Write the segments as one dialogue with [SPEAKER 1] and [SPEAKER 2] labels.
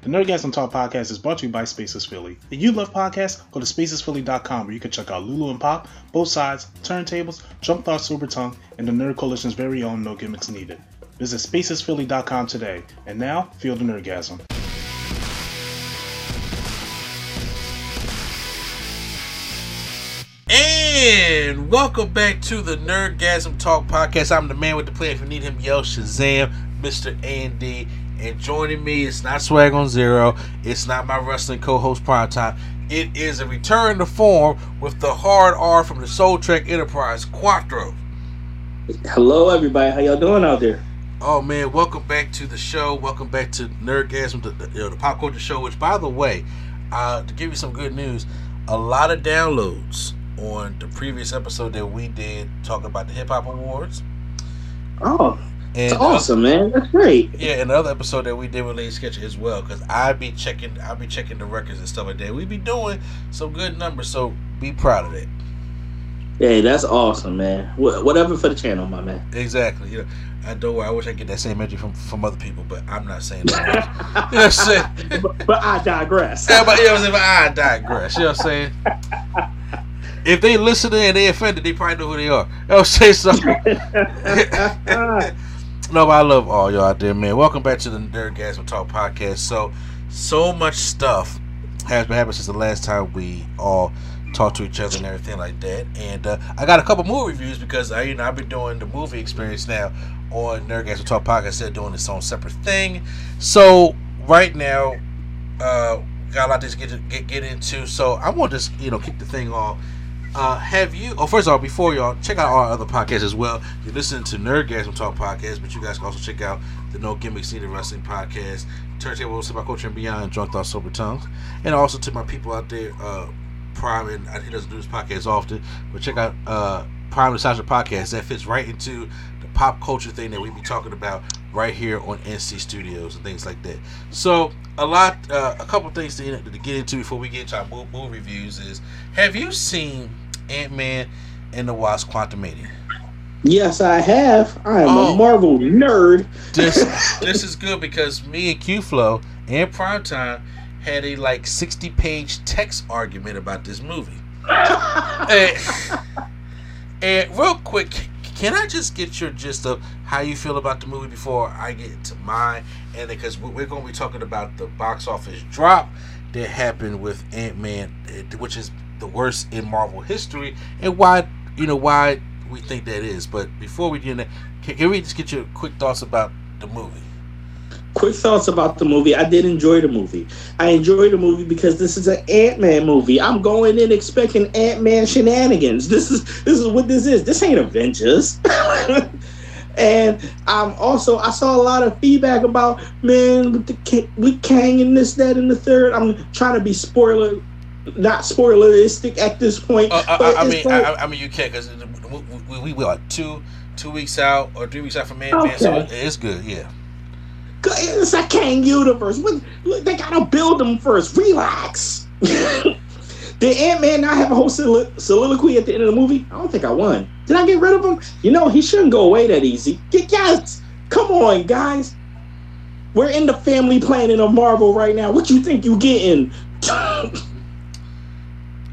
[SPEAKER 1] The Nerdgasm Talk podcast is brought to you by Spaces Philly. If you love podcasts, go to spacesphilly.com where you can check out Lulu and Pop, both sides, turntables, Jump Thought Sober Tongue, and the Nerd Coalition's very own No Gimmicks Needed. Visit spacesphilly.com today. And now, feel the Nerdgasm.
[SPEAKER 2] And welcome back to the Nerdgasm Talk podcast. I'm the man with the plan. If you need him, yell Shazam, Mr. Andy. And joining me, it's not Swag on Zero. It's not my wrestling co-host Prime Time. It is a return to form with the hard R from the Soul Trek Enterprise, Quattro.
[SPEAKER 3] Hello, everybody. How y'all doing out there?
[SPEAKER 2] Oh man, welcome back to the show. Welcome back to Nerdgasm, the, the, you know, the pop culture show. Which, by the way, uh, to give you some good news, a lot of downloads on the previous episode that we did talking about the Hip Hop Awards.
[SPEAKER 3] Oh,
[SPEAKER 2] And
[SPEAKER 3] it's uh, awesome, man. That's great.
[SPEAKER 2] Yeah, and another episode that we did with Lady Sketcher as well, because I be checking, I be checking the records and stuff like that. We be doing some good numbers, so be proud of that.
[SPEAKER 3] Hey, that's awesome, man. Wh- whatever for the channel, my man.
[SPEAKER 2] Exactly. You know, I don't worry. I wish I could get that same energy from from other people, but I'm not saying that. you know what I'm saying?
[SPEAKER 3] but, but I digress.
[SPEAKER 2] Everybody, you know what I'm saying? But I digress. You know what I'm saying? If they listening and they offended, they probably know who they are. You know what I'm saying? So, no, but I love all y'all out there, man. Welcome back to the Nerdgasm Talk podcast. So, so much stuff has been happening since the last time we all talked to each other and everything like that. And uh, I got a couple movie reviews because I, you know, I've been doing the movie experience now on Nerdgasm Talk podcast of doing its own separate thing. So right now, uh, got a lot to get, get get into. So I want to just you know kick the thing off. Uh, have you? Oh, first of all, before y'all check out our other podcasts as well. You're listening to Nerdgasm Talk podcast, but you guys can also check out the No Gimmicks Needed Wrestling podcast, Turntable About Culture and Beyond, Drunk Thoughts Sober Tongues, and also to my people out there, uh, Prime and he doesn't do this podcast often, but check out uh, Prime and Sasha podcast. That fits right into the pop culture thing that we be talking about right here on NC Studios and things like that. So a lot, uh, a couple things to, to get into before we get into our movie, movie reviews is: Have you seen Ant Man and the Wasp: Quantumania?
[SPEAKER 3] yes, I have. I am
[SPEAKER 2] Oh.
[SPEAKER 3] a Marvel nerd.
[SPEAKER 2] This this is good because me and Q Flow and Primetime had a like sixty page text argument about this movie. and, and real quick, can I just get your gist of how you feel about the movie before I get into mine? And because we're going to be talking about the box office drop that happened with Ant Man, eh, which is the worst in Marvel history, and why you know why we think that is. But before we do that, can, can we just get your quick thoughts about the movie?
[SPEAKER 3] Quick thoughts about the movie. I did enjoy the movie. I enjoyed the movie because this is an Ant Man movie. I'm going in expecting Ant Man shenanigans. This is this is what this is. This ain't Avengers. and I'm also I saw a lot of feedback about man with the with Kang and this that and the third. I'm trying to be spoiler, not spoileristic at this point.
[SPEAKER 2] Uh, I,
[SPEAKER 3] but
[SPEAKER 2] I, I mean, I, I mean, you can't because we, we, we are two two weeks out or three weeks out from Man Man, so it- it's good. Yeah.
[SPEAKER 3] It's a Kang universe. What, they gotta build them first. Relax. Did Ant Man not have a whole solilo- soliloquy at the end of the movie? I don't think I won. Did I get rid of him? You know, he shouldn't go away that easy. Get guys, come on, guys. We're in the family planning of Marvel right now. What you think you getting?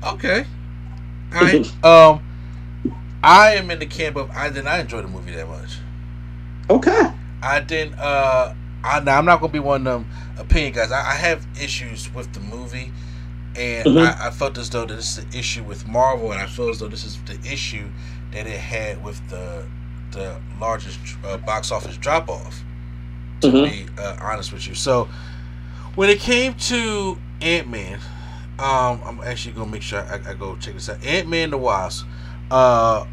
[SPEAKER 2] Okay. All right. um, I am in the camp of I did not enjoy the movie that much.
[SPEAKER 3] okay.
[SPEAKER 2] I didn't. Uh, I now I'm not gonna be one of them opinion guys. I, I have issues with the movie, and
[SPEAKER 3] Mhm.
[SPEAKER 2] I, I felt as though this is an issue with Marvel, and I feel as though this is the issue that it had with the the largest uh, box office drop off. To
[SPEAKER 3] Mhm.
[SPEAKER 2] be uh, honest with you, so when it came to Ant Man, um, I'm actually gonna make sure I, I go check this out. Ant Man the Wasp, uh,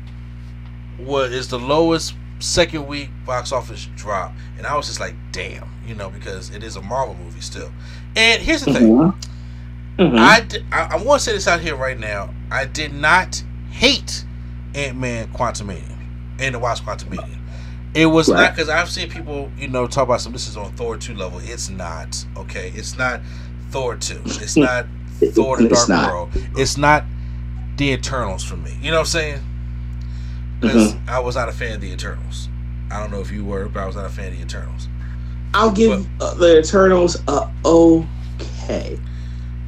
[SPEAKER 2] what is the lowest second week box office drop, and I was just like, damn, you know, because it is a Marvel movie still. And here's the thing,
[SPEAKER 3] Mhm. Mhm.
[SPEAKER 2] I, I, I want to say this out here right now. I did not hate Ant Man Quantumania and the Wasp Quantumania. It was not because I've seen people, you know, talk about some. This is on Thor two level. It's not okay. It's not Thor two. It's not Thor the Dark
[SPEAKER 3] not.
[SPEAKER 2] World. It's not the Eternals for me. You know what I'm saying? Because
[SPEAKER 3] Mm-hmm.
[SPEAKER 2] I was not a fan of the Eternals. I don't know if you were, but I was not a fan of the Eternals.
[SPEAKER 3] I'll give uh, the Eternals a okay.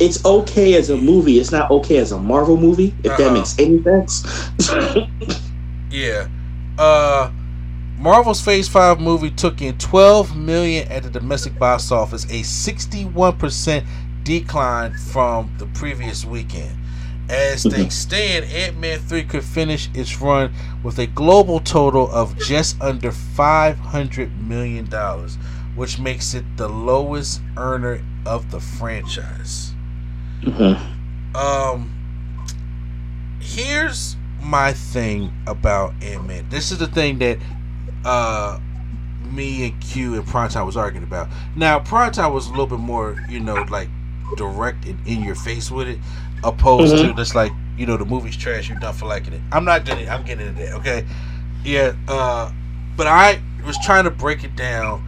[SPEAKER 3] It's okay as a movie. It's not okay as a Marvel movie. If that
[SPEAKER 2] Uh-huh.
[SPEAKER 3] makes any sense.
[SPEAKER 2] Yeah. Uh Marvel's Phase 5 movie took in 12 million at the domestic box office, a 61% decline from the previous weekend. As things stand, Ant-Man 3 could finish its run with a global total of just under 500 million dollars, which makes it the lowest earner of the franchise.
[SPEAKER 3] Mhm.
[SPEAKER 2] Um, here's my thing about Ant Man. This is the thing that uh me and Q and Primetime was arguing about. Now, Primetime was a little bit more, you know, like direct and in your face with it, opposed to just like, you know, the movie's trash. You're done for liking it. I'm not getting. It. I'm getting into that. Okay, yeah. Uh, but I was trying to break it down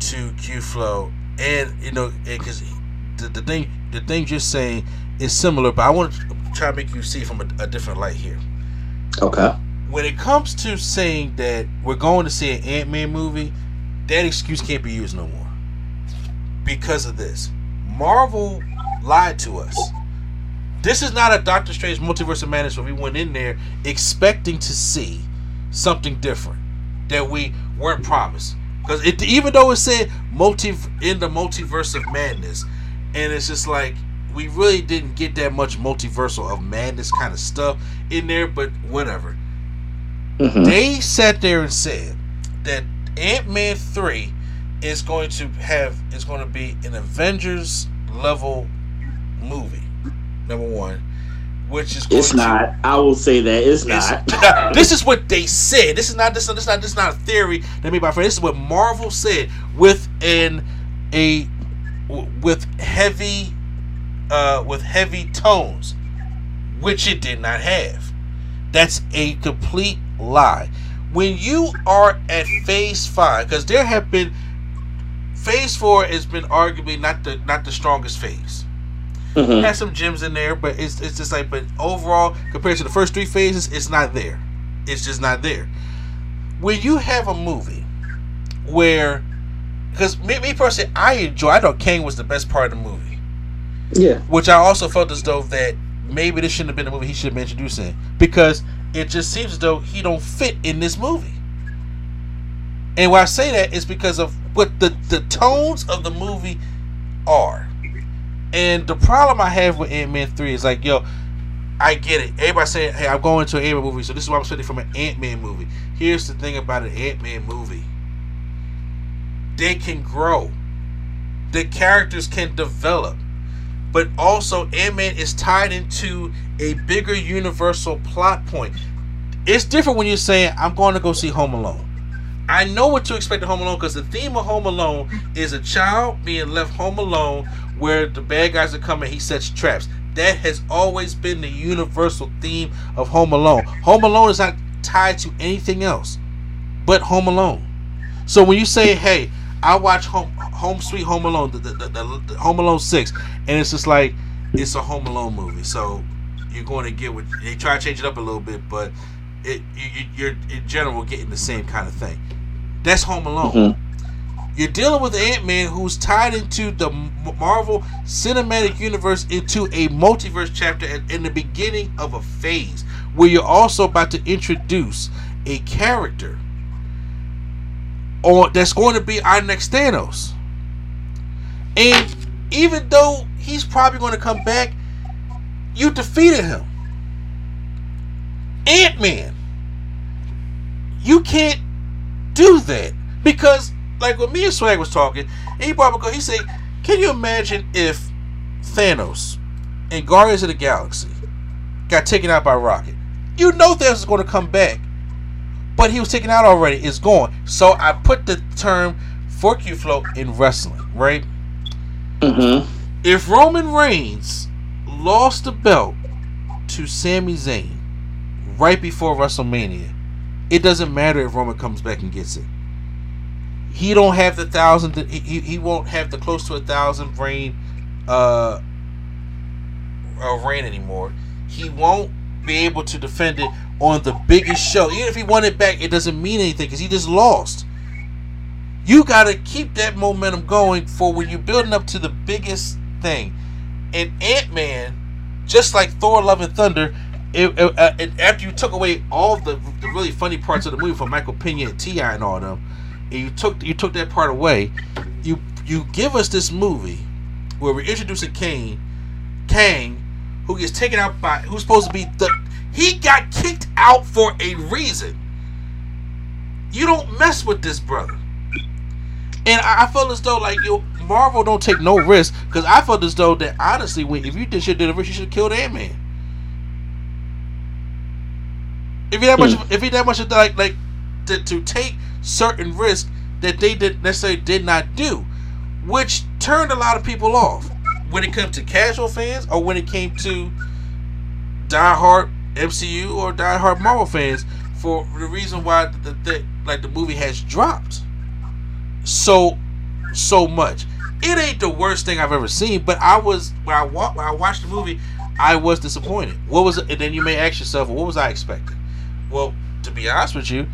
[SPEAKER 2] to Q Flow, and you know, because the, the thing, the things you're saying is similar, but I want to try to make you see from a, a different light here
[SPEAKER 3] Okay.
[SPEAKER 2] when it comes to saying that we're going to see an Ant Man movie, that excuse can't be used no more. Because of this. Marvel lied to us. This is not a Doctor Strange Multiverse of Madness where we went in there expecting to see something different that we weren't promised. Because it, even though it said multi in the multiverse of madness, and it's just like we really didn't get that much multiversal of madness kind of stuff in there, but whatever.
[SPEAKER 3] Mhm.
[SPEAKER 2] They sat there and said that Ant Man three is going to have is going to be an Avengers level movie. Number one, which is
[SPEAKER 3] It's
[SPEAKER 2] to-
[SPEAKER 3] not. I will say that it's
[SPEAKER 2] It's-
[SPEAKER 3] not.
[SPEAKER 2] This is what they said. This is not this. This is not this is not a theory that made by friend. This is what Marvel said with an a with heavy uh with heavy tones, which it did not have. That's a complete lie. When you are at phase five, because there have been phase four has been arguably not the not the strongest phase
[SPEAKER 3] Mhm.
[SPEAKER 2] has some gems in there, but it's it's just like but overall compared to the first three phases, it's not there. It's just not there. When you have a movie where because me, me personally, I enjoy. I thought Kang was the best part of the movie,
[SPEAKER 3] Yeah.
[SPEAKER 2] which I also felt as though that maybe this shouldn't have been the movie he should have been introduced in because it just seems as though he don't fit in this movie. And why I say that is because of what the the tones of the movie are. And the problem I have with Ant Man 3 is like, yo, I get it. Everybody saying, hey, I'm going to an Ant Man movie, so this is what I'm expecting from an Ant Man movie. Here's the thing about an Ant Man movie they can grow, the characters can develop, but also Ant Man is tied into a bigger universal plot point. It's different when you're saying, I'm going to go see Home Alone. I know what to expect in Home Alone because the theme of Home Alone is a child being left home alone where the bad guys are coming, he sets traps. That has always been the universal theme of Home Alone. Home Alone is not tied to anything else but Home Alone. So when you say, "Hey, I watch Home Home Sweet Home Alone, the, the, the, the, Home Alone six, and it's just like it's a Home Alone movie, so you're going to get what they try to change it up a little bit, but it you, you're in general getting the same kind of thing. That's Home Alone.
[SPEAKER 3] Mhm.
[SPEAKER 2] You're dealing with Ant Man who's tied into the Marvel Cinematic Universe into a multiverse chapter at, in the beginning of a phase where you're also about to introduce a character or that's going to be our next Thanos. And even though he's probably going to come back, you defeated him. Ant Man. You can't do that because, like when me and Swag was talking, he brought up, he said, "Can you imagine if Thanos and Guardians of the Galaxy got taken out by Rocket? You know Thanos is going to come back, but he was taken out already. It's gone. So I put the term for Q flow in wrestling, right?
[SPEAKER 3] Mhm.
[SPEAKER 2] If Roman Reigns lost the belt to Sami Zayn right before WrestleMania, it doesn't matter if Roman comes back and gets it. He don't have the thousand. He, he, won't have the close to a thousand reign, uh, uh, reign anymore. He won't be able to defend it on the biggest show. Even if he won it back, it doesn't mean anything because he just lost. You got to keep that momentum going for when you're building up to the biggest thing. And Ant Man, just like Thor: Love and Thunder, it, it, uh, it, after you took away all the, the really funny parts of the movie from Michael Pena and T.I. and all them, and you took you took that part away, you you give us this movie where we're introducing Kane, Kang, who gets taken out by who's supposed to be the he got kicked out for a reason. You don't mess with this brother. And I, I felt as though like you Marvel don't take no risk because I felt as though that honestly, when if you did should did a risk, you should have killed Ant Man. If you that hmm. much, if he that much of like like to, to take certain risks that they did necessarily did not do, which turned a lot of people off when it comes to casual fans or when it came to diehard MCU or diehard Marvel fans for the reason why the, the like the movie has dropped so so much. It ain't the worst thing I've ever seen, but I was when I wa- when I watched the movie, I was disappointed. What was it? And then you may ask yourself, what was I expecting? Well, to be honest with you,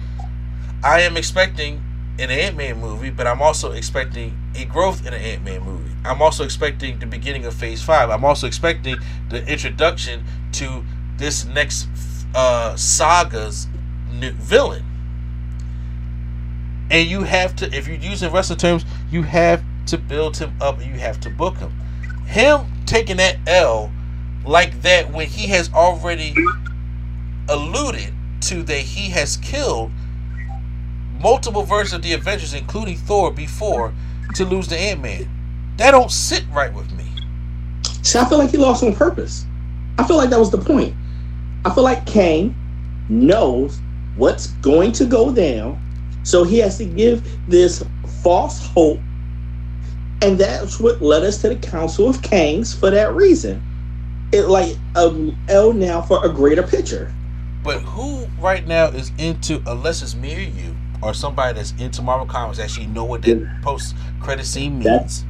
[SPEAKER 2] I am expecting an Ant Man movie, but I'm also expecting a growth in an Ant Man movie. I'm also expecting the beginning of Phase Five. I'm also expecting the introduction to this next uh, saga's villain. And you have to, if you're using wrestling terms, you have to build him up and you have to book him. Him taking that L like that when he has already alluded to that he has killed multiple versions of the Avengers, including Thor, before to lose to Ant Man. That don't sit right with me.
[SPEAKER 3] See, I feel like he lost on purpose. I feel like that was the point. I feel like Kang knows what's going to go down, so he has to give this false hope, and that's what led us to the Council of Kangs for that reason. It like a L now for a greater picture.
[SPEAKER 2] But who right now is into unless it's me or you or somebody that's into Marvel Comics actually know what that
[SPEAKER 3] Yeah.
[SPEAKER 2] post credit scene means?
[SPEAKER 3] That's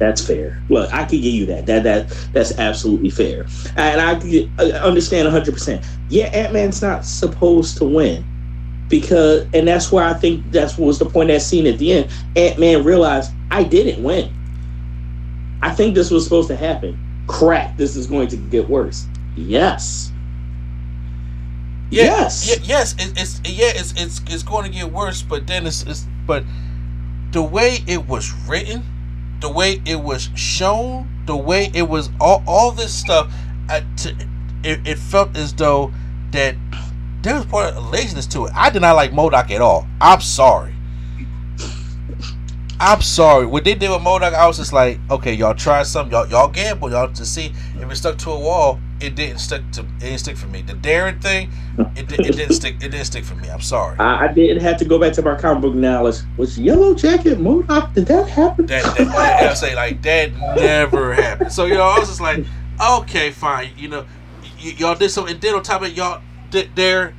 [SPEAKER 3] that's fair. Look, I could give you that. That that that's absolutely fair, and I I understand hundred percent. Yeah, Ant Man's not supposed to win because, and that's why I think that's what was the point that scene at the end. Ant Man realized I didn't win. I think this was supposed to happen. Crap, this is going to get worse. Yes.
[SPEAKER 2] Yeah,
[SPEAKER 3] yes.
[SPEAKER 2] Yeah, yes, it, it's yeah, it's it's it's going to get worse. But then it's, it's but the way it was written, the way it was shown, the way it was all all this stuff, uh, to, it, it felt as though that there was part of laziness to it. I did not like MODOK at all. I'm sorry. I'm sorry. What they did with MODOK, I was just like, okay, y'all try something. Y'all y'all gamble, y'all to see if it stuck to a wall. It didn't stick to. It didn't stick for me. The daring thing, it, it didn't stick. It didn't stick for me. I'm sorry.
[SPEAKER 3] I, I did have to go back to my comic book knowledge. Was Yellow Jacket MODOK? Did that happen?
[SPEAKER 2] That, that, that I say like that never happened. So you know, I was just like, okay, fine. You know, y- y'all did something. And then on top of it, y'all did there.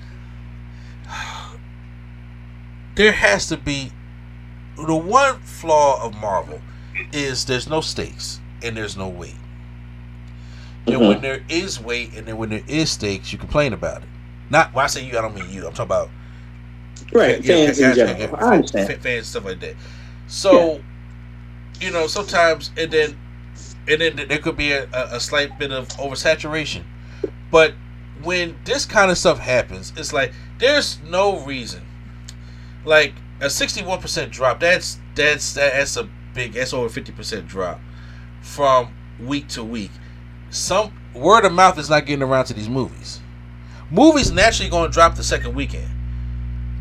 [SPEAKER 2] There has to be the one flaw of Marvel is there's no stakes and there's no weight. And
[SPEAKER 3] Mhm.
[SPEAKER 2] when there is weight and then when there is stakes, you complain about it. Not when I say you, I don't mean you. I'm talking about
[SPEAKER 3] Right,
[SPEAKER 2] yeah,
[SPEAKER 3] fans
[SPEAKER 2] yeah,
[SPEAKER 3] in
[SPEAKER 2] yeah,
[SPEAKER 3] general.
[SPEAKER 2] yeah,
[SPEAKER 3] I understand.
[SPEAKER 2] fa- fans stuff like that. So, you know, sometimes and then and then there could be a, a, a slight bit of oversaturation. But when this kind of stuff happens, it's like there's no reason. Like a 61% drop, that's that's that's a big that's over 50% drop from week to week. Some word of mouth is not getting around to these movies. Movies naturally going to drop the second weekend.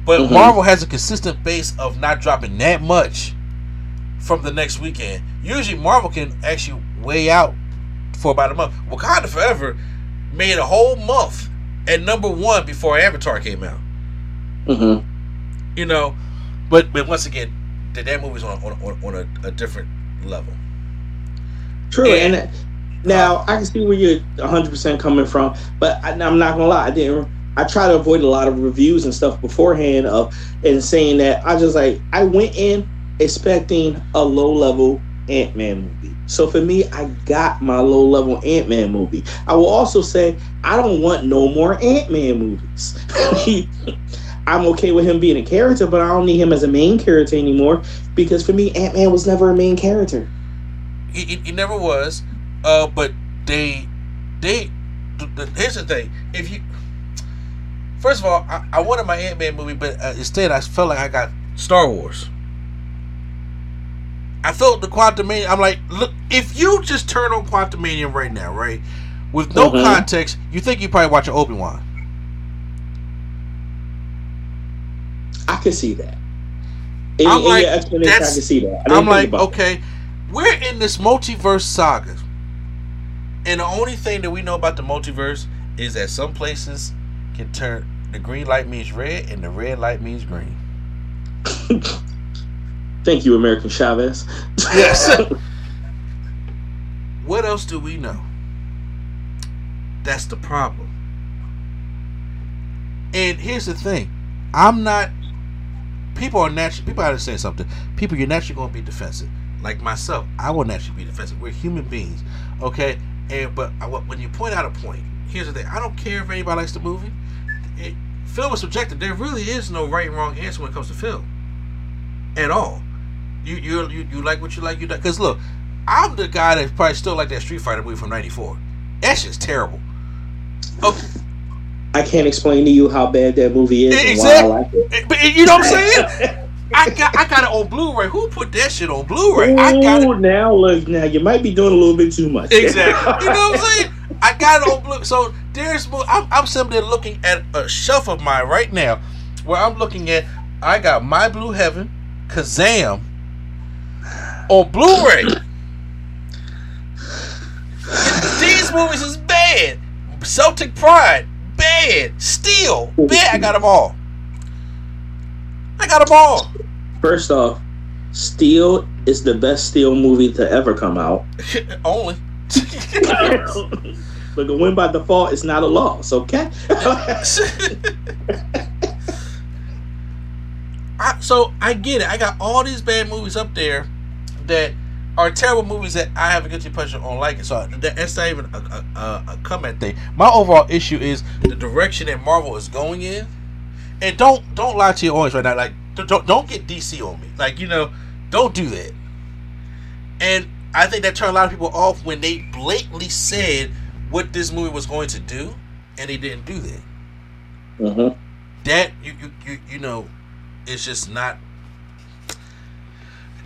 [SPEAKER 2] But
[SPEAKER 3] Mhm.
[SPEAKER 2] Marvel has a consistent base of not dropping that much from the next weekend. Usually, Marvel can actually weigh out for about a month. Wakanda Forever made a whole month at number one before Avatar came out.
[SPEAKER 3] hmm
[SPEAKER 2] You know, but but once again, that that movie's on on, on, on a, a different level.
[SPEAKER 3] True,
[SPEAKER 2] And-
[SPEAKER 3] and, now I can see where you're 100 percent coming from, but I, I'm not gonna lie, I didn't. I try to avoid a lot of reviews and stuff beforehand of and saying that I just like I went in expecting a low level Ant Man movie. So for me, I got my low level Ant Man movie. I will also say I don't want no more Ant Man movies. I'm okay with him being a character, but I don't need him as a main character anymore because for me, Ant Man was never a main character.
[SPEAKER 2] He, he, he never was. Uh, but they, they. th- th- Here's the thing: if you, first of all, I, I wanted my Ant Man movie, but uh, instead I felt like I got Star Wars. I felt the Quantumania. I'm like, look, if you just turn on Quantum Quantumania right now, right, with no
[SPEAKER 3] Mhm.
[SPEAKER 2] context, you think you probably watch Obi Wan.
[SPEAKER 3] I can see that. In,
[SPEAKER 2] I'm
[SPEAKER 3] in
[SPEAKER 2] like,
[SPEAKER 3] I could see that. I
[SPEAKER 2] I'm like, okay, we're in this multiverse saga, and the only thing that we know about the multiverse is that some places can turn the green light means red, and the red light means green.
[SPEAKER 3] Thank you, America Chavez.
[SPEAKER 2] Yes. what else do we know? That's the problem. And here's the thing, I'm not. People are naturally. People understand something. People, you're naturally going to be defensive. Like myself, I will naturally be defensive. We're human beings, okay? And but I, when you point out a point, here's the thing. I don't care if anybody likes the movie. It, film is subjective. There really is no right and wrong answer when it comes to film, at all. You you you, you like what you like. You like because look, I'm the guy that probably still like that Street Fighter movie from '94. That shit's terrible. Okay,
[SPEAKER 3] I can't explain to you how bad that movie is and why I
[SPEAKER 2] Exactly.
[SPEAKER 3] like it.
[SPEAKER 2] but you know what I'm saying? I got I got it on Blu-ray. Who put that shit on Blu-ray? I got it
[SPEAKER 3] Ooh, now look, now you might be doing a little bit too much.
[SPEAKER 2] Exactly. You know what I'm saying? I got it on blue. So there's, I'm, I'm simply looking at a shelf of mine right now, where I'm looking at. I got My Blue Heaven, Kazam, on Blu-ray. These movies is bad. Celtic Pride, bad. Steel, bad. I got them all. I got a ball.
[SPEAKER 3] First off, Steel is the best Steel movie to ever come out.
[SPEAKER 2] Only.
[SPEAKER 3] but the win by default is not a loss, okay?
[SPEAKER 2] I, so I get it. I got all these bad movies up there that are terrible movies that I have a guilty pleasure on liking. So that's not even a, a, a, a comment thing. My overall issue is the direction that Marvel is going in. And don't don't lie to your audience right now. Like don't don't get DC on me. Like you know, don't do that. And I think that turned a lot of people off when they blatantly said what this movie was going to do, and they didn't do that
[SPEAKER 3] hmm
[SPEAKER 2] that you you you, you know it's just not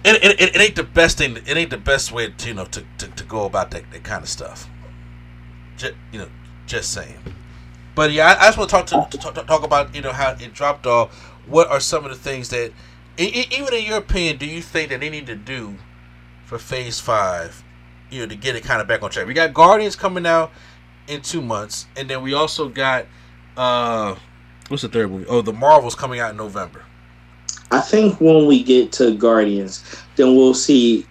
[SPEAKER 2] it, it, it, it ain't the best thing it ain't the best way to you know to, to, to go about that, that kind of stuff just, you know just saying but yeah i, I just want to talk to, to talk, about you know how it dropped off what are some of the things that even in your opinion do you think that they need to do for phase five you know to get it kind of back on track we got guardians coming out in two months and then we also got uh what's the third movie? Oh, the Marvels coming out in November.
[SPEAKER 3] I think when we get to Guardians, then we'll see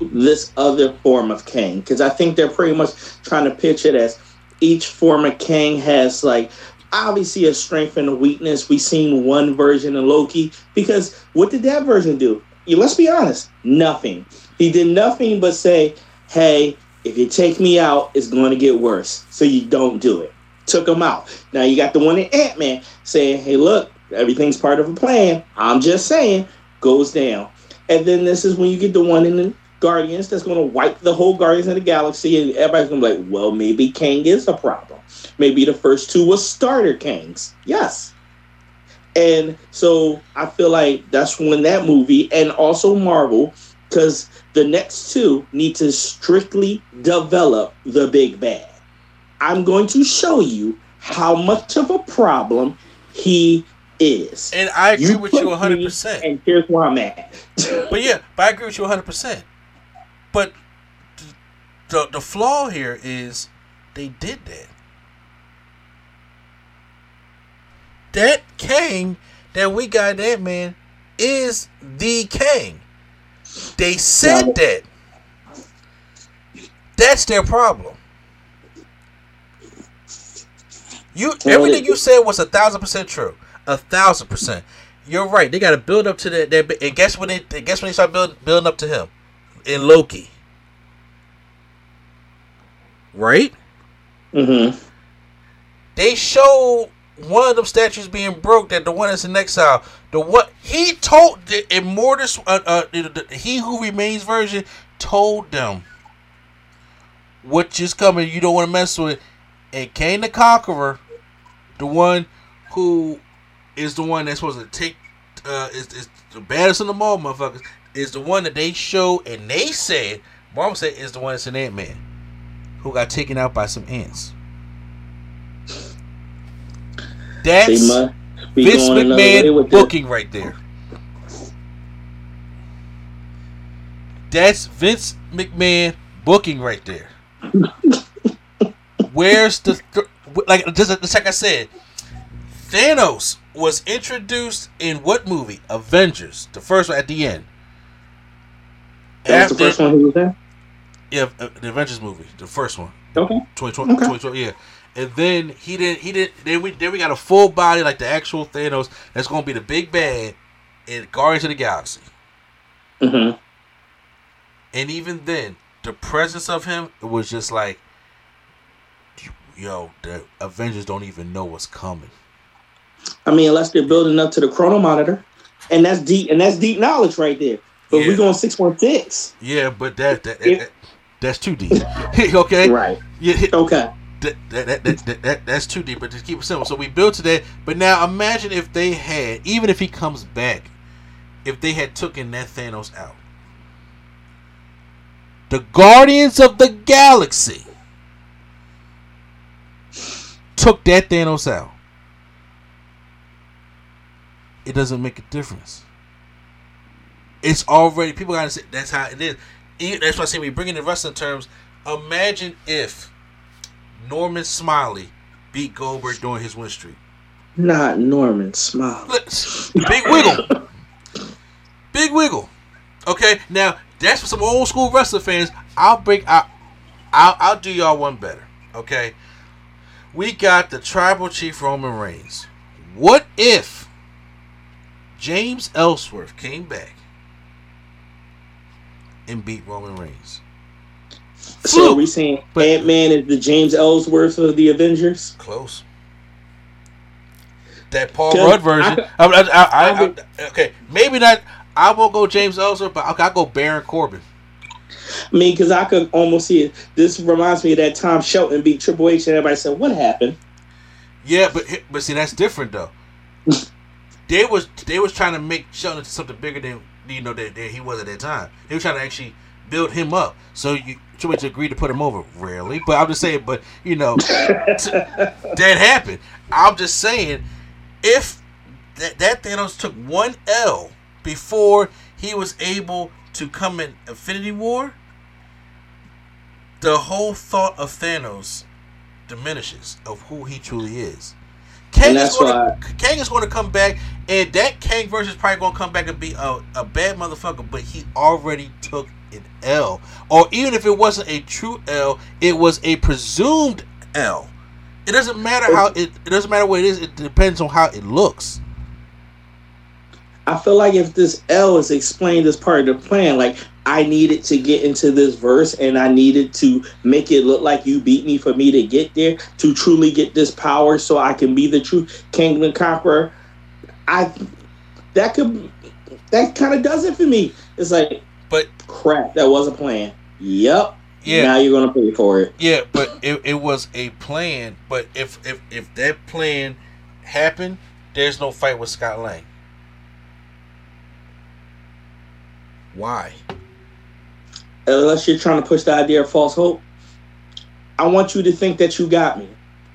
[SPEAKER 3] this other form of Kang. Because I think they're pretty much trying to pitch it as each form of Kang has like obviously a strength and a weakness. We've seen one version of Loki. Because what did that version do? Yeah, let's be honest, nothing. He did nothing but say, Hey, if you take me out, it's going to get worse. So you don't do it. Took him out. Now you got the one in Ant Man saying, Hey, look, everything's part of a plan. I'm just saying, goes down. And then this is when you get the one in Guardians that's going to wipe the whole Guardians of the Galaxy, and everybody's going to be like, well, maybe Kang is a problem. Maybe the first two was starter Kangs. Yes. And so I feel like that's when that movie, and also Marvel, because the next two need to strictly develop the big bad. I'm going to show you how much of a problem he is.
[SPEAKER 2] And I agree
[SPEAKER 3] You
[SPEAKER 2] with you 100. percent
[SPEAKER 3] And here's where I'm at.
[SPEAKER 2] But yeah, but I agree with you 100. But the the flaw here is they did that. That Kang that we got that man is the king. They said that. That's their problem. You everything you said was a thousand percent true. A thousand percent. You're right. They got to build up to that. that and guess when they guess when they start building building up to him in Loki. Right?
[SPEAKER 3] mm-hmm.
[SPEAKER 2] They show one of them statues being broke, that the one that's in exile, the what he told the immortus, uh, uh, the, the, he who remains version told them what is just coming. You don't want to mess with. And Kang the Conqueror, the one who is the one that's supposed to take, uh, is, is the baddest in the all, motherfuckers, is the one that they showed and they said, Marvel said, is the one that's an Ant Man, who got taken out by some ants. That's Vince McMahon booking right there. That's Vince McMahon booking right there. Where's the th- like just, just like I said, Thanos was introduced in what movie? Avengers, the first one at the end.
[SPEAKER 3] That's After, the first one he was there.
[SPEAKER 2] Yeah, uh, the Avengers movie, the first one.
[SPEAKER 3] Okay.
[SPEAKER 2] 2020, okay. 2020 yeah. And then he didn't. He didn't. Then we then we got a full body like the actual Thanos. That's gonna be the big bad in Guardians of the Galaxy.
[SPEAKER 3] Mm-hmm.
[SPEAKER 2] And even then, the presence of him it was just like, yo, the Avengers don't even know what's coming.
[SPEAKER 3] I mean, unless they're building up to the chrono monitor, and that's deep, and that's deep knowledge right there. But yeah. we're going six one six.
[SPEAKER 2] Yeah, but that, that, that, that that's too deep. okay.
[SPEAKER 3] Right.
[SPEAKER 2] Yeah.
[SPEAKER 3] Okay
[SPEAKER 2] that, that, that, that, that, that's too deep, but just keep it simple. So we built to that. But now imagine if they had, even if he comes back, if they had taken that Thanos out. The Guardians of the Galaxy took that Thanos out. It doesn't make a difference. It's already people gotta say that's how it is. That's why I say we bring in the wrestling terms. Imagine if Norman Smiley beat Goldberg during his win streak.
[SPEAKER 3] Not Norman Smiley.
[SPEAKER 2] Big Wiggle. Big Wiggle. Okay, now that's for some old school wrestling fans. I'll break out. I'll, I'll do y'all one better. Okay, we got the tribal chief Roman Reigns. What if James Ellsworth came back and beat Roman Reigns?
[SPEAKER 3] So are we saying Ant Man is the James Ellsworth of the Avengers?
[SPEAKER 2] Close. That Paul Rudd version. I, I, I, okay, maybe not. I won't go James Ellsworth, but I'll, go Baron Corbin.
[SPEAKER 3] I mean, because I could almost see it. This reminds me of that Tom Shelton beat Triple H, and everybody said, "What happened?"
[SPEAKER 2] Yeah, but but see, that's different though. they was they was trying to make Shelton into something bigger than you know that, that he was at that time. They were trying to actually build him up. So you Triple agreed to put him over. Rarely, but I'm just saying. But you know, that happened. I'm just saying, if that, that Thanos took one L before he was able to come in Infinity War, the whole thought of Thanos diminishes of who he truly is. Kang is, gonna, Kang is going to come back, and that Kang version is probably going to come back and be a, a bad motherfucker, but he already took an L. Or even if it wasn't a true L, it was a presumed L. It doesn't matter how it, it doesn't matter what it is, it depends on how it looks.
[SPEAKER 3] I feel like if this L is explained as part of the plan, like I needed to get into this verse and I needed to make it look like you beat me for me to get there to truly get this power so I can be the true king and Conqueror. I that could that kind of does it for me. It's like
[SPEAKER 2] but
[SPEAKER 3] crap, that was a plan. Yep. Yeah. Now you're gonna pay for it.
[SPEAKER 2] Yeah, but it, it was a plan. But if if if that plan happened, there's no fight with Scott Lang. Why?
[SPEAKER 3] Unless you're trying to push the idea of false hope. I want you to think that you got me.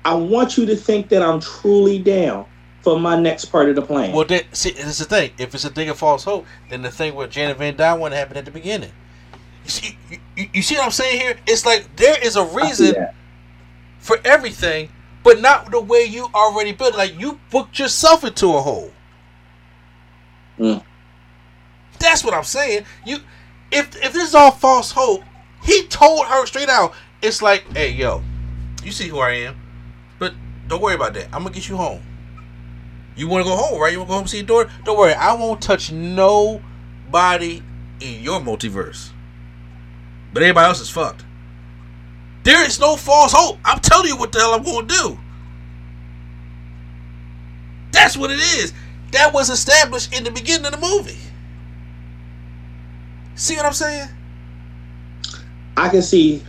[SPEAKER 3] I want you to think that I'm truly down for my next part of the plan.
[SPEAKER 2] Well, then, see, it's the thing. If it's a thing of false hope, then the thing with Janet Van Dyne wouldn't happen at the beginning. You see, you, you, see what I'm saying here? It's like there is a reason for everything, but not the way you already built. Like you booked yourself into a hole.
[SPEAKER 3] Mm.
[SPEAKER 2] That's what I'm saying. You, if if this is all false hope, he told her straight out. It's like, hey, yo, you see who I am, but don't worry about that. I'm gonna get you home. You want to go home, right? You want to go home and see your daughter? Don't worry, I won't touch nobody in your multiverse. But everybody else is fucked. There is no false hope. I'm telling you what the hell I'm to do. That's what it is. That was established in the beginning of the movie. See what I'm saying?
[SPEAKER 3] I can see,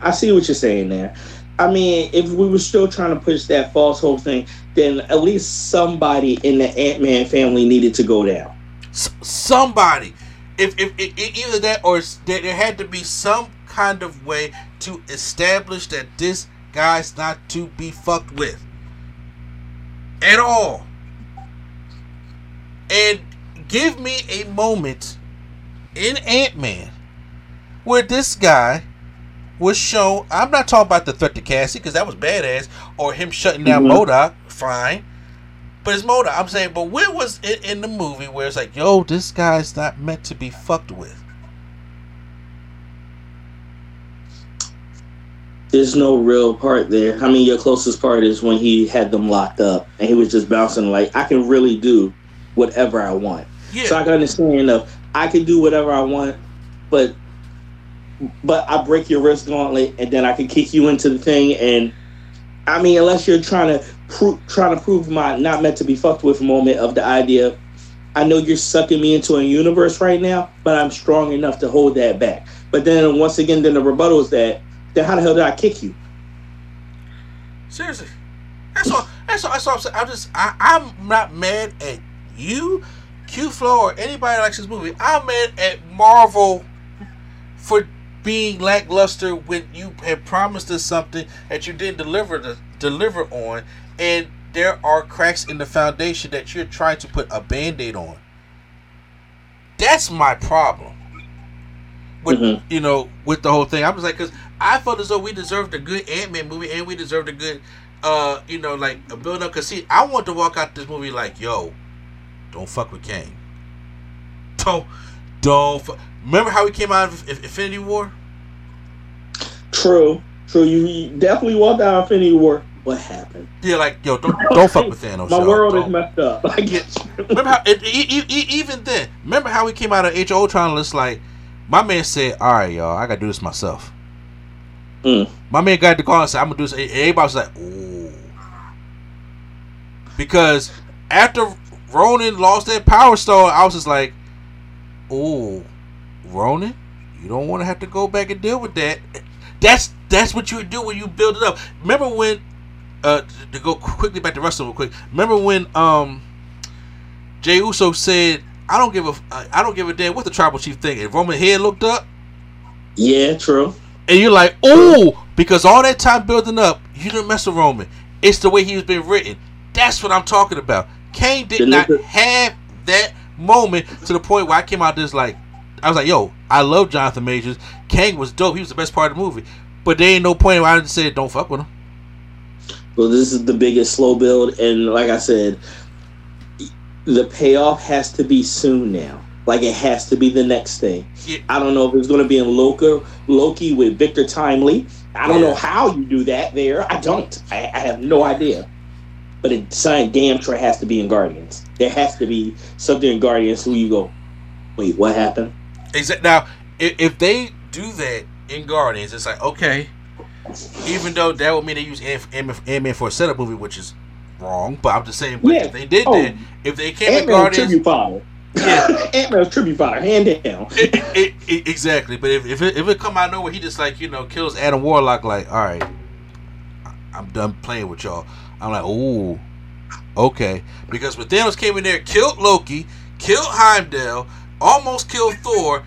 [SPEAKER 3] I see what you're saying there. I mean, if we were still trying to push that false hope thing, then at least somebody in the Ant Man family needed to go down.
[SPEAKER 2] S- somebody, if, if, if either that or there, there had to be some kind of way to establish that this guy's not to be fucked with at all. And give me a moment in Ant Man where this guy was shown. I'm not talking about the threat to Cassie because that was badass, or him shutting down mm-hmm. MODOK. Fine, but it's MODOK. I'm saying, but where was it in the movie where it's like, yo, this guy's not meant to be fucked with?
[SPEAKER 3] There's no real part there. I mean, your closest part is when he had them locked up and he was just bouncing like, I can really do whatever I want. Yeah. So I can understand of I can do whatever I want, but but I break your wrist gauntlet and then I can kick you into the thing and I mean unless you're trying to prove trying to prove my not meant to be fucked with moment of the idea I know you're sucking me into a universe right now, but I'm strong enough to hold that back. But then once again, then the rebuttal is that then how the hell did I kick you?
[SPEAKER 2] Seriously, that's all. That's all. That's all I'm saying. I'm just. I, I'm not mad at you, Q Flow, or anybody likes this movie. I'm mad at Marvel for being lackluster when you had promised us something that you didn't deliver to deliver on, and there are cracks in the foundation that you're trying to put a band-aid on. That's my problem. With mm-hmm. you know, with the whole thing. I was like, because I felt as though we deserved a good Ant Man movie and we deserved a good uh, you know, like a build up. Cause see, I want to walk out this movie like, yo, don't fuck with Kang. Don't, don't. Fu- Remember how we came out of Infinity War?
[SPEAKER 3] True, true. You definitely walked out of Infinity War. What happened?
[SPEAKER 2] Yeah, like yo, don't don't fuck with Thanos.
[SPEAKER 3] My world don't. is messed up. I get
[SPEAKER 2] you. remember how it, it, it, even then? Remember how we came out of Age of Ultron? And it's like my man said, "All right, y'all, I gotta do this myself." Mm. My man got the call and said, "I'm gonna do this." Everybody was like, "Ooh," because after Ronan lost that power stone, I was just like, "Oh, Ronan, you don't want to have to go back and deal with that." That's that's what you would do when you build it up. Remember when? Uh, to go quickly back to wrestling real quick. Remember when um, Jey Uso said, "I don't give a I don't give a damn what the tribal chief think." And Roman head looked up.
[SPEAKER 3] Yeah, true.
[SPEAKER 2] And you're like, "Oh," because all that time building up, you didn't mess with Roman. It's the way he's been written. That's what I'm talking about. Kang did not have that moment to the point where I came out this like I was like, yo, I love Jonathan Majors. Kang was dope. He was the best part of the movie. But there ain't no point where I just said don't fuck with him.
[SPEAKER 3] Well, this is the biggest slow build, and like I said, the payoff has to be soon now. Like it has to be the next thing. Yeah. I don't know if it's going to be in Loki, Loki with Victor Timely. I don't yeah. know how you do that there. I don't. I, I have no idea but a sign damn sure has to be in Guardians. There has to be something in Guardians who you go, wait, what happened?
[SPEAKER 2] Exactly. Now, if, if they do that in Guardians, it's like okay, even though that would mean they use Ant Man for a setup movie, which is wrong. But I'm just saying, yeah. if they did oh, that, if they came in Guardians,
[SPEAKER 3] tribute fodder. Yeah, Ant Man's tribute fire, hand down.
[SPEAKER 2] it, it, it, exactly. But if if it, if it come out nowhere, he just like you know kills Adam Warlock. Like, all right, I'm done playing with y'all. I'm like, ooh, okay. Because when Thanos came in there, killed Loki, killed Heimdall, almost killed Thor,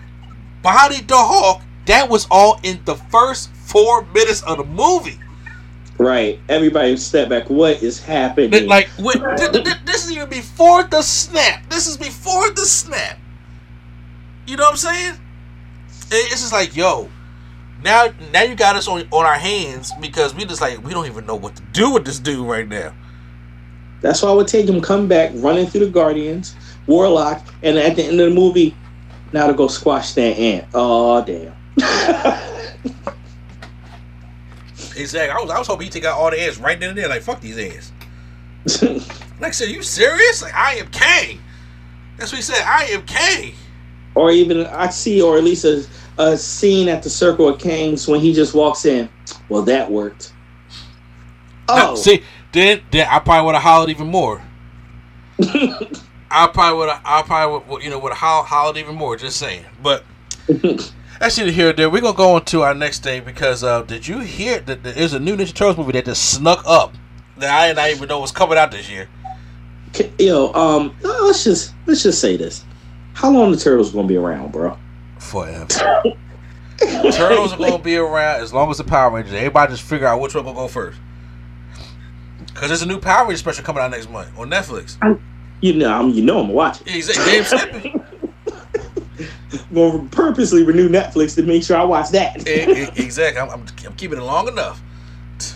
[SPEAKER 2] bodied the Hulk. That was all in the first four minutes of the movie.
[SPEAKER 3] Right. Everybody step back. What is happening?
[SPEAKER 2] Like, what, this is even before the snap. This is before the snap. You know what I'm saying? It's just like, yo, now now you got us on on our hands because we just like we don't even know what to do with this dude right now.
[SPEAKER 3] That's why I would take him come back running through the Guardians, Warlock, and at the end of the movie, now to go squash that ant. Oh damn.
[SPEAKER 2] exactly. I was I was hoping he'd take out all the ants right then and there. Like fuck these ants. like I said, you serious? Like I am Kang. That's what he said. I am Kang.
[SPEAKER 3] Or even I see, or at least a a scene at the Circle of Kings when he just walks in. Well, that worked.
[SPEAKER 2] Oh, see, then then I probably would have hollered even more. I probably would. I probably would. You know, would have hollered even more. Just saying. But that's neither here nor there. We're gonna go on to our next thing because uh, did you hear that there's a new Ninja Turtles movie that just snuck up that I didn't even know was coming out this year.
[SPEAKER 3] Yo, um, let's just let's just say this: How long the turtles gonna be around, bro?
[SPEAKER 2] Forever. turtles are gonna be around as long as the Power Rangers. Everybody just figure out which one gonna go first. Cause there's a new Power Rangers special coming out next month on Netflix.
[SPEAKER 3] I'm, you know, I'm, you know, I'm watching.
[SPEAKER 2] Exactly. Skipping.
[SPEAKER 3] Going to purposely renew Netflix to make sure I watch that.
[SPEAKER 2] exactly. I'm, I'm, I'm keeping it long enough.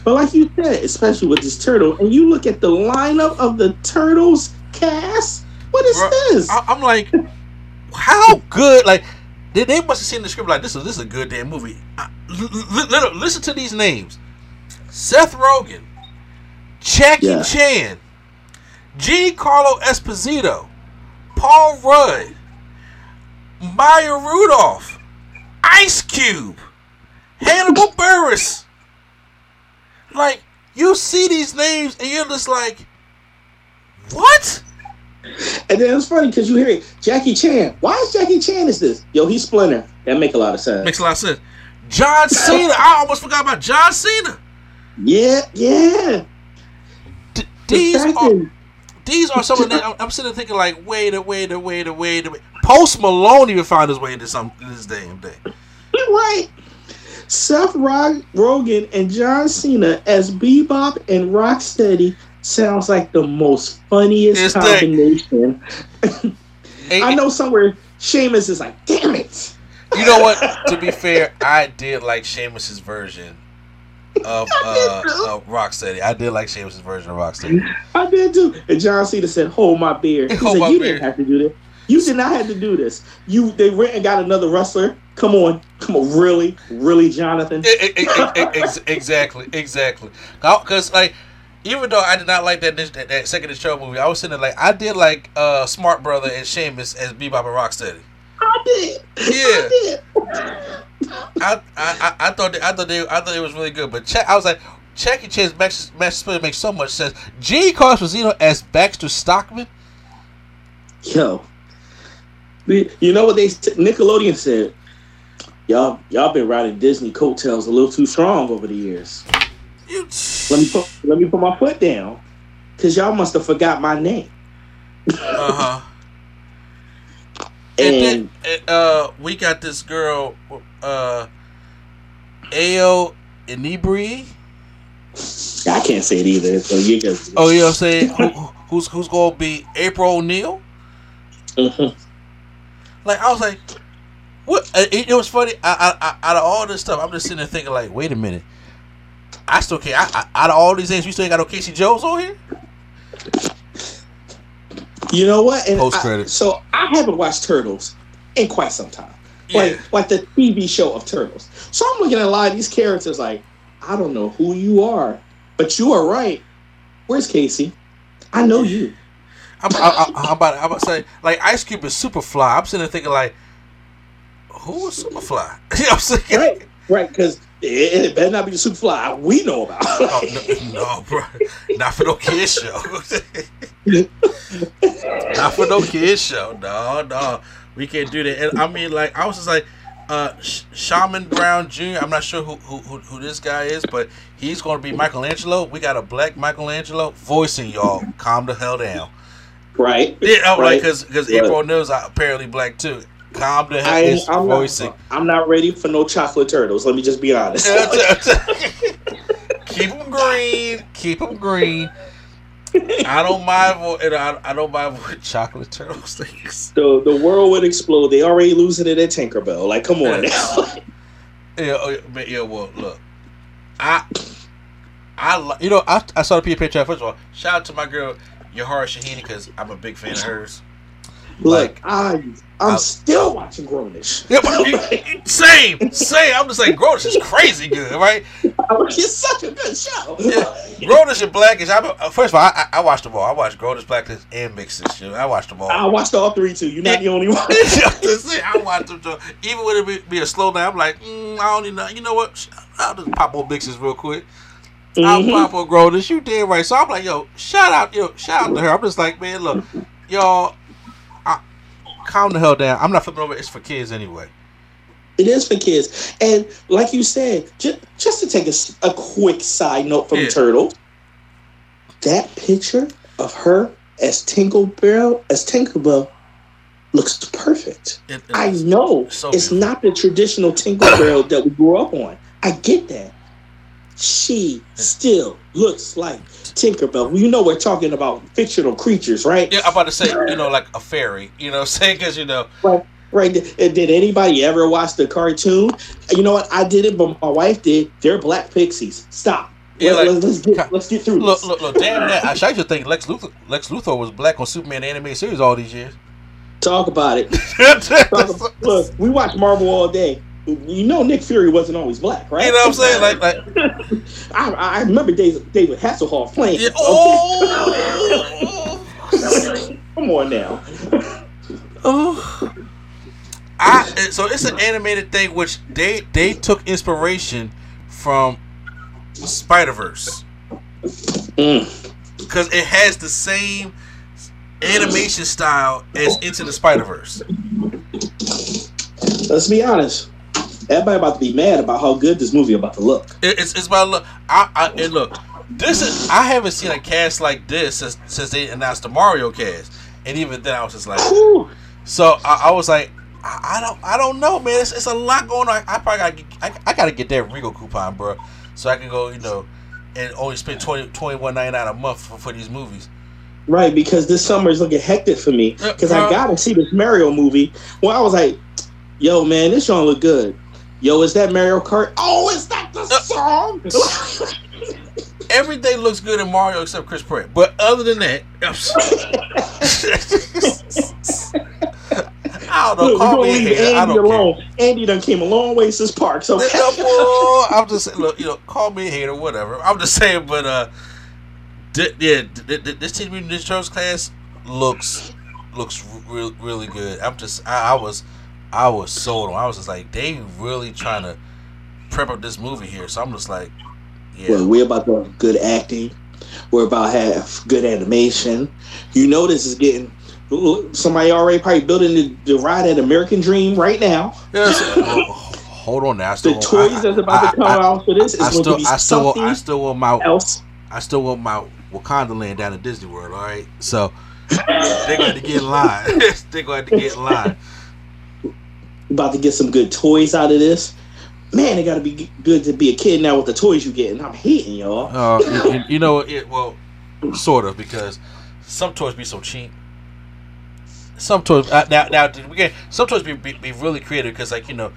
[SPEAKER 3] But like you said, especially with this turtle, and you look at the lineup of the turtles cast. What is
[SPEAKER 2] Bro,
[SPEAKER 3] this?
[SPEAKER 2] I, am like, how good? Like they, they must have seen the script like this is this is a good damn movie. I, l- l- listen to these names: Seth Rogen, Jackie
[SPEAKER 3] Yeah.
[SPEAKER 2] Chan, Giancarlo Esposito, Paul Rudd, Maya Rudolph, Ice Cube, Hannibal Buress. Like you see these names and you're just like, what?
[SPEAKER 3] And then it's funny because you hear it, Jackie Chan. Why is Jackie Chan is this? Yo, he's Splinter. That make a lot of sense.
[SPEAKER 2] Makes a lot of sense. John Cena. I almost forgot about John Cena.
[SPEAKER 3] yeah, yeah.
[SPEAKER 2] D- these are these are some of the. I'm, I'm sitting there thinking like, wait a wait a wait a wait a wait. Post Malone even found his way into some this damn day.
[SPEAKER 3] right. Seth Rog- Rogen and John Cena as Bebop and Rocksteady sounds like the most funniest
[SPEAKER 2] It's
[SPEAKER 3] combination. I know somewhere Sheamus is like, damn it.
[SPEAKER 2] You know what? To be fair, I did like Sheamus's version of uh, of Rocksteady. I did like Sheamus's version of Rocksteady.
[SPEAKER 3] I did too. And John Cena said, "Hold my beer." He
[SPEAKER 2] Hold
[SPEAKER 3] said, "You
[SPEAKER 2] beer."
[SPEAKER 3] didn't have to do this. You did not have to do this. You they went and got another wrestler. Come on, come on, really, really, Jonathan."
[SPEAKER 2] E- e- ex- exactly, exactly. Because like, even though I did not like that that, that second show movie, I was sitting there like I did like uh, Smart Brother and Sheamus as Bebop and Rocksteady.
[SPEAKER 3] I did.
[SPEAKER 2] Yeah.
[SPEAKER 3] I did.
[SPEAKER 2] I, I, I, thought they, I thought they I thought it was really good, but check I was like Jackie Chan's Max Splinter makes so much sense. G. Carlos Rosino as Baxter Stockman.
[SPEAKER 3] Yo, you know what they Nickelodeon said? Y'all, y'all been riding Disney coattails a little too strong over the years.
[SPEAKER 2] You,
[SPEAKER 3] Let me put, let me put my foot down, cause y'all must have forgot my name.
[SPEAKER 2] uh huh. And
[SPEAKER 3] And
[SPEAKER 2] then uh, we got this girl, uh, Ao Inibri.
[SPEAKER 3] I can't say it either. So you guys.
[SPEAKER 2] Oh, you know what I'm saying? Who, who's who's gonna be April O'Neil?
[SPEAKER 3] Mhm.
[SPEAKER 2] Like I was like, what? uh, It, it was funny. I, I, I, out of all this stuff, I'm just sitting there thinking like, wait a minute. I still can't. I, I, out of all these names, we still ain't got no Casey Jones on here.
[SPEAKER 3] You know what? And
[SPEAKER 2] Post
[SPEAKER 3] I-
[SPEAKER 2] credits.
[SPEAKER 3] so I haven't watched Turtles in quite some time.
[SPEAKER 2] Yeah.
[SPEAKER 3] Like like the TV show of Turtles. So I'm looking at a lot of these characters like, I don't know who you are, but you are right. Where's Casey? I know you.
[SPEAKER 2] I'm, I, I, I'm about. I'm about to say like Ice Cube is Superfly. I'm sitting there thinking like, who is Superfly? you know what I'm saying?
[SPEAKER 3] Right. Right, because it, it better not be the Superfly we know about.
[SPEAKER 2] Oh, no, no, bro, not for no kids show. not for no kids show. No, no, we can't do that. And I mean, like, I was just like, uh, Sh- Shamon Brown Jr. I'm not sure who, who who who this guy is, but he's going to be Michelangelo. We got a black Michelangelo voicing y'all. Calm the hell down.
[SPEAKER 3] right.
[SPEAKER 2] Yeah, like,
[SPEAKER 3] Right.
[SPEAKER 2] because because
[SPEAKER 3] Right.
[SPEAKER 2] April O'Neil's apparently black too. Calm the hell.
[SPEAKER 3] I,
[SPEAKER 2] voicing.
[SPEAKER 3] not, I'm not ready for no chocolate turtles. Let me just be honest.
[SPEAKER 2] keep them green. Keep them green. I don't mind. and I, I don't mind chocolate turtles things.
[SPEAKER 3] the the world would explode. They already losing it at Tinkerbell. Like, come on now.
[SPEAKER 2] Yeah, oh, yeah, but yeah. Well, look, I, I, you know, I, I saw the Peter Pan. First of all, shout out to my girl Yara Shahidi because I'm a big fan of hers.
[SPEAKER 3] Look,
[SPEAKER 2] Like-
[SPEAKER 3] I I'm
[SPEAKER 2] I-
[SPEAKER 3] still watching Grownish.
[SPEAKER 2] Yeah, but same, same. I'm just like, Grownish is crazy good, right?
[SPEAKER 3] it's such a good show.
[SPEAKER 2] Yeah. Grownish and Blackish. I'm first of all, I, I I watched them all. I watched Grownish, Blackish, and Mixed-ish. I watched them all.
[SPEAKER 3] I watched all three too. You're not the only one.
[SPEAKER 2] I watch them. too. Even when it be, be a slow down, I'm like, mm, I don't even know. You know what? I'll just pop on mixes real quick. I'll pop on Grodus. You did right. So I'm like, yo, shout out, yo, shout out to her. I'm just like, man, look, y'all, I, calm the hell down. I'm not flipping over. It's for kids anyway.
[SPEAKER 3] It is for kids, and like you said, just just to take a, a quick side note from
[SPEAKER 2] Yeah.
[SPEAKER 3] Turtle, that picture of her as Tinkerbell as Tinkerbell looks perfect.
[SPEAKER 2] It- it-
[SPEAKER 3] I know
[SPEAKER 2] so
[SPEAKER 3] it's not the traditional Tinkerbell that we grew up on. I get that. She still looks like Tinkerbell. You know we're talking about fictional creatures, right?
[SPEAKER 2] Yeah, I'm about to say, you know, like a fairy. You know, what I'm saying because you know,
[SPEAKER 3] Right. Did, did anybody ever watch the cartoon? You know what? I did it, but my wife did. They're black pixies. Stop.
[SPEAKER 2] Yeah,
[SPEAKER 3] Let,
[SPEAKER 2] like-
[SPEAKER 3] us get let's get through
[SPEAKER 2] look,
[SPEAKER 3] this.
[SPEAKER 2] look, look. Damn that. I should think Lex Luthor, Lex Luthor was black on Superman animated series all these years.
[SPEAKER 3] Talk about it. Talk, look, we watch Marvel all day. You know Nick Fury wasn't always black, right?
[SPEAKER 2] You know what I'm saying? Like, like,
[SPEAKER 3] I, I remember David Hasselhoff playing.
[SPEAKER 2] yeah, oh,
[SPEAKER 3] Come on now.
[SPEAKER 2] oh. I so it's an animated thing which they they took inspiration from Spider Verse
[SPEAKER 3] Mm.
[SPEAKER 2] because it has the same animation style as Into the Spider Verse.
[SPEAKER 3] Let's be honest. Everybody about to be mad about how good this movie about to look.
[SPEAKER 2] It's it's about look. I, I and look. This is I haven't seen a cast like this since since they announced the Mario cast, and even then I was just like, so I, I was like, I, I don't I don't know, man. It's, it's a lot going on. I probably gotta get, I, I gotta get that Regal coupon, bro, so I can go, you know, and only spend 20 21.99 a month for, for these movies.
[SPEAKER 3] Right, because this summer is looking hectic for me.
[SPEAKER 2] Uh,
[SPEAKER 3] because I
[SPEAKER 2] uh,
[SPEAKER 3] gotta see this Mario movie. Well, I was like, yo, man, this song look good. Yo, is that Mario Kart? Oh, is that the
[SPEAKER 2] Uh,
[SPEAKER 3] song?
[SPEAKER 2] Everything looks good in Mario except Chris Pratt, but other than that, I don't know.
[SPEAKER 3] Look, we're
[SPEAKER 2] Call me a
[SPEAKER 3] leave.
[SPEAKER 2] I
[SPEAKER 3] Andy
[SPEAKER 2] don't care.
[SPEAKER 3] alone. Andy done came a long way since Parks. Okay.
[SPEAKER 2] No, I'm just saying, look, you know, call me a hater, whatever. I'm just saying, but uh, yeah, this Teenage Mutant Ninja Turtles class looks looks re- really good. I'm just, I, I was, I was sold on. I was just like, they really trying to prep up this movie here. So I'm just like, yeah,
[SPEAKER 3] Well, we're about to have good acting. We're about to have good animation. You know this is getting somebody already probably building the, the ride at American Dream right now.
[SPEAKER 2] Yes. Well, oh, hold on now.
[SPEAKER 3] The toys that's about to come
[SPEAKER 2] I,
[SPEAKER 3] out for this is
[SPEAKER 2] I, I
[SPEAKER 3] going
[SPEAKER 2] still,
[SPEAKER 3] to be
[SPEAKER 2] I still, want,
[SPEAKER 3] something
[SPEAKER 2] I still want my,
[SPEAKER 3] else.
[SPEAKER 2] I still want my Wakanda land down at Disney World. All right, so they're going to get in line. they're going to get in line.
[SPEAKER 3] About to get some good toys out of this. Man, it got to be good to be a kid now with the toys you getting. I'm hating y'all.
[SPEAKER 2] Uh, you know, it, well, sort of because some toys be so cheap. Some toys uh, now now we get some toys be, be, be really creative because like you know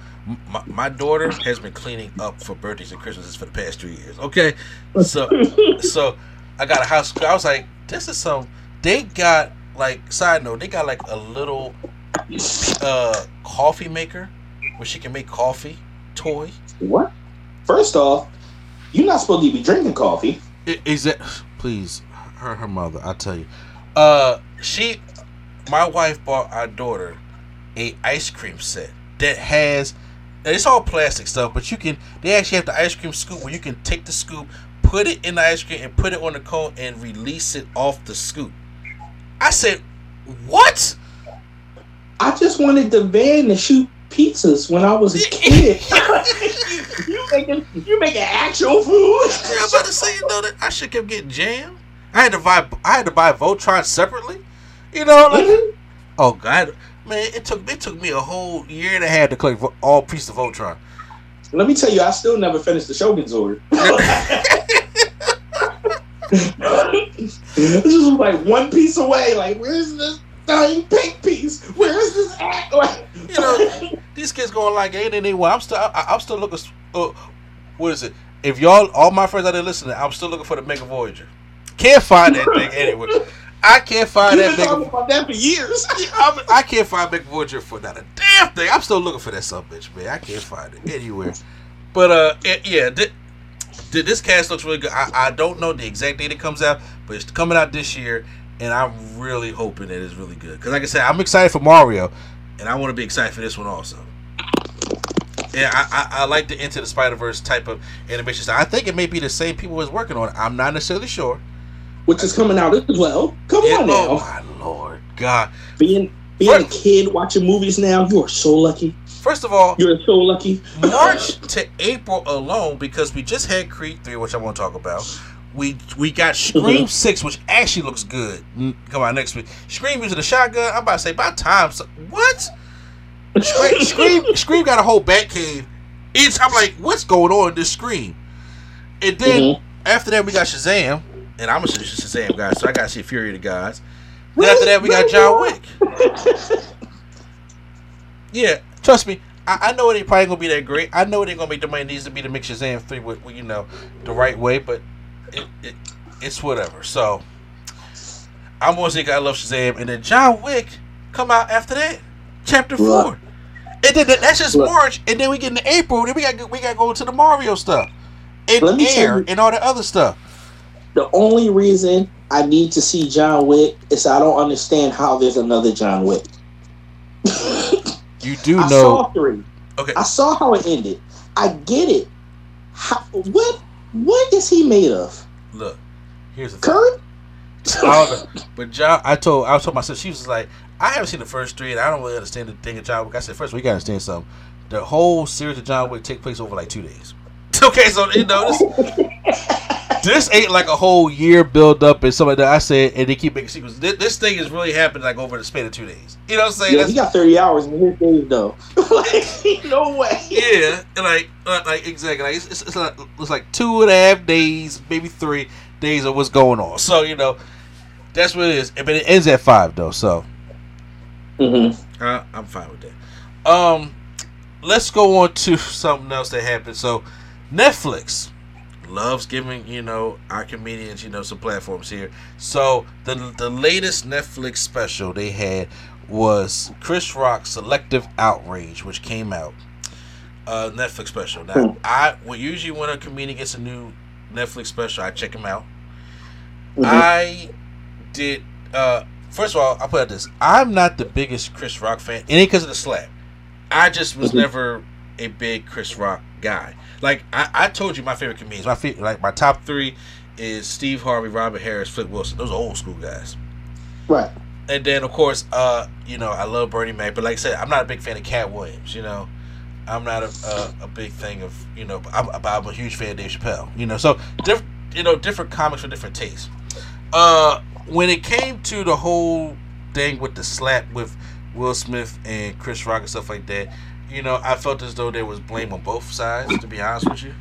[SPEAKER 2] my, my daughter has been cleaning up for birthdays and Christmases for the past three years. Okay, so so I got a house. I was like, this is some. They got like side note. They got like a little uh coffee maker where she can make coffee toy.
[SPEAKER 3] What? First off, you're not supposed to be drinking coffee.
[SPEAKER 2] I- Is that please her her mother? I tell you, uh, she, my wife bought our daughter a ice cream set that has. and It's all plastic stuff, but you can. They actually have the ice cream scoop where you can take the scoop, put it in the ice cream, and put it on the cone and release it off the scoop. I said, "What?"
[SPEAKER 3] I just wanted the van to shoot pizzas when I was a kid. you making you making actual food?
[SPEAKER 2] Yeah, I'm about to say, you know, that I should kept getting jammed. I had to buy, I had to buy Voltron separately. You know, like,
[SPEAKER 3] Mhm.
[SPEAKER 2] oh god, man, it took it took me a whole year and a half to collect all pieces of Voltron.
[SPEAKER 3] Let me tell you, I still never finished the Shogun's order. this was like one piece away. Like, where's this dang pink piece? Where's this at? Like,
[SPEAKER 2] You know, these kids going like ain't anywhere. I'm still, I, I'm still looking. Uh, what is it? If y'all, all my friends out there listening, I'm still looking for the Mega Voyager. Can't find that thing anywhere. I can't find
[SPEAKER 3] You've
[SPEAKER 2] that
[SPEAKER 3] been
[SPEAKER 2] Mega.
[SPEAKER 3] talking about that for years.
[SPEAKER 2] I can't find Mega Voyager for not a damn thing. I'm still looking for that sub bitch, man. I can't find it anywhere. But uh, it- yeah, thi- thi- this cast looks really good. I, I don't know the exact date it comes out, but it's coming out this year, and I'm really hoping that it's really good. Because like I said, I'm excited for Mario, and I want to be excited for this one also. Yeah, I, I, I like the Into the Spider Verse type of animation style. I think it may be the same people was working on it. I'm not necessarily sure.
[SPEAKER 3] Which is coming out as well. Come
[SPEAKER 2] Yeah,
[SPEAKER 3] on oh now.
[SPEAKER 2] oh my lord, God!
[SPEAKER 3] Being being a kid watching movies now, you are so lucky.
[SPEAKER 2] First of all,
[SPEAKER 3] You're so lucky.
[SPEAKER 2] March to April alone, because we just had Creed three, which I want to talk about. We we got Scream
[SPEAKER 3] Mhm.
[SPEAKER 2] six, which actually looks good. Mm, Come out next week. Scream using the shotgun. I'm about to say by time. So, what? Scream, Scream Scream got a whole bat cave. It's I'm like, what's going on in this Scream? And then
[SPEAKER 3] Mhm.
[SPEAKER 2] after that we got Shazam, and I'm a Shazam guy, so I gotta see Fury of the Gods. Then after that we got John Wick. Yeah, trust me. I, know it ain't probably gonna be that great. I know it ain't gonna make the money it needs to be to make Shazam three with you know the right way, but it, it it's whatever. So I'm gonna say I love Shazam, and then John Wick come out after that, chapter
[SPEAKER 3] Right.
[SPEAKER 2] four, and then that's just
[SPEAKER 3] Right.
[SPEAKER 2] March, and then we get into April, then we got we got to go to the Mario stuff, and Air, and all the other stuff.
[SPEAKER 3] The only reason I need to see John Wick is I don't understand how there's another John Wick.
[SPEAKER 2] You do
[SPEAKER 3] I
[SPEAKER 2] know,
[SPEAKER 3] saw three.
[SPEAKER 2] okay?
[SPEAKER 3] I saw how it ended. I get it. How, what what is he made of?
[SPEAKER 2] Look, here's the thing.
[SPEAKER 3] Curry?
[SPEAKER 2] I don't know. But John, I told I told myself she was like, I haven't seen the first three, and I don't really understand the thing of John Wick. I said, first, we gotta understand something. The whole series of John Wick take place over like two days. Okay, so you know this, this ain't like a whole year build up and something like that. I said, and they keep making sequels. This, this thing is really happening like over the span of two days. You know what I'm saying?
[SPEAKER 3] Yeah,
[SPEAKER 2] That's-
[SPEAKER 3] he got 30 hours in his days though. like, no way.
[SPEAKER 2] yeah, like, uh, like exactly, like it's, it's, it's, like, it's like two and a half days, maybe three days of what's going on. So you know, that's what it is. But it ends at five though, so.
[SPEAKER 3] Mm-hmm.
[SPEAKER 2] Uh, I'm fine with that. Um, let's go on to something else that happened. So, Netflix loves giving you know our comedians you know some platforms here. So the the latest Netflix special they had was Chris Rock's Selective Outrage, which came out. Uh, Netflix special. Now,
[SPEAKER 3] Hmm.
[SPEAKER 2] I well, usually when a comedian gets a new Netflix special, I check him out.
[SPEAKER 3] Mhm.
[SPEAKER 2] I did. Uh, first of all, I'll put out this: I'm not the biggest Chris Rock fan. It ain't because of the slap. I just was
[SPEAKER 3] Mhm.
[SPEAKER 2] never a big Chris Rock guy. Like I, I told you, my favorite comedians, my favorite, like my top three is Steve Harvey, Robin Harris, Flip Wilson. Those are old school guys.
[SPEAKER 3] Right.
[SPEAKER 2] And then of course, uh, you know, I love Bernie Mac, but like I said, I'm not a big fan of Katt Williams. You know, I'm not a a, a big thing of you know, I'm, I'm a huge fan of Dave Chappelle. You know, so diff, you know, different comics for different tastes. Uh, when it came to the whole thing with the slap with Will Smith and Chris Rock and stuff like that, you know, I felt as though there was blame on both sides. To be honest with you,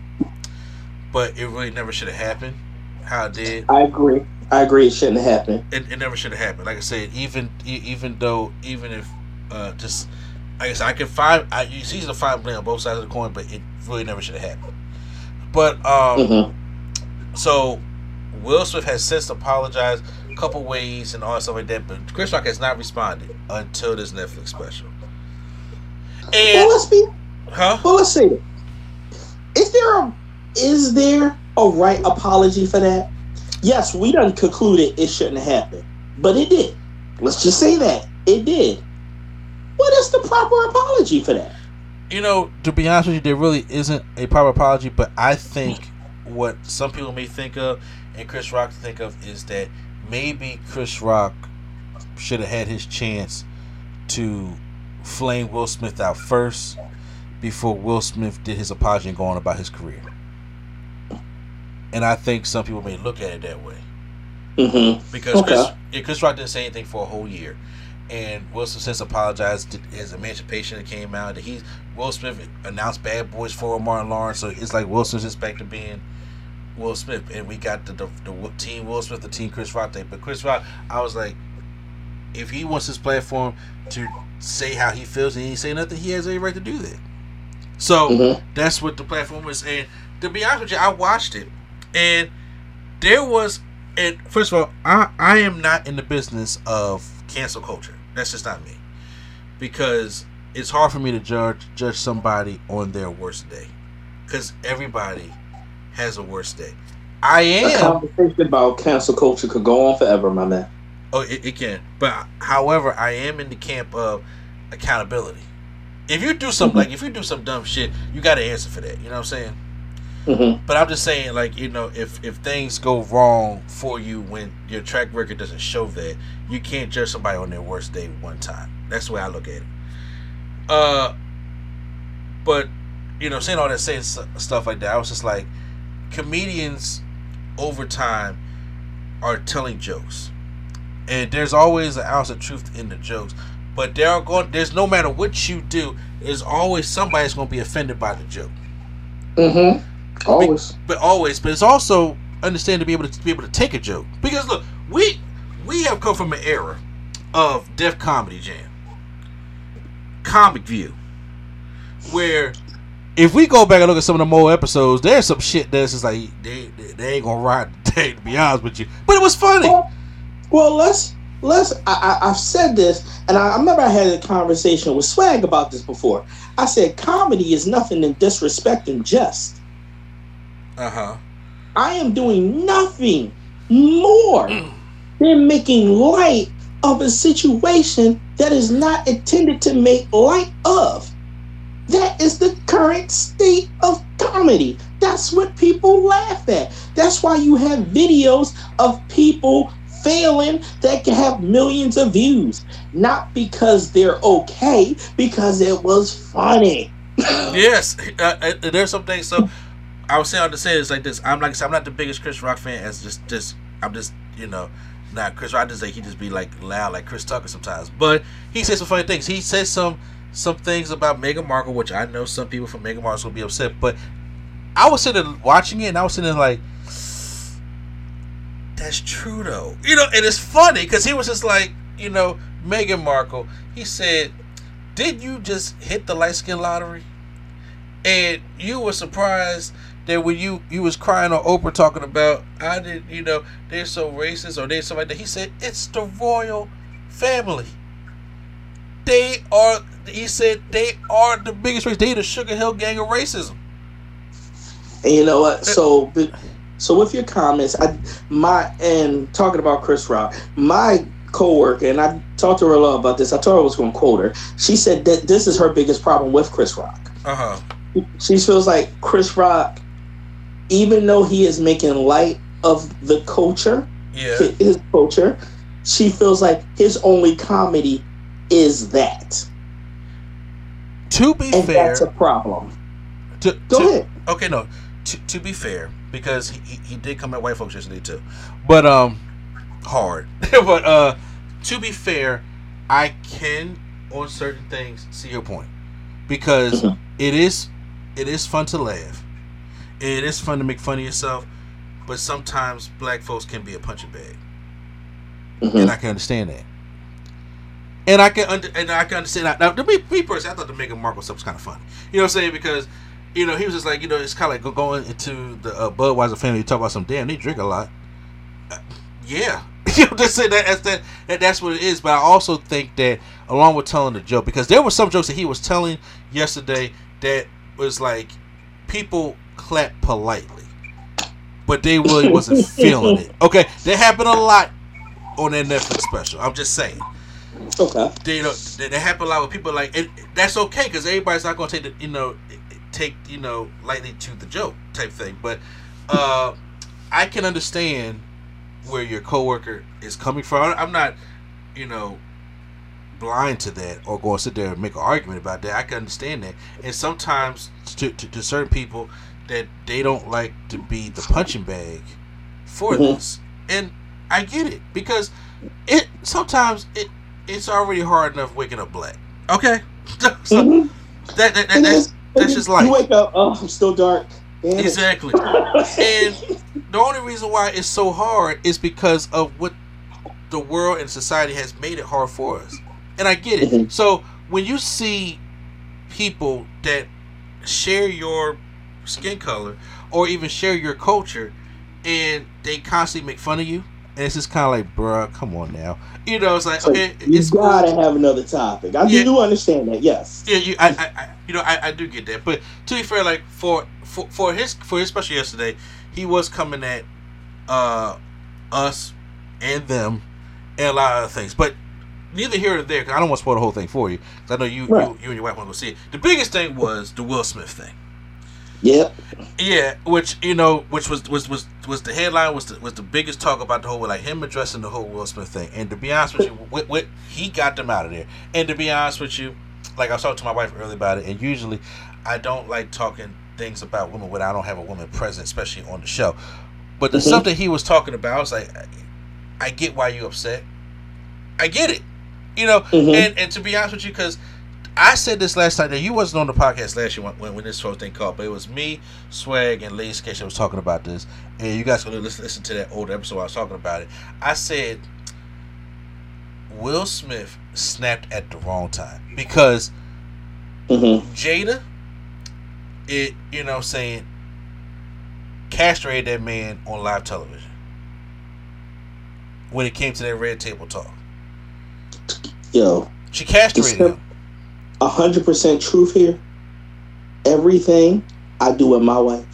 [SPEAKER 2] but it really never should have happened. How it did
[SPEAKER 3] I agree. I agree. It shouldn't have happened.
[SPEAKER 2] it, it never should have happened. Like I said, even even though even if uh, just I said, I can find I it's easy to find blame on both sides of the coin, but it really never should have happened. But um,
[SPEAKER 3] Mm-hmm.
[SPEAKER 2] so Will Smith has since apologized a couple ways and all that stuff like that, but Chris Rock has not responded until this Netflix special.
[SPEAKER 3] Well,
[SPEAKER 2] And
[SPEAKER 3] let's be.
[SPEAKER 2] huh?
[SPEAKER 3] Well, let's it. Is there a is there a right apology for that? Yes, we done concluded it shouldn't happen, but it did. Let's just say that it did. What is the proper apology for that?
[SPEAKER 2] You know, to be honest with you, there really isn't a proper apology, but I think what some people may think of and Chris Rock think of is that maybe Chris Rock should have had his chance to flame Will Smith out first before Will Smith did his apology and go on about his career. And I think some people may look at it that way
[SPEAKER 3] Mm-hmm.
[SPEAKER 2] because
[SPEAKER 3] Okay.
[SPEAKER 2] Chris, yeah, Chris Rock didn't say anything for a whole year, and Will Smith since apologized. to His Emancipation that came out. That he Will Smith announced Bad Boys for Martin Lawrence, so it's like Will Smith's just back to being Will Smith, and we got the the, the team Will Smith, the team Chris Rock thing. But Chris Rock, I was like, if he wants his platform to say how he feels and he say nothing, he has every right to do that. So
[SPEAKER 3] Mhm.
[SPEAKER 2] that's what the platform is. And to be honest with you, I watched it, and there was. And first of all, I I am not in the business of cancel culture. That's just not me, because it's hard for me to judge judge somebody on their worst day, because everybody has a worst day. I am.
[SPEAKER 3] The conversation about cancel culture could go on forever, my man.
[SPEAKER 2] Oh, it, it can. But however, I am in the camp of accountability. if you do something like if you do some dumb shit, you got to answer for that. You know what I'm saying?
[SPEAKER 3] Mm-hmm.
[SPEAKER 2] But I'm just saying, like you know, if if things go wrong for you when your track record doesn't show that, you can't judge somebody on their worst day one time. That's the way I look at it. Uh, but you know, saying all that, saying stuff like that, I was just like, comedians over time are telling jokes, and there's always an ounce of truth in the jokes. But there are going, there's no matter what you do, there's always somebody's going to be offended by the joke.
[SPEAKER 3] Mm-hmm. Always.
[SPEAKER 2] But, but always. But it's also understand to be able to, to be able to take a joke because look, we we have come from an era of Def Comedy Jam, Comic View, where if we go back and look at some of the more episodes, there's some shit that's just like they they, they ain't gonna ride today. To be honest with you, but it was funny.
[SPEAKER 3] Well, well let's let's. I, I, have said this, and I, I remember I had a conversation with Swag about this before. I said comedy is nothing than disrespect and jest.
[SPEAKER 2] Uh huh.
[SPEAKER 3] I am doing nothing more than making light of a situation that is not intended to make light of. That is the current state of comedy. That's what people laugh at. That's why you have videos of people failing that can have millions of views. Not because they're okay, because it was funny.
[SPEAKER 2] yes, uh, uh, there's some things. So I was saying to say it's like this. I'm like I'm not the biggest Chris Rock fan. As just just I'm just you know not Chris Rock. Just like he just be like loud like Chris Tucker sometimes. But he says some funny things. He says some some things about Meghan Markle, which I know some people from Meghan Markle will be upset. But I was sitting watching it and I was sitting like. That's true though, you know, and it's funny because he was just like, you know, Meghan Markle. He said, "Did you just hit the light skin lottery?" And you were surprised that when you you was crying on Oprah talking about I did you know they're so racist or they're something like that. He said it's the royal family. They are. He said they are the biggest race. They the Sugar Hill gang of racism.
[SPEAKER 3] And you know what? So, so with your comments, I my and talking about Chris Rock, my coworker, and I talked to her a lot about this. I told her I was going to quote her. She said that this is her biggest problem with Chris Rock.
[SPEAKER 2] Uh huh.
[SPEAKER 3] She feels like Chris Rock even though he is making light of the culture,
[SPEAKER 2] yeah.
[SPEAKER 3] his culture, she feels like his only comedy is that.
[SPEAKER 2] To be
[SPEAKER 3] and
[SPEAKER 2] fair,
[SPEAKER 3] that's a problem.
[SPEAKER 2] To,
[SPEAKER 3] Go
[SPEAKER 2] to,
[SPEAKER 3] ahead.
[SPEAKER 2] Okay, no. To, to be fair, because he, he, he did come at white folks yesterday too, but um, hard. but uh, to be fair, I can on certain things see your point because it is it is fun to laugh it is fun to make fun of yourself, but sometimes black folks can be a punching bag,
[SPEAKER 3] Mhm.
[SPEAKER 2] and I can understand that. And I can under, and I can understand that. Now, to me, me personally, I thought the Meghan Markle stuff was kind of funny. You know what I'm saying? Because you know he was just like you know it's kind of like going into the uh, Budweiser family. You talk about some damn they drink a lot. Uh, yeah, you know just say that that's that, that that's what it is. But I also think that along with telling the joke, because there were some jokes that he was telling yesterday that was like people clap politely, but they really wasn't feeling it. Okay, that happened a lot on that Netflix special. I'm just saying.
[SPEAKER 3] Okay.
[SPEAKER 2] They, you know, that that happen a lot with people like and that's okay because everybody's not gonna take the you know take you know lightly to the joke type thing. But uh, I can understand where your coworker is coming from. I'm not you know blind to that or going to sit there and make an argument about that. I can understand that. And sometimes to, to, to certain people that they don't like to be the punching bag for
[SPEAKER 3] Mhm.
[SPEAKER 2] this. And I get it because it sometimes it it's already hard enough waking up black. Okay. so
[SPEAKER 3] Mhm.
[SPEAKER 2] that, that, that that's that's just like
[SPEAKER 3] you wake up. Oh, I'm still dark. Damn
[SPEAKER 2] exactly. And the only reason why it's so hard is because of what the world and society has made it hard for us. And I get it.
[SPEAKER 3] Mhm.
[SPEAKER 2] So when you see people that share your skin color or even share your culture and they constantly make fun of you, and it's just kind of like, bruh, come on now. You know, it's like,
[SPEAKER 3] So
[SPEAKER 2] okay,
[SPEAKER 3] you
[SPEAKER 2] it's
[SPEAKER 3] gotta
[SPEAKER 2] cool.
[SPEAKER 3] have another topic. I
[SPEAKER 2] Yeah.
[SPEAKER 3] do understand that. Yes.
[SPEAKER 2] Yeah, you, I, I, I, you know, I, I do get that. But to be fair, like for, for, for his, for his special yesterday, he was coming at, uh, us and them and a lot of other things. But neither here nor there. Cause I don't want to spoil the whole thing for you. 'cause I know you,
[SPEAKER 3] Right.
[SPEAKER 2] you, you and your wife want to go see it. The biggest thing was the Will Smith thing.
[SPEAKER 3] Yep.
[SPEAKER 2] Yeah, which you know, which was was was was the headline was the, was the biggest talk about the whole like him addressing the whole Will Smith thing. And to be honest with you, with, with, he got them out of there. And to be honest with you, like I was talking to my wife earlier about it, and usually I don't like talking things about women when I don't have a woman present, especially on the show. But the
[SPEAKER 3] Mhm.
[SPEAKER 2] stuff that he was talking about, I was like, I, get why you upset. I get it, you know.
[SPEAKER 3] Mhm.
[SPEAKER 2] And and to be honest with you, because I said this last time that you wasn't on the podcast last year when, when, when this whole thing called, but it was me, Swag, and Sketch that was talking about this, and you guys can listen, listen to that old episode where I was talking about it. I said Will Smith snapped at the wrong time because
[SPEAKER 3] hmm
[SPEAKER 2] Jada, it you know what I'm saying, castrated that man on live television when it came to that red table talk.
[SPEAKER 3] Yo,
[SPEAKER 2] She castrated him.
[SPEAKER 3] a hundred percent truth here. Everything I do with my wife,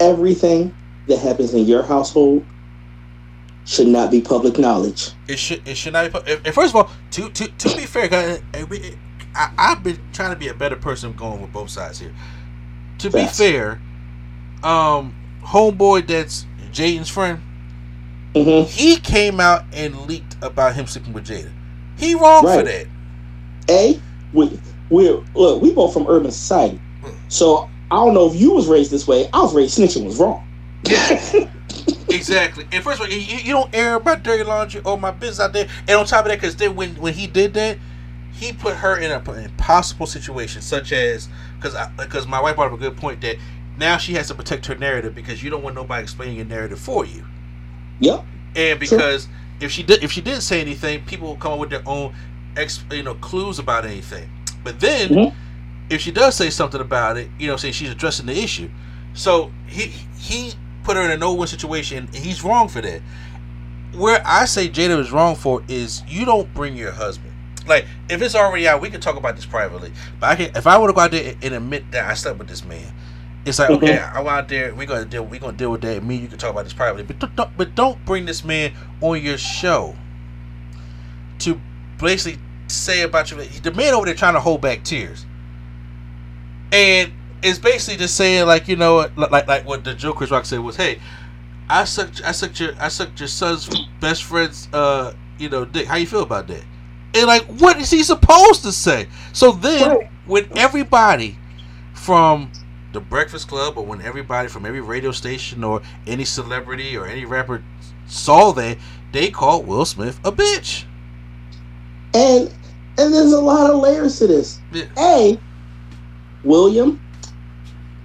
[SPEAKER 3] everything that happens in your household should not be public knowledge.
[SPEAKER 2] It should it should not be. And first of all, to to to be fair, 'cause I, I've been trying to be a better person going with both sides here. To be fair, um, homeboy that's Jaden's friend,
[SPEAKER 3] hmm
[SPEAKER 2] he came out and leaked about him sleeping with Jada. He wrong for that.
[SPEAKER 3] A, we we look, we both from urban society, so I don't know if you was raised this way. I was raised snitching was wrong.
[SPEAKER 2] Exactly. And first of all, you, you don't air my dirty laundry or my business out there. And on top of that, because then when when he did that, he put her in a, an impossible situation, such as because because my wife brought up a good point that now she has to protect her narrative because you don't want nobody explaining your narrative for you.
[SPEAKER 3] Yeah.
[SPEAKER 2] And because if she did if she didn't say anything, people will come up with their own ex you know clues about anything. But then
[SPEAKER 3] Mhm.
[SPEAKER 2] if she does say something about it, you know, say she's addressing the issue. So he he put her in a no win situation, and he's wrong for that. Where I say Jada is wrong for is you don't bring your husband. Like if it's already out, we can talk about this privately. But I can if I were to go out there and admit that I slept with this man, it's like okay, mm-hmm. I'm out there. We're gonna deal. We're gonna deal with that. Me, you can talk about this privately, but don't- don't, but don't bring this man on your show to basically say about you. The man over there trying to hold back tears, and it's basically just saying like you know like like, like what the Joe Chris Rock said was, hey, I sucked I sucked your I sucked your son's best friend's uh you know dick. How you feel about that? And like, what is he supposed to say? So then, when everybody from the Breakfast Club, or when everybody from every radio station or any celebrity or any rapper saw that, they called Will Smith a bitch.
[SPEAKER 3] And and there's a lot of layers to this.
[SPEAKER 2] Yeah.
[SPEAKER 3] A, William,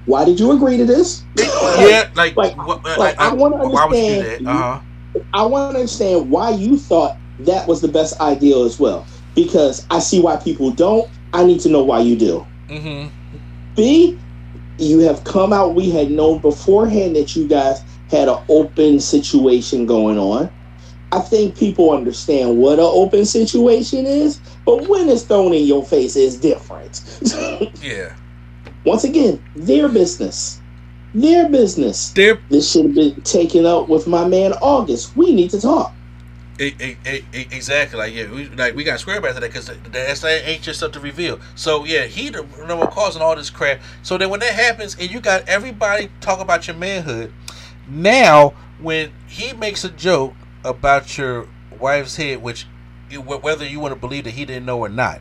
[SPEAKER 3] why did you agree to this?
[SPEAKER 2] Yeah, like,
[SPEAKER 3] Like-
[SPEAKER 2] what,
[SPEAKER 3] like, I
[SPEAKER 2] would you do
[SPEAKER 3] understand-
[SPEAKER 2] that? Uh huh.
[SPEAKER 3] I want to understand why you thought that was the best idea as well. Because I see why people don't. I need to know why you do.
[SPEAKER 2] Mm-hmm.
[SPEAKER 3] B, you have come out. We had known beforehand that you guys had an open situation going on. I think people understand what an open situation is, but when it's thrown in your face, it's different.
[SPEAKER 2] Yeah.
[SPEAKER 3] Once again, their business. Their business.
[SPEAKER 2] They're
[SPEAKER 3] This should have been taken up with my man August. We need to talk.
[SPEAKER 2] Exactly like yeah we like we got square back to that because that's that ain't just stuff to reveal so yeah he the number causing all this crap so then when that happens and you got everybody talk about your manhood now when he makes a joke about your wife's head which whether you want to believe that he didn't know or not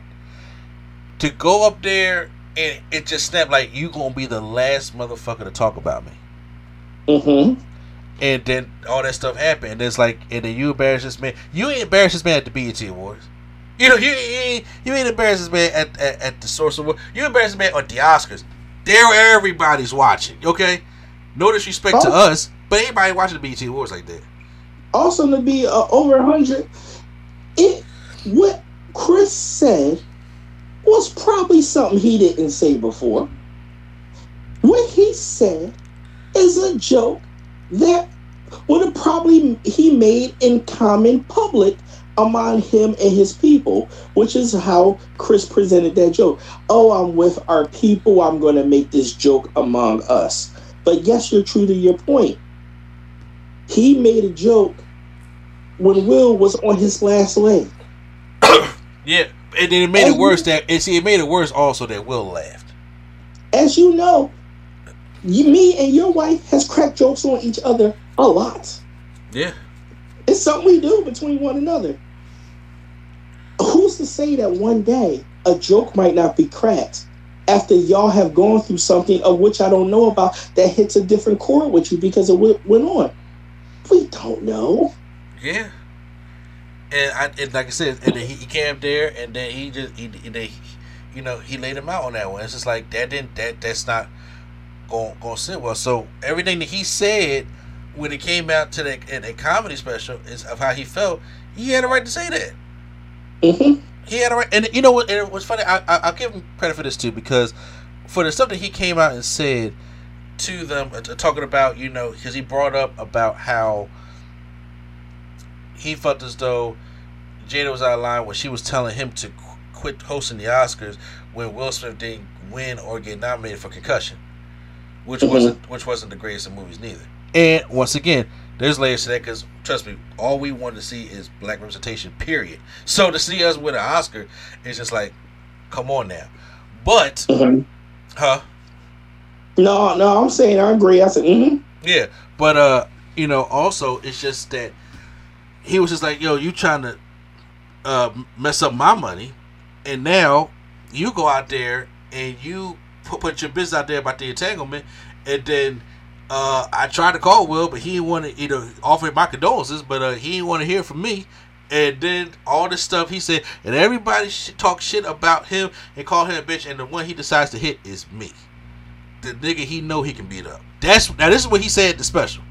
[SPEAKER 2] to go up there and it just snapped like you gonna be the last motherfucker to talk about me
[SPEAKER 3] Mm-hmm.
[SPEAKER 2] and then all that stuff happened. And it's like, and then you embarrass this man. You ain't embarrass this man at the BET Awards. You know, you, you ain't you ain't embarrass this man at, at, at the Source Award. You embarrass this man at the Oscars. There, everybody's watching. Okay, no disrespect to
[SPEAKER 3] Oh.
[SPEAKER 2] us, but anybody watching the BET Awards like that.
[SPEAKER 3] Also, to be uh, over a hundred, it what Chris said was probably something he didn't say before. What he said is a joke that would have probably he made in common public among him and his people, which is how Chris presented that joke. Oh, I'm with our people. I'm going to make this joke among us. But yes, you're true to your point. He made a joke when Will was on his last leg.
[SPEAKER 2] Yeah, and then it made it worse that and see it made it worse also that Will laughed.
[SPEAKER 3] As you know, you, me and your wife has cracked jokes on each other a lot.
[SPEAKER 2] Yeah.
[SPEAKER 3] It's something we do between one another. Who's to say that one day a joke might not be cracked after y'all have gone through something of which I don't know about that hits a different chord with you because of what went on? We don't know.
[SPEAKER 2] Yeah. And I and like I said, and then he, he came there, and then he just he, they, you know, he laid him out on that one. It's just like that didn't that that's not going going to sit well. So everything that he said when it came out to the in a comedy special is of how he felt. He had a right to say that.
[SPEAKER 3] Mm-hmm.
[SPEAKER 2] He had a right, and you know what? And it was funny. I, I I'll give him credit for this too because for the stuff that he came out and said to them, uh, talking about you know, because he brought up about how he felt as though Jada was out of line when she was telling him to qu- quit hosting the Oscars when Will Smith didn't win or get nominated for concussion, which
[SPEAKER 3] Mhm.
[SPEAKER 2] wasn't which wasn't the greatest of movies neither. And once again, there's layers to that because trust me, all we want to see is black representation. Period. So to see us win an Oscar is just like, come on now. But,
[SPEAKER 3] Mhm.
[SPEAKER 2] huh?
[SPEAKER 3] No, no, I'm saying I agree. I said, mm-hmm.
[SPEAKER 2] Yeah, but uh, you know, also it's just that he was just like, "Yo, you trying to uh mess up my money, and now you go out there and you put, put your business out there about the entanglement, and then uh I tried to call Will, but he didn't want to, know, offer my condolences, but uh he didn't want to hear from me." And then all this stuff he said, and everybody sh- talk shit about him and call him a bitch, and the one he decides to hit is me the nigga he know he can beat up. That's now this is what he said the special.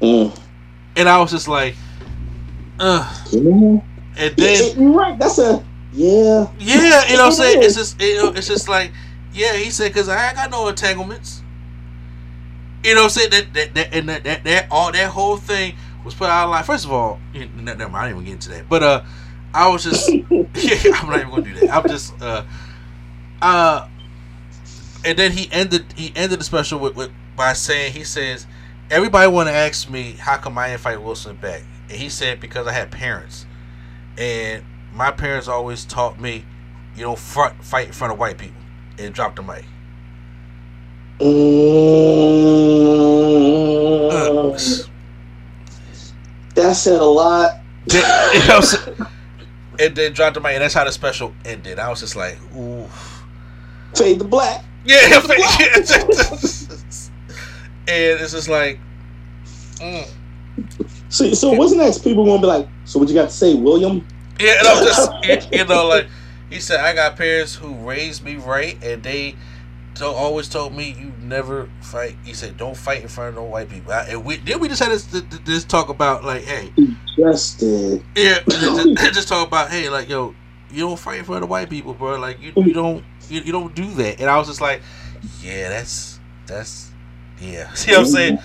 [SPEAKER 3] Mm.
[SPEAKER 2] And I was just like, uh
[SPEAKER 3] Yeah.
[SPEAKER 2] and then
[SPEAKER 3] you're right. That's a yeah.
[SPEAKER 2] yeah, you know what I'm saying? It's just you know, it's just like, yeah, he said cause I ain't got no entanglements. You know what I'm saying? That that, that and that, that that all that whole thing was put out of line. First of all, you know, never mind, I didn't even get into that. But uh I was just yeah, I'm not even gonna do that. I'm just uh uh and then he ended he ended the special with, with by saying he says everybody want to ask me how come I didn't fight Wilson back and he said because I had parents and my parents always taught me you don't front fight in front of white people and drop the mic
[SPEAKER 3] Mm. that said a lot.
[SPEAKER 2] Then- you know what I'm saying? and then drop the mic and that's how the special ended I was just like ooh
[SPEAKER 3] Fade the black.
[SPEAKER 2] yeah and it's just like mm.
[SPEAKER 3] So, so what's next? People gonna be like, so what you got to say, William?
[SPEAKER 2] Yeah, and I'm just, you- you know, like he said, I got parents who raised me right, and they always told me you never fight. He said, don't fight in front of no white people. I, and we then we just had this, this, this talk about like, hey,
[SPEAKER 3] Just did.
[SPEAKER 2] yeah, just, just talk about hey, like yo, you don't fight in front of white people, bro. Like you, you don't you, you don't do that. And I was just like, yeah, that's that's yeah. See what I'm saying?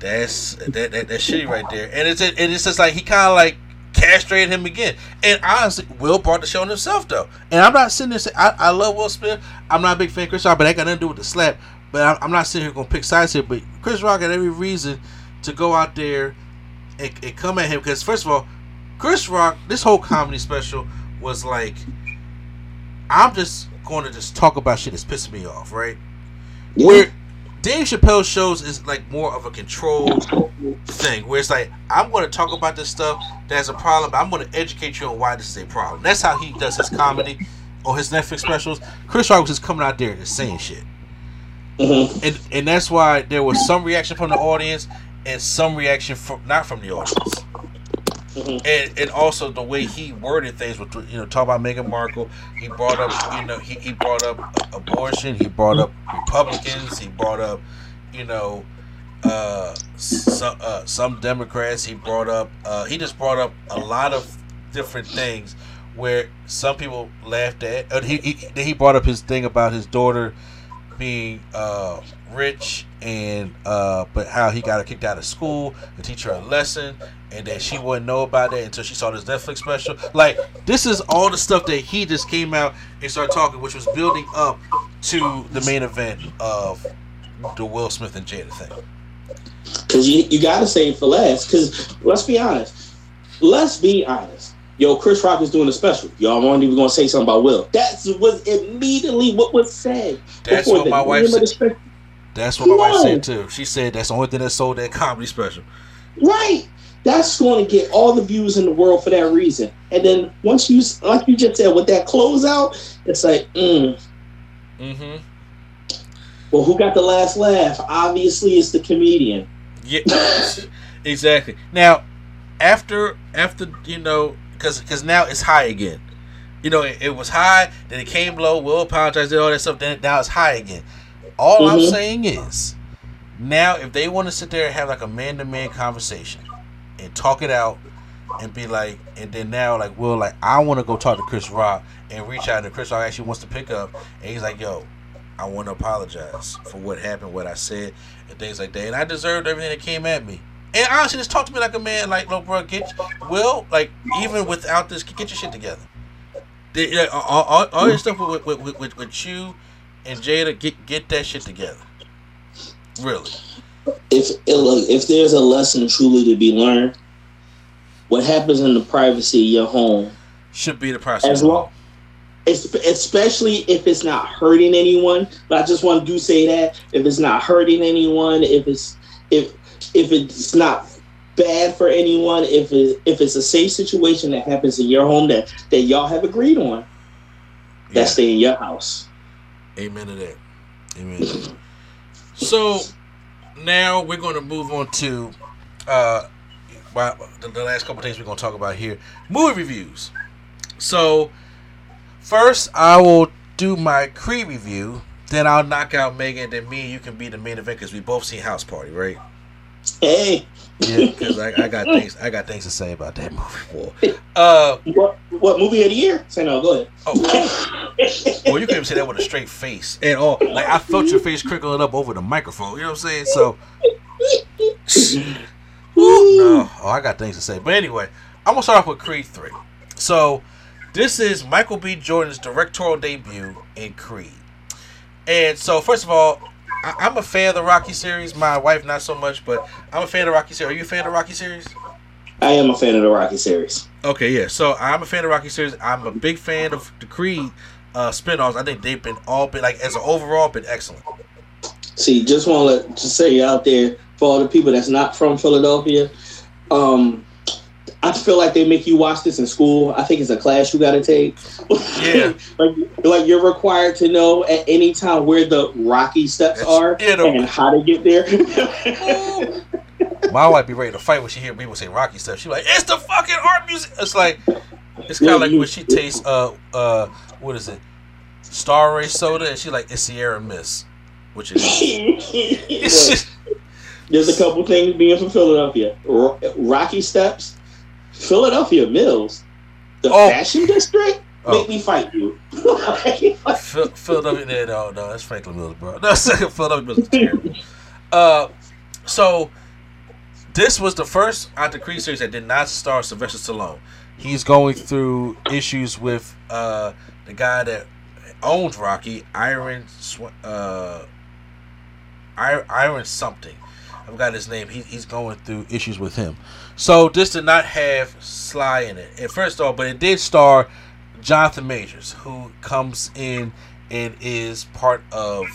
[SPEAKER 2] That's that, that that's shitty right there. And it's and it's just like he kind of like castrated him again. And honestly, Will brought the show on himself though. And I'm not sitting there saying I, I love Will Smith. I'm not a big fan of Chris Rock, but that got nothing to do with the slap. But I'm, I'm not sitting here gonna pick sides here. But Chris Rock had every reason to go out there and, and come at him because first of all, Chris Rock, this whole comedy special was like, I'm just going to just talk about shit that's pissing me off, right?
[SPEAKER 3] Yeah.
[SPEAKER 2] Where Dave Chappelle shows is like more of a controlled thing, where it's like I'm going to talk about this stuff that's a problem, but I'm going to educate you on why this is a problem. That's how he does his comedy or his Netflix specials. Chris Rock was just coming out there and just saying shit,
[SPEAKER 3] Mhm.
[SPEAKER 2] and and that's why there was some reaction from the audience and some reaction from not from the audience
[SPEAKER 3] Mhm.
[SPEAKER 2] and and also the way he worded things with you know talk about Meghan Markle he brought up you know he, he brought up abortion he brought up Republicans he brought up you know uh some uh, some Democrats he brought up uh he just brought up a lot of different things where some people laughed at he, he he brought up his thing about his daughter being uh rich and uh but how he got her kicked out of school to teach her a lesson and that she wouldn't know about it until she saw this Netflix special. Like this is all the stuff that he just came out and started talking, which was building up to the main event of the Will Smith and Jada thing.
[SPEAKER 3] Because you, you got to save for last. Because let's be honest. Let's be honest. yo, Chris Rock is doing a special. Y'all weren't even gonna say something about Will. That's was immediately what was said.
[SPEAKER 2] That's what my wife
[SPEAKER 3] name of the
[SPEAKER 2] said. That's what my wife said too. She said that's the only thing that sold that comedy special.
[SPEAKER 3] Right. That's going to get all the views in the world for that reason. And then once you, like you just said, with that closeout, it's like, mm,
[SPEAKER 2] Mm-hmm.
[SPEAKER 3] well, who got the last laugh? Obviously, it's the comedian.
[SPEAKER 2] Yeah, exactly. Now, after after you know, because because now it's high again. You know, it, it was high, then it came low. Will apologize, did all that stuff. Then now it's high again. All I'm
[SPEAKER 3] Mhm.
[SPEAKER 2] saying is, now if they want to sit there and have like a man to man conversation and talk it out and be like, and then now like Will like I want to go talk to Chris Rock and reach out to Chris Rock actually wants to pick up and he's like, yo, I want to apologize for what happened, what I said, and things like that. And I deserved everything that came at me. And honestly, just talk to me like a man. Like, look, bro, get Will. Like, even without this, get your shit together. All, all, all your stuff with, with, with, with, with you and Jada, get get that shit together. Really.
[SPEAKER 3] If look, if there's a lesson truly to be learned, what happens in the privacy of your home,
[SPEAKER 2] Should be the process.
[SPEAKER 3] As well- especially if it's not hurting anyone. But I just want to do say that if it's not hurting anyone, if it's if if it's not bad for anyone, if it, if it's a safe situation that happens in your home that that y'all have agreed on, that stay in your house.
[SPEAKER 2] Amen to that. Amen. So now we're going to move on to uh, the, the last couple things we're going to talk about here: movie reviews. So first, I will do my Creed review. Then I'll knock out Megan. Then me and you can be the main event because we both seen House Party, right?
[SPEAKER 3] Hey,
[SPEAKER 2] Yeah, because I, I got things I got things to say about that movie. Uh,
[SPEAKER 3] what what movie of the year? Say no, go ahead.
[SPEAKER 2] oh, well, you even say that with a straight face at all. Like I felt your face crinkling up over the microphone. You know what I'm saying? So. No. Oh, I got things to say. But anyway, I'm gonna start off with Creed 3. So this is Michael B. Jordan's directorial debut in Creed. And so first of all, I- I'm a fan of the Rocky series. My wife not so much, but I'm a fan of the Rocky series. Are you a fan of the Rocky series?
[SPEAKER 3] I am a fan of the Rocky series.
[SPEAKER 2] Okay, yeah. So I'm a fan of the Rocky series. I'm a big fan of the Creed uh, spin-offs. I think they've been all been like as an overall been excellent.
[SPEAKER 3] See, just want to just say out there for all the people that's not from Philadelphia, um, I feel like they make you watch this in school. I think it's a class you got to take.
[SPEAKER 2] Yeah.
[SPEAKER 3] like, like you're required to know at any time where the Rocky steps
[SPEAKER 2] That's-
[SPEAKER 3] are
[SPEAKER 2] the-
[SPEAKER 3] and how to get there.
[SPEAKER 2] My wife be ready to fight when she hear people say Rocky stuff. She like, it's the fucking art music. It's like, it's kind of like when she tastes uh uh what is it, Starry soda, and she like it's Sierra Mist, which is it's just
[SPEAKER 3] There's a couple things being from Philadelphia. Ro- Rocky Steps, Philadelphia Mills, the
[SPEAKER 2] Oh.
[SPEAKER 3] fashion district.
[SPEAKER 2] Oh.
[SPEAKER 3] Make me fight you.
[SPEAKER 2] Phil- Philadelphia. No, no, no, that's Franklin Mills, bro. No, Philadelphia Mills is terrible. Uh, so this was the first the Creed series that did not star Sylvester Stallone. He's going through issues with uh, the guy that owns Rocky, Iron, uh, Iron, Iron something. I forgot his name. He, he's going through issues with him. So this did not have Sly in it. And first off, but it did star Jonathan Majors, who comes in and is part of,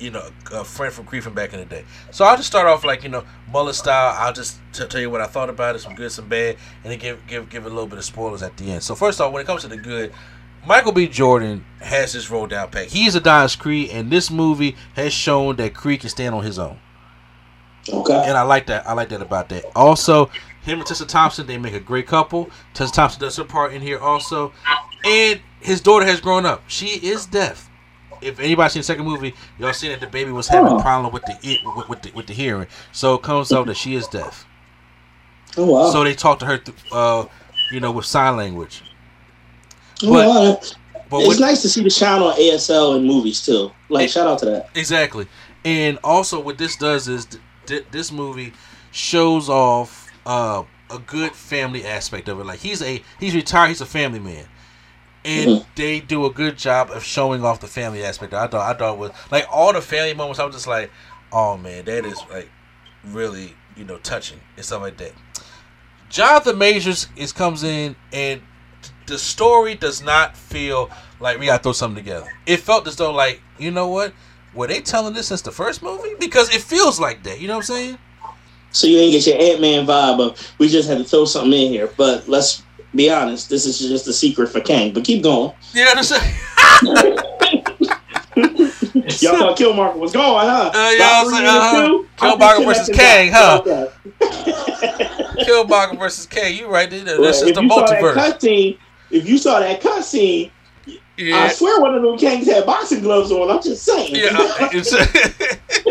[SPEAKER 2] you know, a friend from Creed from back in the day. So I'll just start off like you know mullet style. I'll just t- tell you what I thought about it, some good, some bad, and then give give give a little bit of spoilers at the end. So first off, when it comes to the good, Michael B. Jordan has this roll down pat. He's Adonis Creed, and this movie has shown that Creed can stand on his own
[SPEAKER 3] okay.
[SPEAKER 2] and I like that. I like that about that. Also, him and Tessa Thompson, they make a great couple. Tessa Thompson does her part in here also, and his daughter has grown up. She is deaf. If anybody's seen the second movie, y'all seen that the baby was having a
[SPEAKER 3] Oh.
[SPEAKER 2] problem with the it with, with the with the hearing. So it comes out that she is deaf.
[SPEAKER 3] Oh wow.
[SPEAKER 2] So they talk to her, th- uh, you know, with sign language.
[SPEAKER 3] Oh,
[SPEAKER 2] but-
[SPEAKER 3] wow.
[SPEAKER 2] But
[SPEAKER 3] it's
[SPEAKER 2] what,
[SPEAKER 3] nice to see the shine on ASL in movies too. Like
[SPEAKER 2] It-
[SPEAKER 3] shout out to that.
[SPEAKER 2] Exactly. And also, what this does is th- th- this movie shows off uh, a good family aspect of it. Like he's a he's retired, he's a family man, and
[SPEAKER 3] Mhm.
[SPEAKER 2] they do a good job of showing off the family aspect. I thought I thought it was like all the family moments. I was just like, oh man, that is like really you know touching and stuff like that. Jonathan Majors is comes in and the story does not feel like we gotta throw something together. It felt as though like you know what were they telling this since the first movie because it feels like that. You know what I'm saying?
[SPEAKER 3] So you ain't get your Ant Man vibe of we just had to throw something in here. But let's be honest, this is just a secret for Kang. But keep going.
[SPEAKER 2] Yeah, that's
[SPEAKER 3] Y'all thought Killmonger was going, huh?
[SPEAKER 2] Uh, yeah, I was like, uh-huh. Killmonger versus Kang, huh? Killmonger versus Kang. You right there. That's
[SPEAKER 3] Well,
[SPEAKER 2] just the
[SPEAKER 3] you that
[SPEAKER 2] multiverse.
[SPEAKER 3] cutscene, if you saw that cutscene,
[SPEAKER 2] Yeah.
[SPEAKER 3] I swear one of them kings had boxing gloves on. I'm just saying.
[SPEAKER 2] Yeah,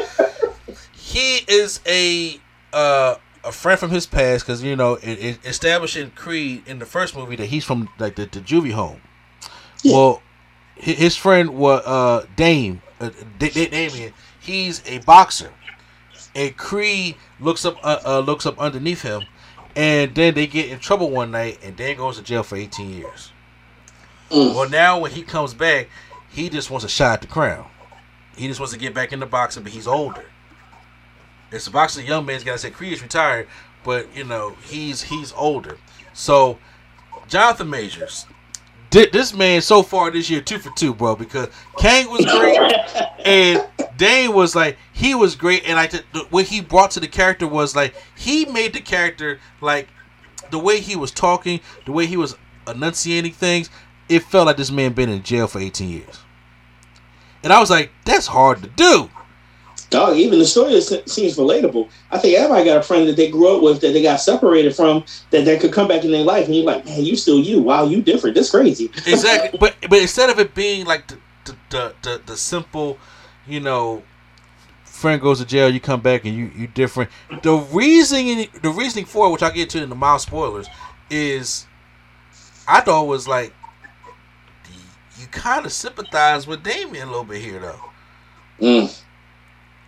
[SPEAKER 2] he is a uh, a friend from his past because you know it, it establishing Creed in the first movie that he's from like the, the juvie home.
[SPEAKER 3] Yeah.
[SPEAKER 2] Well, his friend was uh, Dame uh, Da- Da- Damien. He's a boxer, and Creed looks up uh, uh, looks up underneath him, and then they get in trouble one night, and Dan goes to jail for 18 years.
[SPEAKER 3] Mm.
[SPEAKER 2] Well, now when he comes back, he just wants a shot at the crown. He just wants to get back into boxing, but he's older. It's a boxing young man's got to say Creed is retired, but you know he's he's older. So Jonathan Majors, did this man so far this year two for two, bro. Because Kang was great, and Dane was like he was great, and like the, the, what he brought to the character was like he made the character like the way he was talking, the way he was enunciating things. It felt like this man been in jail for 18 years. And I was like, that's hard to do.
[SPEAKER 3] Dog, even the story seems relatable. I think everybody got a friend that they grew up with that they got separated from that they could come back in their life and you're like, man, you still you. Wow, you different. That's crazy.
[SPEAKER 2] Exactly. but but instead of it being like the the, the, the, the simple, you know, friend goes to jail, you come back and you you different. The reasoning the reasoning for it, which I get to in the mild spoilers, is I thought was like you kind of sympathize with Damien a little bit here though.
[SPEAKER 3] Mm.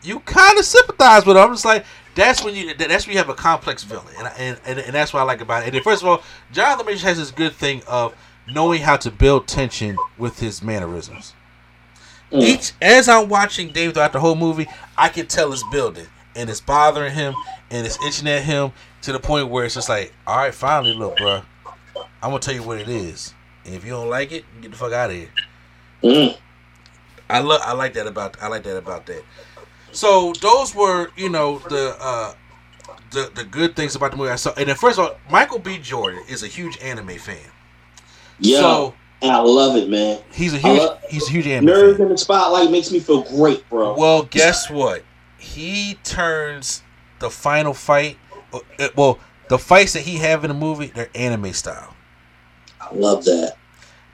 [SPEAKER 2] you kind of sympathize with him. I'm just like, that's when you that's when you have a complex villain, and and, and, and that's what I like about it. And then first of all, Jonathan Majors has this good thing of knowing how to build tension with his mannerisms.
[SPEAKER 3] Mm.
[SPEAKER 2] Each as I'm watching Dave throughout the whole movie, I can tell it's building and it's bothering him and it's itching at him to the point where it's just like, all right, finally, look, bro, I'm gonna tell you what it is, and if you don't like it, get the fuck out of here.
[SPEAKER 3] Mm.
[SPEAKER 2] I love I like that about I like that about that. So those were, you know, the uh the the good things about the movie I saw. And then first of all, Michael B. Jordan is a huge anime fan.
[SPEAKER 3] Yeah.
[SPEAKER 2] So
[SPEAKER 3] and I love it, man.
[SPEAKER 2] he's a huge
[SPEAKER 3] love-
[SPEAKER 2] he's a huge anime
[SPEAKER 3] Nerds
[SPEAKER 2] fan.
[SPEAKER 3] in the spotlight makes me feel great, bro.
[SPEAKER 2] Well, guess what? He turns the final fight uh, well, the fights that he have in the movie, they're anime style.
[SPEAKER 3] I love that.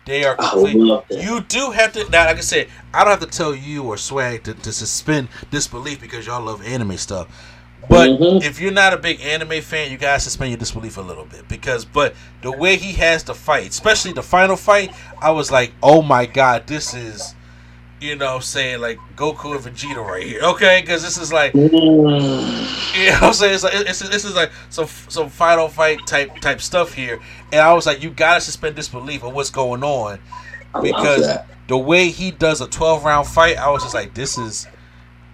[SPEAKER 2] They are complete. You do have to now, like I said, I don't have to tell you or Swag to, to suspend disbelief because y'all love anime stuff. But
[SPEAKER 3] Mhm.
[SPEAKER 2] if you're not a big anime fan, you gotta suspend your disbelief a little bit because, but the way he has the fight, especially the final fight, I was like, oh my god, this is, you know, what I'm saying like Goku and Vegeta right here, okay? Because this is like,
[SPEAKER 3] Mm.
[SPEAKER 2] you know, what I'm saying it's like it's, this is like some some final fight type type stuff here, and I was like, you gotta suspend disbelief of what's going on because the way he does a 12 round fight, I was just like, this is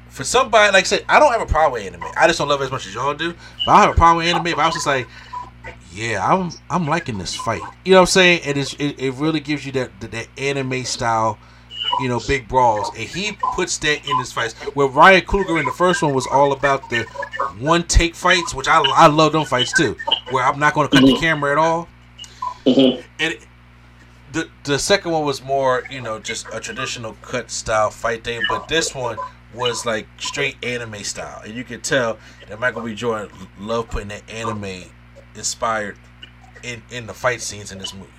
[SPEAKER 2] for somebody like I said, I don't have a problem with anime. I just don't love it as much as y'all do. But I don't have a problem with anime. But I was just like, yeah, I'm I'm liking this fight. You know what I'm saying? And it's, it it really gives you that that, that anime style. You know, big brawls, and he puts that in his fights. Where Ryan Coogler in the first one was all about the one take fights, which I I love them fights too. Where I'm not going to cut the camera at all
[SPEAKER 3] Mhm.
[SPEAKER 2] and the the second one was more you know just a traditional cut style fight thing, but this one was like straight anime style, and you could tell that Michael B. Jordan loved putting that anime inspired in in the fight scenes in this movie.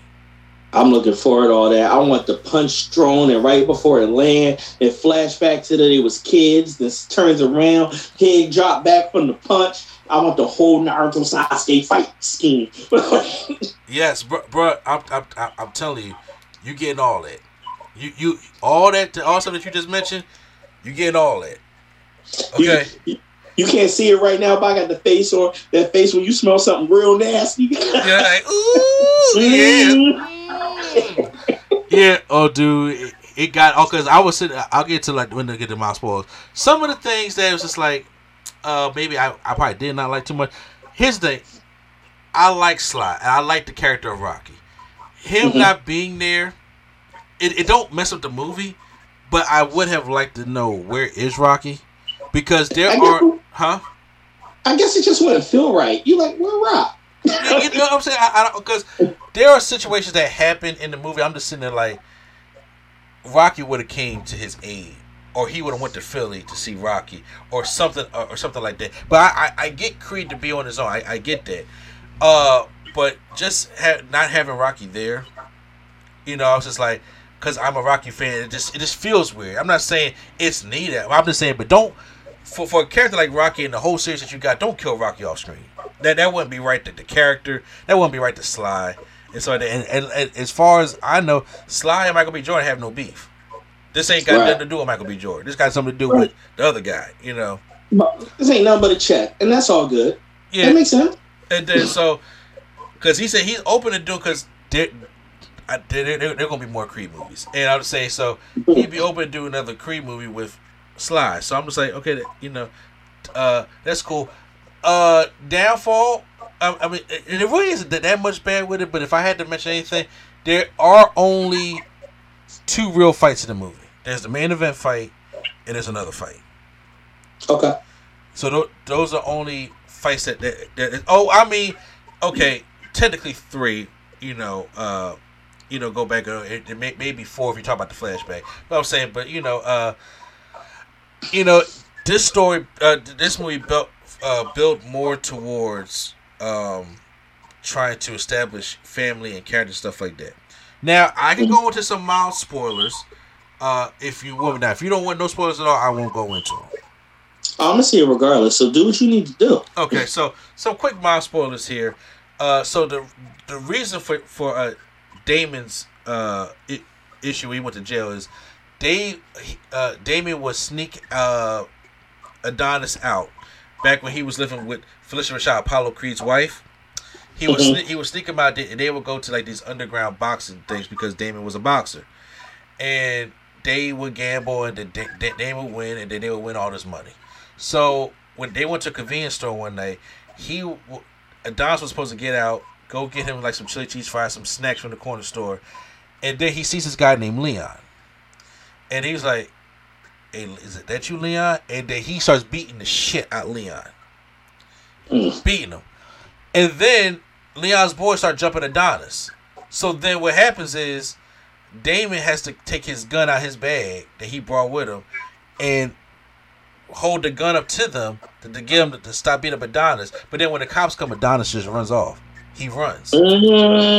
[SPEAKER 3] I'm looking forward to all that. I want the punch thrown and right before it land, it flashback to that it was kids. This turns around, kid drop back from the punch. I want the whole Naruto Sasuke fight scheme.
[SPEAKER 2] Yes, bro, bro I'm, I'm I'm I'm telling you, you getting all that. You you all that all stuff that you just mentioned, you getting all that. Okay.
[SPEAKER 3] You, you can't see it right now, but I got the face on that face when you smell something real nasty.
[SPEAKER 2] Yeah, like, ooh, yeah. Yeah, oh, dude, it, it got oh, cause I was sitting. I'll get to like when they get to my spoilers. Some of the things that was just like, uh, maybe I, I probably did not like too much. Here's the thing: I like Sly and I like the character of Rocky. Him
[SPEAKER 3] Mhm.
[SPEAKER 2] not being there, it, it don't mess up the movie, but I would have liked to know where is Rocky, because there
[SPEAKER 3] I
[SPEAKER 2] are,
[SPEAKER 3] guess-
[SPEAKER 2] huh?
[SPEAKER 3] I guess it just wouldn't feel right. You're like, where Rock?
[SPEAKER 2] you, know what I'm saying? I, I don't because there are situations that happen in the movie. I'm just sitting there like Rocky would have came to his aid, or he would have went to Philly to see Rocky, or something, or, or something like that. But I, I, I get Creed to be on his own. I, I get that. Uh, but just ha- not having Rocky there, you know, I was just like, because I'm a Rocky fan, it just it just feels weird. I'm not saying it's needed. I'm just saying, but don't for for a character like Rocky and the whole series that you got, don't kill Rocky off screen. That that wouldn't be right to the character. That wouldn't be right to Sly. And so, and, and, and as far as I know, Sly and Michael B. Jordan have no beef. This ain't got
[SPEAKER 3] Right.
[SPEAKER 2] nothing to do with Michael B. Jordan. This got something to do with the other guy. You know.
[SPEAKER 3] This ain't nothing but a check, and that's all good.
[SPEAKER 2] Yeah.
[SPEAKER 3] That makes sense.
[SPEAKER 2] And then so, because he said he's open to do because there, I- there, there, there gonna be more Creed movies, and I would say so he'd be open to do another Creed movie with Sly. So I'm just like, okay, you know, uh, that's cool. Uh, downfall. I, I mean, it, it really isn't that, that much bad with it. But if I had to mention anything, there are only two real fights in the movie. There's the main event fight, and there's another fight.
[SPEAKER 3] Okay.
[SPEAKER 2] So th- those are only fights that, that, that oh I mean okay technically three you know uh you know go back uh, it, it may, maybe four if you talk about the flashback but I'm saying but you know uh you know this story uh this movie built uh built more towards um trying to establish family and character stuff like that now I can go into some mild spoilers uh if you want now if you don't want no spoilers at all I won't go into them
[SPEAKER 3] I'm gonna see it regardless. So do what you need to do.
[SPEAKER 2] Okay, so some quick mild spoilers here. Uh, so the the reason for for uh, Damon's uh, I- issue he went to jail is Dave uh, Damon was sneak uh, Adonis out back when he was living with Phylicia Rashad, Apollo Creed's wife. He was
[SPEAKER 3] Mhm.
[SPEAKER 2] sne- he was sneak him out, and they would go to like these underground boxing things because Damon was a boxer, and they would gamble and then Da- Da- Damon would win, and then they would win all this money. So when they went to a convenience store one night, he Adonis was supposed to get out, go get him like some chili cheese fries, some snacks from the corner store, and then he sees this guy named Leon, and he's like, "Hey, is it that you, Leon?" And then he starts beating the shit out Leon,
[SPEAKER 3] Mm.
[SPEAKER 2] beating him, and then Leon's boys start jumping Adonis. So then what happens is Damon has to take his gun out his bag that he brought with him, and hold the gun up to them to, to get them to, to stop beating up Adonis. But then when the cops come, Adonis just runs off. He runs,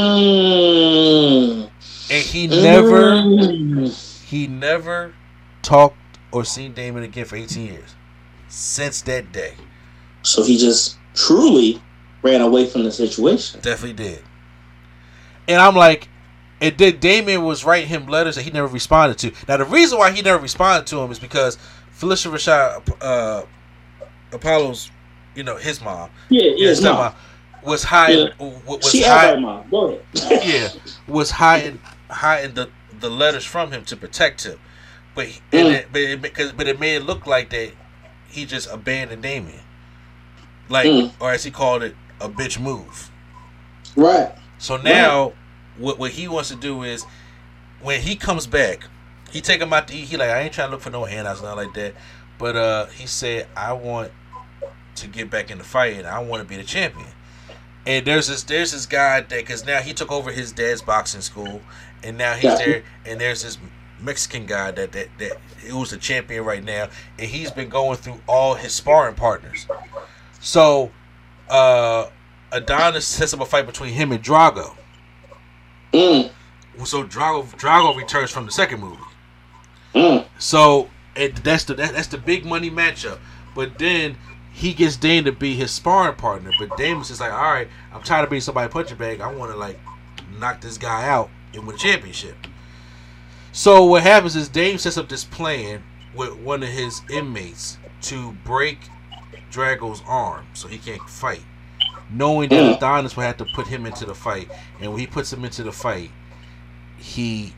[SPEAKER 3] Mm.
[SPEAKER 2] and he never,
[SPEAKER 3] Mm.
[SPEAKER 2] He never talked or seen Damon again for 18 years. Since that day,
[SPEAKER 3] So he just truly ran away from the situation.
[SPEAKER 2] definitely did. And I'm like, and then Damon was writing him letters that he never responded to. Now the reason why he never responded to him is because Phylicia Rashad, uh, Apollo's, you know, his mom,
[SPEAKER 3] Yeah, yeah,
[SPEAKER 2] his stepmom, was hiding. w- Was
[SPEAKER 3] She my mom. Go ahead.
[SPEAKER 2] yeah, was hiding hiding the, the letters from him to protect him. But he,
[SPEAKER 3] Mm.
[SPEAKER 2] it, but it, because but it made it look like that he just abandoned Damien, like
[SPEAKER 3] Mm.
[SPEAKER 2] or as he called it, a bitch move.
[SPEAKER 3] Right.
[SPEAKER 2] So now, what what he wants to do is when he comes back, he take him out to eat. He like I ain't trying to look for no handouts, nothing like that. But uh, he said I want to get back in the fight and I want to be the champion. And there's this there's this guy that because now he took over his dad's boxing school, and now he's there. And there's this Mexican guy that that that who's the champion right now, and he's been going through all his sparring partners. So, uh, Adonis sets up a fight between him and Drago.
[SPEAKER 3] Mm.
[SPEAKER 2] So Drago Drago returns from the second movie.
[SPEAKER 3] Mm.
[SPEAKER 2] So it, that's the that, that's the big money matchup. But then he gets Dane to be his sparring partner. But Damon's just like, all right, I'm tired of being somebody punching bag. I want to like knock this guy out and win a championship. So what happens is Dame sets up this plan with one of his inmates to break Drago's arm so he can't fight. Knowing that
[SPEAKER 3] Mm.
[SPEAKER 2] Adonis will have to put him into the fight, and when he puts him into the fight, he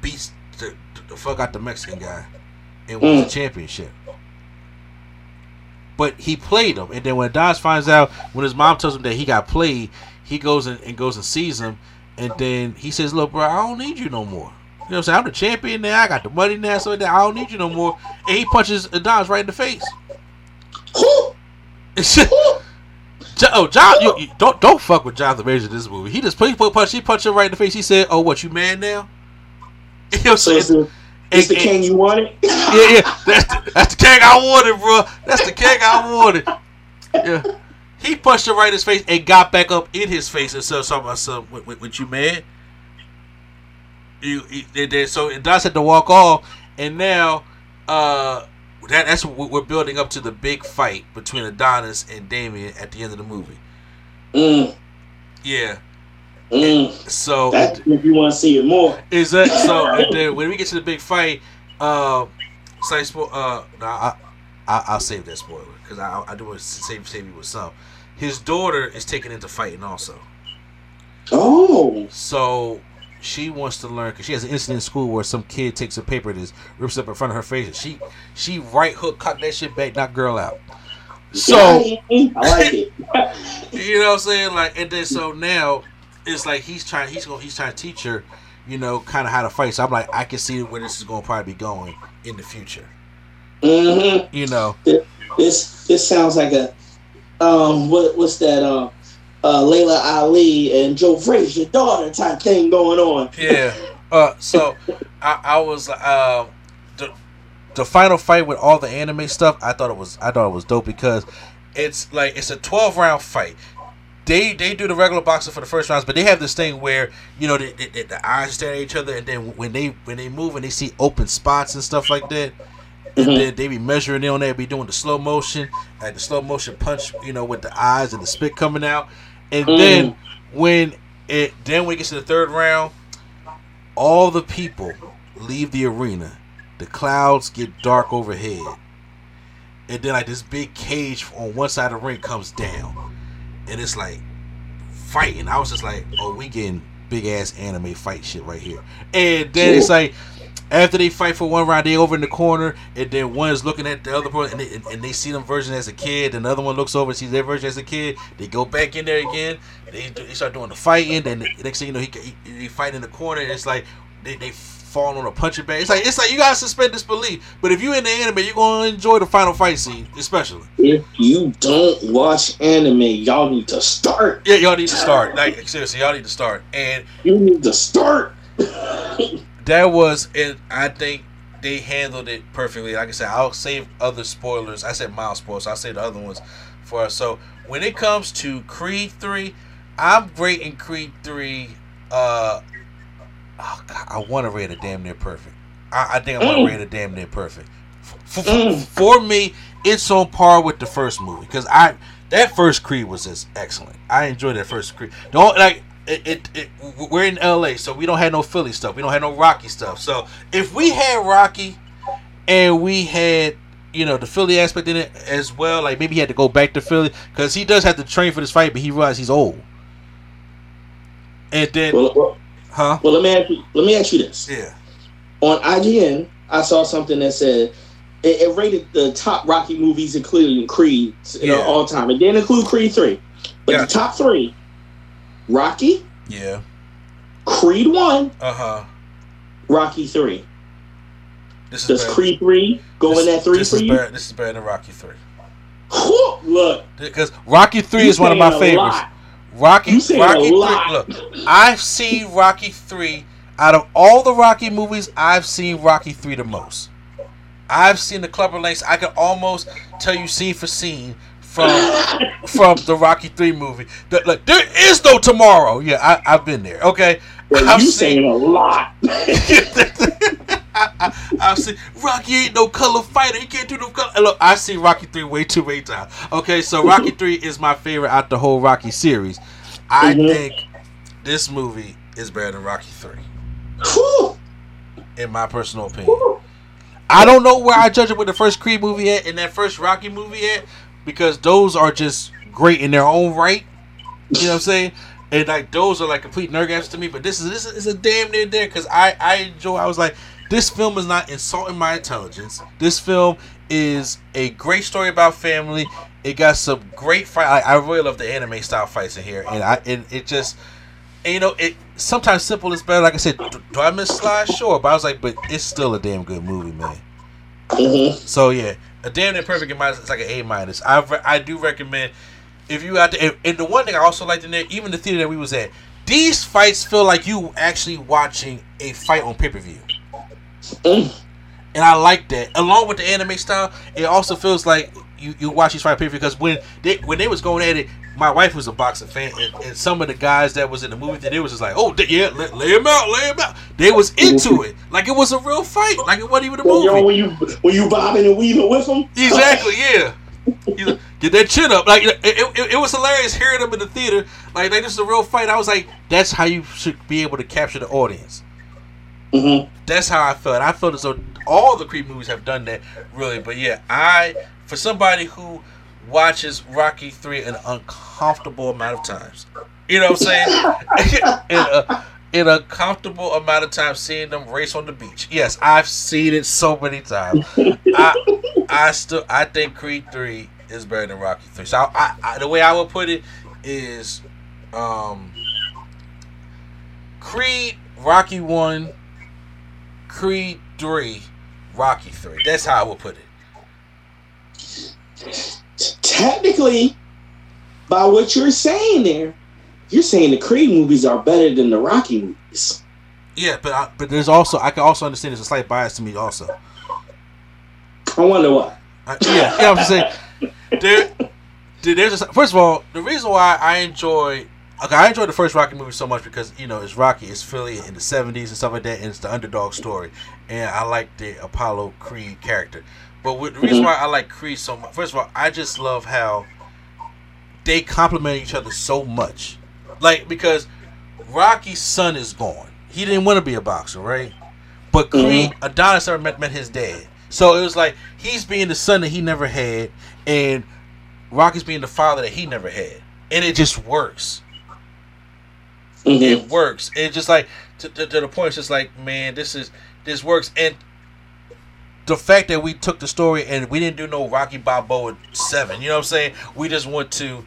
[SPEAKER 2] beats the, the fuck out the Mexican guy and wins the championship. but he played him. And then when Adonis finds out, when his mom tells him that he got played, he goes and, and goes and sees him, and then he says, "Look, bro, I don't need you no more." You know what I'm saying? I'm the champion now. I got the money now, so I don't need you no more. And he punches Adonis right in the face. oh, John, you, you, don't don't fuck with Jonathan Majors in this movie. He just he punch he punched him right in the face. He said, "Oh, what you mad now?"
[SPEAKER 3] You know what so it's the, it's the king you wanted.
[SPEAKER 2] yeah, yeah, that's the, that's the king I wanted, bro. That's the king I wanted. Yeah, he punched him right in his face and got back up in his face and said something about some. What, what, what you mad? You, then so Doss had to walk off, and now uh, that that's what we're building up to the big fight between Adonis and Damien at the end of the movie.
[SPEAKER 3] Mm.
[SPEAKER 2] Yeah.
[SPEAKER 3] Mm.
[SPEAKER 2] So
[SPEAKER 3] That's if you want to see it more.
[SPEAKER 2] Is that so? then when we get to the big fight, uh, say spo- uh, I, I I'll save that spoiler because I I do want to save save you with some. His daughter is taken into fighting also.
[SPEAKER 3] Oh.
[SPEAKER 2] So she wants to learn because she has an incident in school where some kid takes a paper that rips up in front of her face she she right hook cock that shit back knock girl out so
[SPEAKER 3] I like it.
[SPEAKER 2] you know what I'm saying like and then so now it's like he's trying he's going he's trying to teach her you know kind of how to fight so I'm like I can see where this is going to probably be going in the future
[SPEAKER 3] mm-hmm.
[SPEAKER 2] you know
[SPEAKER 3] this this sounds like a um what what's that um uh, Laila Ali and Joe Frazier daughter type thing going on.
[SPEAKER 2] Yeah. Uh, so I, I was uh, the the final fight with all the anime stuff. I thought it was I thought it was dope because it's like it's a twelve round fight. They they do the regular boxing for the first rounds, but they have this thing where you know they, they, the eyes stare at each other, and then when they when they move and they see open spots and stuff like that, and mm-hmm. then they be measuring it on there, be doing the slow motion, like the slow motion punch, you know, with the eyes and the spit coming out. And mm. then when it then we get to the third round, all the people leave the arena. The clouds get dark overhead. And then like this big cage on one side of the ring comes down. And it's like fighting. I was just like, oh, we getting big ass anime fight shit right here. And then it's like after they fight for one round, they over in the corner, and then one is looking at the other person, and they, and they see them version as a kid, and the one looks over and sees their version as a kid. They go back in there again. They, they start doing the fighting. Then the next thing you know, he, he, he fight in the corner, and it's like they, they fall on a punching bag. It's like it's like you gotta suspend disbelief. But if you in the anime, you're gonna enjoy the final fight scene, especially.
[SPEAKER 3] If you don't watch anime, y'all need to start.
[SPEAKER 2] Yeah, y'all need to start. Like seriously, y'all need to start. And
[SPEAKER 3] you need to start.
[SPEAKER 2] that was, it. I think they handled it perfectly. Like I said, I'll save other spoilers. I said mild spoilers. So I'll save the other ones for us. So when it comes to Creed three, I'm great in Creed three. Uh, oh God, I want to rate a damn near perfect. I, I think I want to mm. rate a damn near perfect. For, for, mm. for me, it's on par with the first movie because I that first Creed was just excellent. I enjoyed that first Creed. Don't like it, it, it, we're in LA, so we don't have no Philly stuff. We don't have no Rocky stuff. So if we had Rocky and we had you know the Philly aspect in it as well, like maybe he had to go back to Philly because he does have to train for this fight, but he realized he's old. And then,
[SPEAKER 3] well, well,
[SPEAKER 2] huh?
[SPEAKER 3] Well, let me ask you, let me ask you this.
[SPEAKER 2] Yeah.
[SPEAKER 3] On IGN, I saw something that said it, it rated the top Rocky movies, including Creed, you yeah. know, all time. It didn't include Creed three, but the top three Rocky.
[SPEAKER 2] Yeah.
[SPEAKER 3] Creed one.
[SPEAKER 2] Uh huh.
[SPEAKER 3] Rocky three.
[SPEAKER 2] This is
[SPEAKER 3] Does
[SPEAKER 2] better.
[SPEAKER 3] Creed three go
[SPEAKER 2] this,
[SPEAKER 3] in that three
[SPEAKER 2] this
[SPEAKER 3] for
[SPEAKER 2] is
[SPEAKER 3] you?
[SPEAKER 2] Better, this is better than Rocky three.
[SPEAKER 3] Look,
[SPEAKER 2] because Rocky three is one of my favorites. Rocky, Rocky three. Look, I've seen Rocky three. Out of all the Rocky movies, I've seen Rocky three the most. I've seen the Clubber Lang. I can almost tell you scene for scene from from the Rocky Three movie. That like there is no tomorrow. Yeah, I, have been there. Okay,
[SPEAKER 3] well, I've you seen, saying a lot.
[SPEAKER 2] I, have seen Rocky ain't no color fighter. He can't do no color. Look, I see Rocky Three way too many times. Okay, so Rocky Three is my favorite out the whole Rocky series. I mm-hmm. think this movie is better than Rocky Three. In my personal opinion. I don't know where I judge it with the first Creed movie at and that first Rocky movie at, because those are just great in their own right. You know what I'm saying? And like those are like complete nerd to me. But this is this is a damn near there because I I enjoy. I was like, this film is not insulting my intelligence. This film is a great story about family. It got some great fight. I, I really love the anime style fights in here, and I and it just and, you know it. Sometimes simple is better. Like I said, do, do I miss Sly? Sure, but I was like, but it's still a damn good movie, man.
[SPEAKER 3] Mm-hmm.
[SPEAKER 2] So yeah, a damn near perfect in my it's like an A minus. I re- I do recommend if you out there. And, the one thing I also liked in there, even the theater that we was at, these fights feel like you actually watching a fight on pay per view.
[SPEAKER 3] Mm.
[SPEAKER 2] And I like that. Along with the anime style, it also feels like you, you watch these fight pay because when they when they was going at it, my wife was a boxing fan, and, and some of the guys that was in the movie, that they was just like, oh they- yeah, lay, lay him out, lay him out. They was into it, like it was a real fight, like it wasn't even a
[SPEAKER 3] Yo,
[SPEAKER 2] movie.
[SPEAKER 3] when you when you bobbing and weaving with them,
[SPEAKER 2] Exactly, yeah. Like, Get that chin up. Like it, it, it was hilarious hearing them in the theater. Like, like this is a real fight. I was like, that's how you should be able to capture the audience.
[SPEAKER 3] Mm-hmm.
[SPEAKER 2] That's how I felt. I felt as though all the Creed movies have done that, really. But yeah, I for somebody who watches Rocky three an uncomfortable amount of times, you know what I'm saying? in, a, in a comfortable amount of time, seeing them race on the beach. Yes, I've seen it so many times. I I still I think Creed three is better than Rocky three. So I, I, the way I would put it is, um, Creed Rocky one. Creed 3, Rocky 3. That's how I would put it.
[SPEAKER 3] Technically, by what you're saying there, you're saying the Creed movies are better than the Rocky movies.
[SPEAKER 2] Yeah, but I, but there's also I can also understand there's a slight bias to me also.
[SPEAKER 3] I wonder why.
[SPEAKER 2] I, yeah, yeah, I'm just saying there, there there's a, first of all the reason why I enjoy okay I enjoyed the first Rocky movie so much because you know it's Rocky it's Philly in the 70s and stuff like that and it's the underdog story and I like the Apollo Creed character. But with, the reason why I like Creed so much first of all I just love how they complement each other so much. Like because Rocky's son is gone. He didn't want to be a boxer, right? But Creed, Adonis never met, met his dad. So it was like he's being the son that he never had, and Rocky's being the father that he never had. And it just works.
[SPEAKER 3] Mhm.
[SPEAKER 2] It works. It's just like to, to, to the point. It's just like, man, this is this works. And the fact that we took the story and we didn't do no Rocky Balboa seven. You know what I'm saying? We just went to, you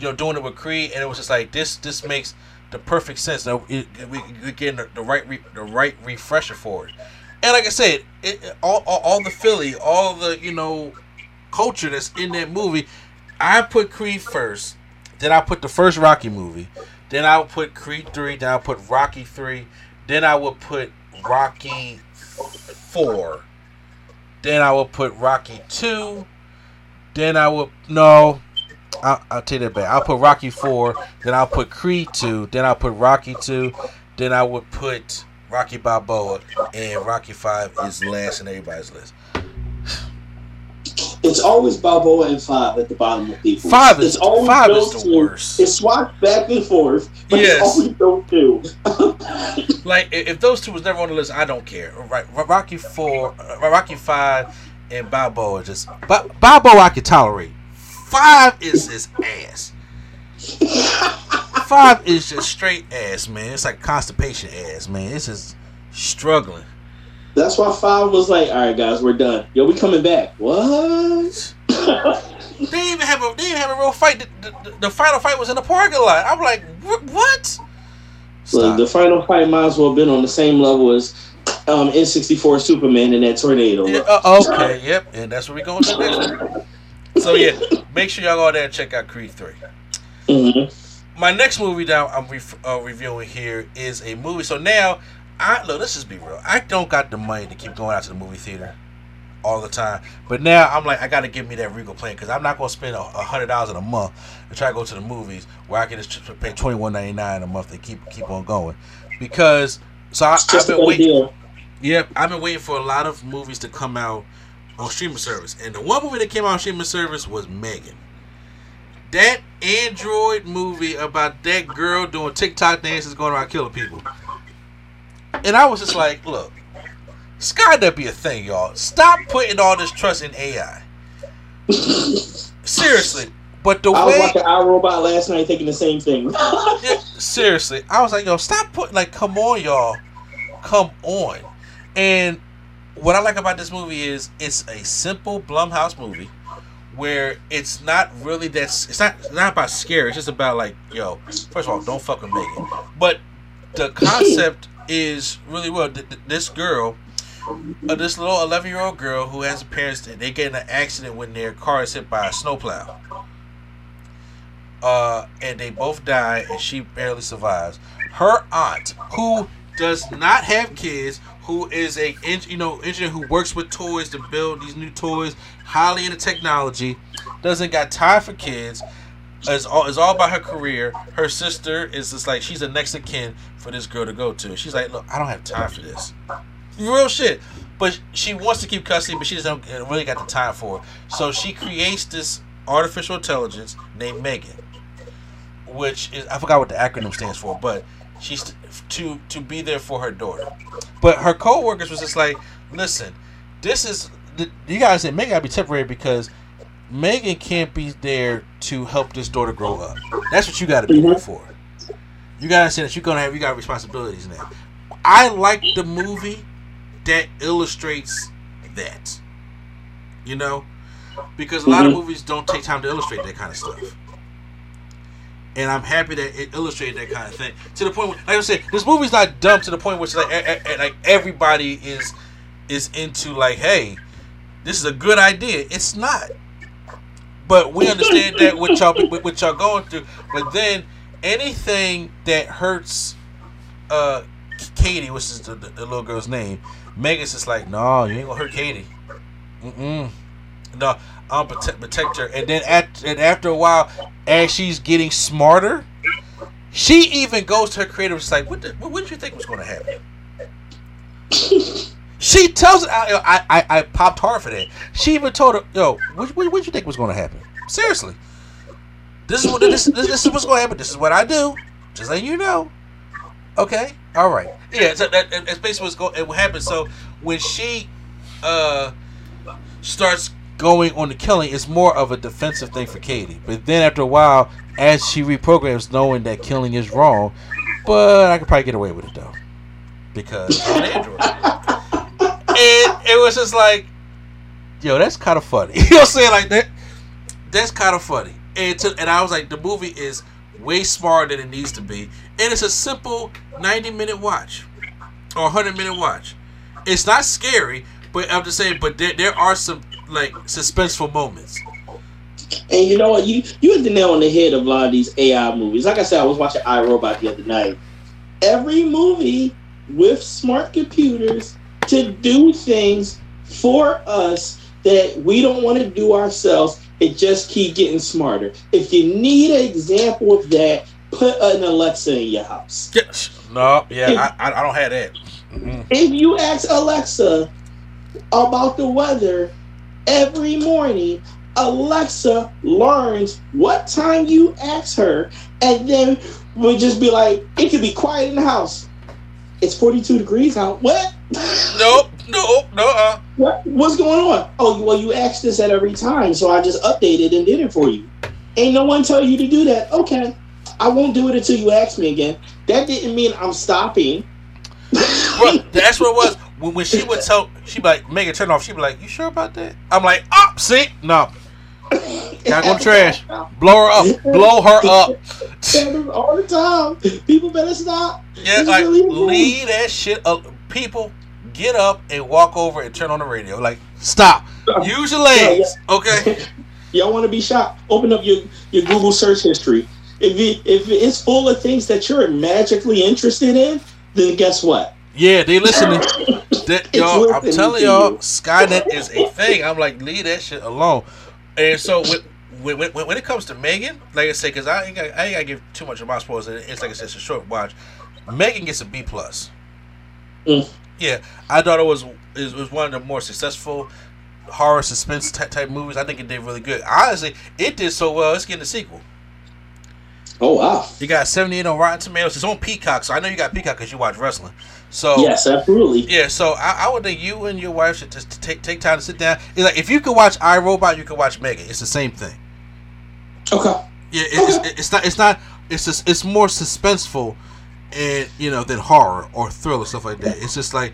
[SPEAKER 2] know, doing it with Creed, and it was just like this. This makes the perfect sense. Now we we getting the, the right re, the right refresher for it. And like I said, it, all, all all the Philly, all the you know culture that's in that movie. I put Creed first, then I put the first Rocky movie, then I would put Creed three, then I put Rocky three, then I would put Rocky four, then I will put Rocky two, then I will. no. I'll, I'll take that back. I'll put Rocky four, then I'll put Creed two, then I'll put Rocky two, then I would put Rocky Balboa, and Rocky five is last in everybody's list.
[SPEAKER 3] It's always Balboa and Five at the bottom of people.
[SPEAKER 2] Five is
[SPEAKER 3] it's always
[SPEAKER 2] five is the
[SPEAKER 3] two.
[SPEAKER 2] worst.
[SPEAKER 3] It's swapped back and forth, but
[SPEAKER 2] Yes.
[SPEAKER 3] it's always those two.
[SPEAKER 2] Like if those two was never on the list, I don't care. Right, Rocky four, uh, Rocky five, and Balboa just Ba- Balboa I can tolerate. Five is his ass. Five is just straight ass, man. It's like constipation ass, man. It's just struggling.
[SPEAKER 3] That's why Five was like, "All right, guys, we're done. Yo, we coming back." What?
[SPEAKER 2] They didn't even have a they didn't have a real fight. The, the, the final fight was in the parking lot. I'm like, what?
[SPEAKER 3] Look, the final fight might as well have been on the same level as um, N64 Superman in that tornado.
[SPEAKER 2] Yeah, uh, okay, yep, and that's where we going to do next. So yeah, make sure y'all go out there and check out Creed three.
[SPEAKER 3] Mhm.
[SPEAKER 2] My next movie that I'm re- uh, reviewing here is a movie. So now, I look. Let's just be real. I don't got the money to keep going out to the movie theater all the time. But now I'm like, I got to give me that Regal plan because I'm not gonna spend a a hundred dollars in a month to try to go to the movies where I can just pay twenty one ninety nine a month to keep keep on going. Because so I, I've been waiting.
[SPEAKER 3] deal.
[SPEAKER 2] Yep, I've been waiting for a lot of movies to come out on streaming service, and the one movie that came out on streaming service was Megan. That Android movie about that girl doing TikTok dances going around killing people. And I was just like, look, it's gotta be a thing, y'all. Stop putting all this trust in AI. Seriously. But the
[SPEAKER 3] I was
[SPEAKER 2] way
[SPEAKER 3] watching iRobot last night thinking the same thing.
[SPEAKER 2] yeah, seriously, I was like, yo, stop putting like, come on, y'all, come on. And what I like about this movie is it's a simple Blumhouse movie where it's not really that it's not it's not about scare. It's just about like yo. First of all, don't fuck with Megan. But the concept is really well. Th- th- This girl, uh, this little eleven year old girl who has parents that they get in an accident when their car is hit by a snowplow. Uh, and they both die, and she barely survives. Her aunt, who does not have kids, who is a you know engineer who works with toys to build these new toys, highly into technology, doesn't got time for kids. Is all is all about her career. Her sister is just like she's a next of kin for this girl to go to. She's like, look, I don't have time for this. Real shit. But she wants to keep custody, but she doesn't really got the time for it. So she creates this artificial intelligence named Megan, which is I forgot what the acronym stands for, but she's to to be there for her daughter. But her co-workers was just like, listen, this is you guys say Megan gotta be temporary because Megan can't be there to help this daughter grow up. That's what you gotta be there mm-hmm. for. You gotta understand that you're gonna have you got responsibilities now. I like the movie that illustrates that. You know? Because a lot of movies don't take time to illustrate that kind of stuff. And I'm happy that it illustrated that kind of thing. To the point where, like I said, this movie's not dumb to the point where it's like, eh, eh, eh, like everybody is is into like, hey, this is a good idea. It's not. But we understand that what y'all what y'all going through. But then anything that hurts uh Katie, which is the, the, the little girl's name, Megan's just like, no, you ain't gonna hurt Katie. Mm-mm. No, I'll protect, protect her. And then at, and after a while, as she's getting smarter, she even goes to her creator. It's like, what, the, what, what did you think was to happen? she tells it. I, I, I, popped hard for that. She even told her, yo, what, what, what did you think was to happen? Seriously. This is what this, this, this is what's going to happen. This is what I do. Just letting you know. Okay. All right. Yeah. So that, that's basically what's going. What happens. So when she uh starts going on the killing, it's more of a defensive thing for Katie. But then after a while, as she reprograms, knowing that killing is wrong, but I could probably get away with it though, because I'm an android. and it was just like, yo, that's kind of funny. you know what I'm saying? Like that. That's kind of funny. And to, and I was like, the movie is way smarter than it needs to be, and it's a simple 90 minute watch or 100 minute watch. It's not scary, but I'm just saying. But there, there are some like suspenseful moments.
[SPEAKER 3] And you know what? You you hit the nail on the head of a lot of these AI movies. Like I said, I was watching iRobot the other night. Every movie with smart computers to do things for us that we don't want to do ourselves. It just keep getting smarter. If you need an example of that, put an Alexa in your house.
[SPEAKER 2] Yes. No, yeah, I, I don't have that. Mhm.
[SPEAKER 3] If you ask Alexa about the weather every morning, Alexa learns what time you ask her, and then will just be like, it could be quiet in the house. It's 42 degrees out. What?
[SPEAKER 2] Nope, nope, no. Uh.
[SPEAKER 3] what? What's going on? Oh, well, you ask this at every time, so I just updated and did it for you. Ain't no one tell you to do that. Okay. I won't do it until you ask me again. That didn't mean I'm stopping.
[SPEAKER 2] Bro, that's what it was. When, when she would tell, she like, make it turn off. She'd be like, you sure about that? I'm like, oh, see, no. Gotta go to trash. Blow her up. Blow her up.
[SPEAKER 3] all the time. People better stop.
[SPEAKER 2] Yeah,
[SPEAKER 3] It's
[SPEAKER 2] like
[SPEAKER 3] really
[SPEAKER 2] leave that shit up. People get up and walk over and turn on the radio. Like, stop. Use your legs. Okay.
[SPEAKER 3] Y'all want to be shot? Open up your, your Google search history. If it, if it's full of things that you're magically interested in, then guess what?
[SPEAKER 2] Yeah, they listening. That, y'all, I'm telling y'all. Skynet is a thing. I'm like, leave that shit alone. And so when, when, when, when it comes to Megan, like I say, because I ain't got, I ain't got to give too much of my spoilers. It's like I said, it's a short watch. Megan gets a B plus.
[SPEAKER 3] Mm.
[SPEAKER 2] Yeah, I thought it was it was one of the more successful horror suspense type, type movies. I think it did really good. Honestly, it did so well. It's getting a sequel.
[SPEAKER 3] Oh wow!
[SPEAKER 2] You got 78 on Rotten Tomatoes. It's on Peacock, so I know you got Peacock because you watch wrestling. So
[SPEAKER 3] Yes, absolutely.
[SPEAKER 2] yeah, so I, I would think you and your wife should just take take time to sit down. It's like if you could watch iRobot, you could watch Megan. It's the same thing.
[SPEAKER 3] Okay.
[SPEAKER 2] Yeah, it, it's, it's not. It's not. It's just. It's more suspenseful, and you know, than horror or thriller stuff like that. It's just like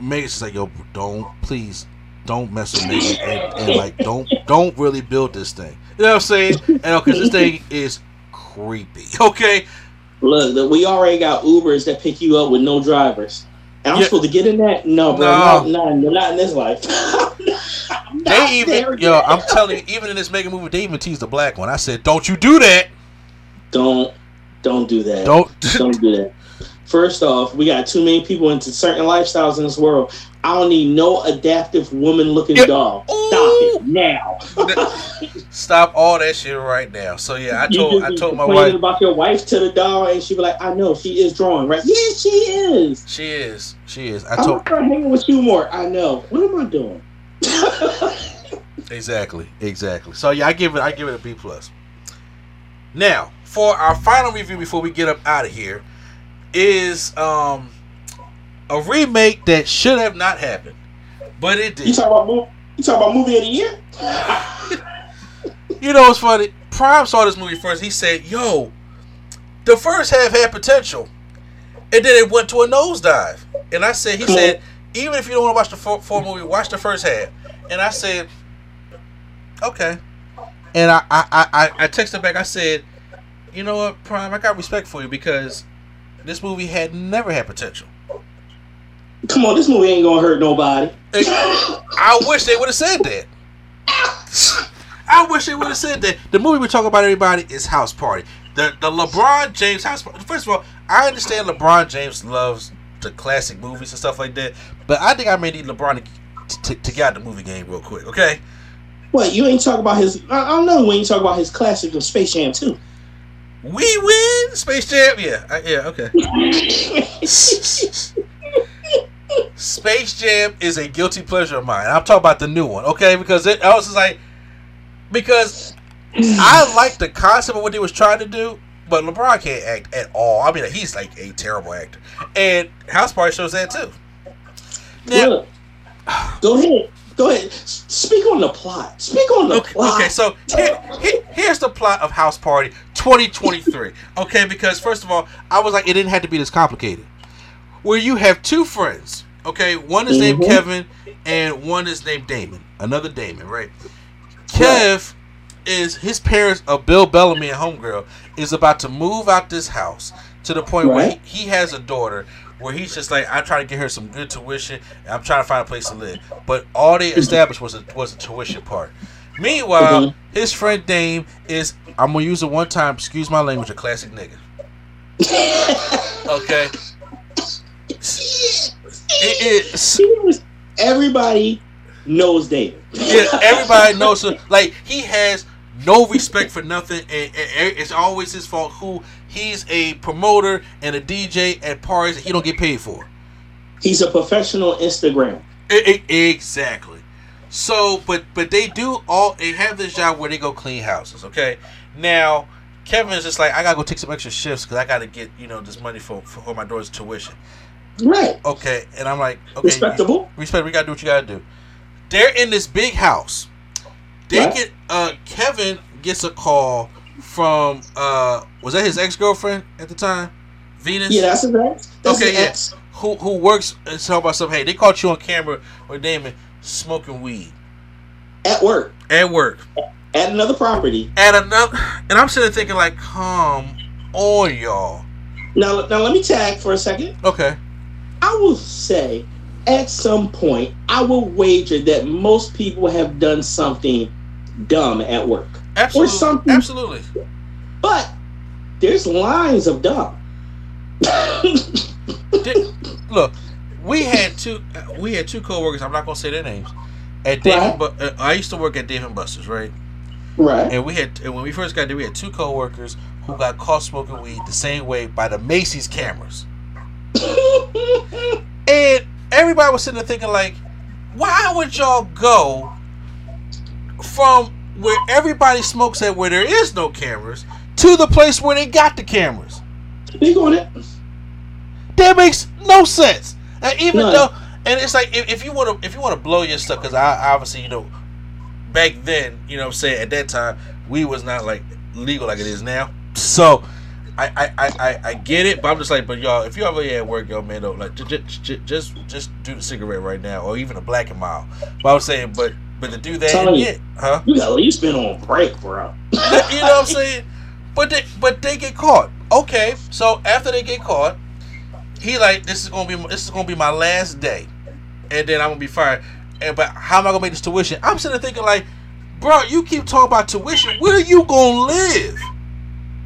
[SPEAKER 2] Megan's just like, yo, don't please, don't mess with Megan, and, and like, don't don't really build this thing. You know what I'm saying? And because this thing is creepy. Okay.
[SPEAKER 3] Look, we already got Ubers that pick you up with no drivers. And I'm
[SPEAKER 2] Yeah.
[SPEAKER 3] supposed to get in that? No, bro.
[SPEAKER 2] No.
[SPEAKER 3] No, no, not in this life.
[SPEAKER 2] They even, yo. I'm telling you, even in this Megan movie, they even teased the black one. I said, don't you do that.
[SPEAKER 3] Don't, don't do that.
[SPEAKER 2] Don't.
[SPEAKER 3] don't do that. First off, we got too many people into certain lifestyles in this world. I don't need no adaptive woman-looking
[SPEAKER 2] Yeah.
[SPEAKER 3] dog. Stop
[SPEAKER 2] Ooh.
[SPEAKER 3] it now.
[SPEAKER 2] Stop all that shit right now. So yeah, I told I told my wife
[SPEAKER 3] about your wife to the dog, and she be like, "I know she is drawing, right? Yeah, she is.
[SPEAKER 2] she is she is. I
[SPEAKER 3] I'm
[SPEAKER 2] told
[SPEAKER 3] start hanging with you more. I know. What am I doing?
[SPEAKER 2] exactly exactly. So yeah, I give it I give it a B plus. Now for our final review before we get up out of here is um a remake that should have not happened, but it did.
[SPEAKER 3] you
[SPEAKER 2] did.
[SPEAKER 3] talk about movie? You talk about movie of the year?
[SPEAKER 2] You know what's funny? Prime saw this movie first. He said, "Yo, the first half had potential, and then it went to a nosedive." And I said, "He
[SPEAKER 3] Come
[SPEAKER 2] said, even if you don't want to watch the full, full movie, watch the first half." And I said, "Okay." And I I, I, I I texted back. I said, "You know what, Prime? I got respect for you because this movie had never had potential.
[SPEAKER 3] Come on, this movie ain't gonna hurt nobody.
[SPEAKER 2] I wish they would have said that." I wish they would have said that. The movie we talk about, everybody, is House Party. The the LeBron James House Party. First of all, I understand LeBron James loves the classic movies and stuff like that, but I think I may need LeBron to, to, to get out the movie game real quick, okay?
[SPEAKER 3] What you ain't talk about his? I, I don't know when you talk about his classic of Space Jam too.
[SPEAKER 2] We win Space Jam, yeah, I, yeah, okay. Space Jam is a guilty pleasure of mine. I'm talking about the new one, okay? Because it, I was just like, because I like the concept of what he was trying to do, but LeBron can't act at all. I mean, he's like a terrible actor, and House Party shows that too. Now,
[SPEAKER 3] Look, go ahead, go ahead. Speak on the plot. Speak on the
[SPEAKER 2] okay,
[SPEAKER 3] plot.
[SPEAKER 2] okay, so here, here- here's the plot of House Party 2023. Okay, because first of all, I was like, it didn't have to be this complicated. Where you have two friends, okay, one is named
[SPEAKER 3] Mhm.
[SPEAKER 2] Kevin and one is named Damon, another Damon, right? Kev is his parents, uh, Bill Bellamy and Homegirl, is about to move out this house to the point where he, he has a daughter where he's just like, I'm trying to get her some good tuition and I'm trying to find a place to live. But all they established was a, was a tuition part. Meanwhile,
[SPEAKER 3] Mhm.
[SPEAKER 2] his friend Dame is, I'm going to use it one time, excuse my language, a classic nigga. Okay? It is.
[SPEAKER 3] Everybody knows David.
[SPEAKER 2] Yeah, everybody knows him. Like he has no respect for nothing, and, and it's always his fault. Who he's a promoter and a DJ at parties that he don't get paid for.
[SPEAKER 3] He's a professional Instagram.
[SPEAKER 2] E- e- exactly. So, but but they do all. They have this job where they go clean houses. Okay. Now, Kevin is just like, I gotta go take some extra shifts because I gotta get you know this money for for my daughter's tuition.
[SPEAKER 3] Right.
[SPEAKER 2] Okay, and I'm like, okay,
[SPEAKER 3] Respectable.
[SPEAKER 2] respect. We gotta do what you gotta do. They're in this big house. They
[SPEAKER 3] Right.
[SPEAKER 2] get uh Kevin gets a call from uh was that his ex girlfriend at the time, Venus?
[SPEAKER 3] Yeah, that's his ex. That's
[SPEAKER 2] Okay,
[SPEAKER 3] his
[SPEAKER 2] yeah.
[SPEAKER 3] ex.
[SPEAKER 2] Who who works and talk about something? Hey, they caught you on camera with Damon smoking weed
[SPEAKER 3] At work.
[SPEAKER 2] at work
[SPEAKER 3] At another property.
[SPEAKER 2] at another, and I'm sitting there thinking like, come on, y'all.
[SPEAKER 3] Now, now let me tag for a second.
[SPEAKER 2] Okay.
[SPEAKER 3] I will say, at some point, I will wager that most people have done something dumb at work.
[SPEAKER 2] Absolutely.
[SPEAKER 3] something-
[SPEAKER 2] Absolutely.
[SPEAKER 3] But there's lines of dumb.
[SPEAKER 2] Look, we had two. uh, We had two coworkers. I'm not gonna say their names. At Dave,
[SPEAKER 3] Right.
[SPEAKER 2] Bu- uh, I used to work at Dave and Buster's, right?
[SPEAKER 3] right.
[SPEAKER 2] And we had, and when we first got there, we had two coworkers who got caught smoking weed the same way by the Macy's cameras. And everybody was sitting there thinking, like, why would y'all go from where everybody smokes at where there is no cameras to the place where they got the cameras?
[SPEAKER 3] Speak on it.
[SPEAKER 2] That makes no sense. And even
[SPEAKER 3] None.
[SPEAKER 2] though, and it's like if, if you want to, if you want to blow your stuff, because I obviously you know, back then, you know, what I'm saying at that time, we was not like legal like it is now. So, I, I, I, I, get it, but I'm just like, but y'all, if y'all really at work, yo, man, though, like, just, just, just, just do the cigarette right now, or even a black and mild. But I was saying, but, but to do that,
[SPEAKER 3] Telling you.
[SPEAKER 2] yeah, huh?
[SPEAKER 3] You at least been on break, bro.
[SPEAKER 2] you know what I'm saying? But they, but they get caught. Okay, so after they get caught, he like, this is gonna be, this is gonna be my last day, and then I'm gonna be fired. And but how am I gonna make this tuition? I'm sitting there thinking like, bro, you keep talking about tuition. Where are you gonna live?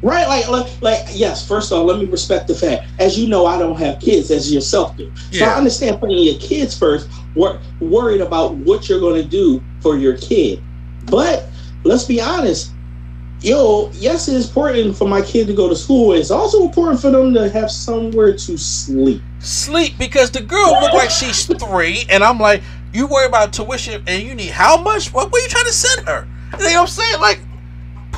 [SPEAKER 3] Right, like, like, like, yes. First of all, let me respect the fact, as you know, I don't have kids, as yourself do. So
[SPEAKER 2] Yeah.
[SPEAKER 3] I understand putting your kids first. Wor- worried about what you're going to do for your kid, but let's be honest. Yo, yes, it's important for my kid to go to school. It's also important for them to have somewhere to sleep.
[SPEAKER 2] sleep because the girl looked like she's three, and I'm like, you worry about tuition and you need how much? What were you trying to send her? You know what I'm saying? Like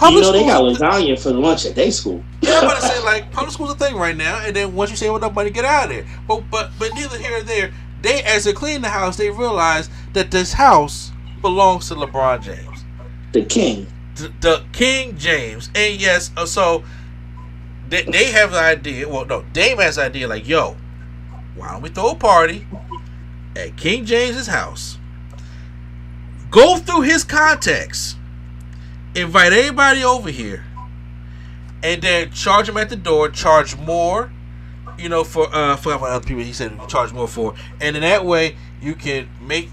[SPEAKER 3] You know, they got
[SPEAKER 2] schools.
[SPEAKER 3] lasagna for lunch at day school.
[SPEAKER 2] Yeah, I'm about to say like public school's a thing right now, and then once you say enough nobody get out of there. But but but neither here or there. They as they clean the house, they realize that this house belongs to LeBron James,
[SPEAKER 3] The king.
[SPEAKER 2] the, the King James, and yes, uh, so they, they have the idea. Well, no, Dame has the idea like, yo, why don't we throw a party at King James's house? Go through his contacts, invite everybody over here, and then charge them at the door. Charge more, you know, for uh for other people. He said charge more for, and in that way you can make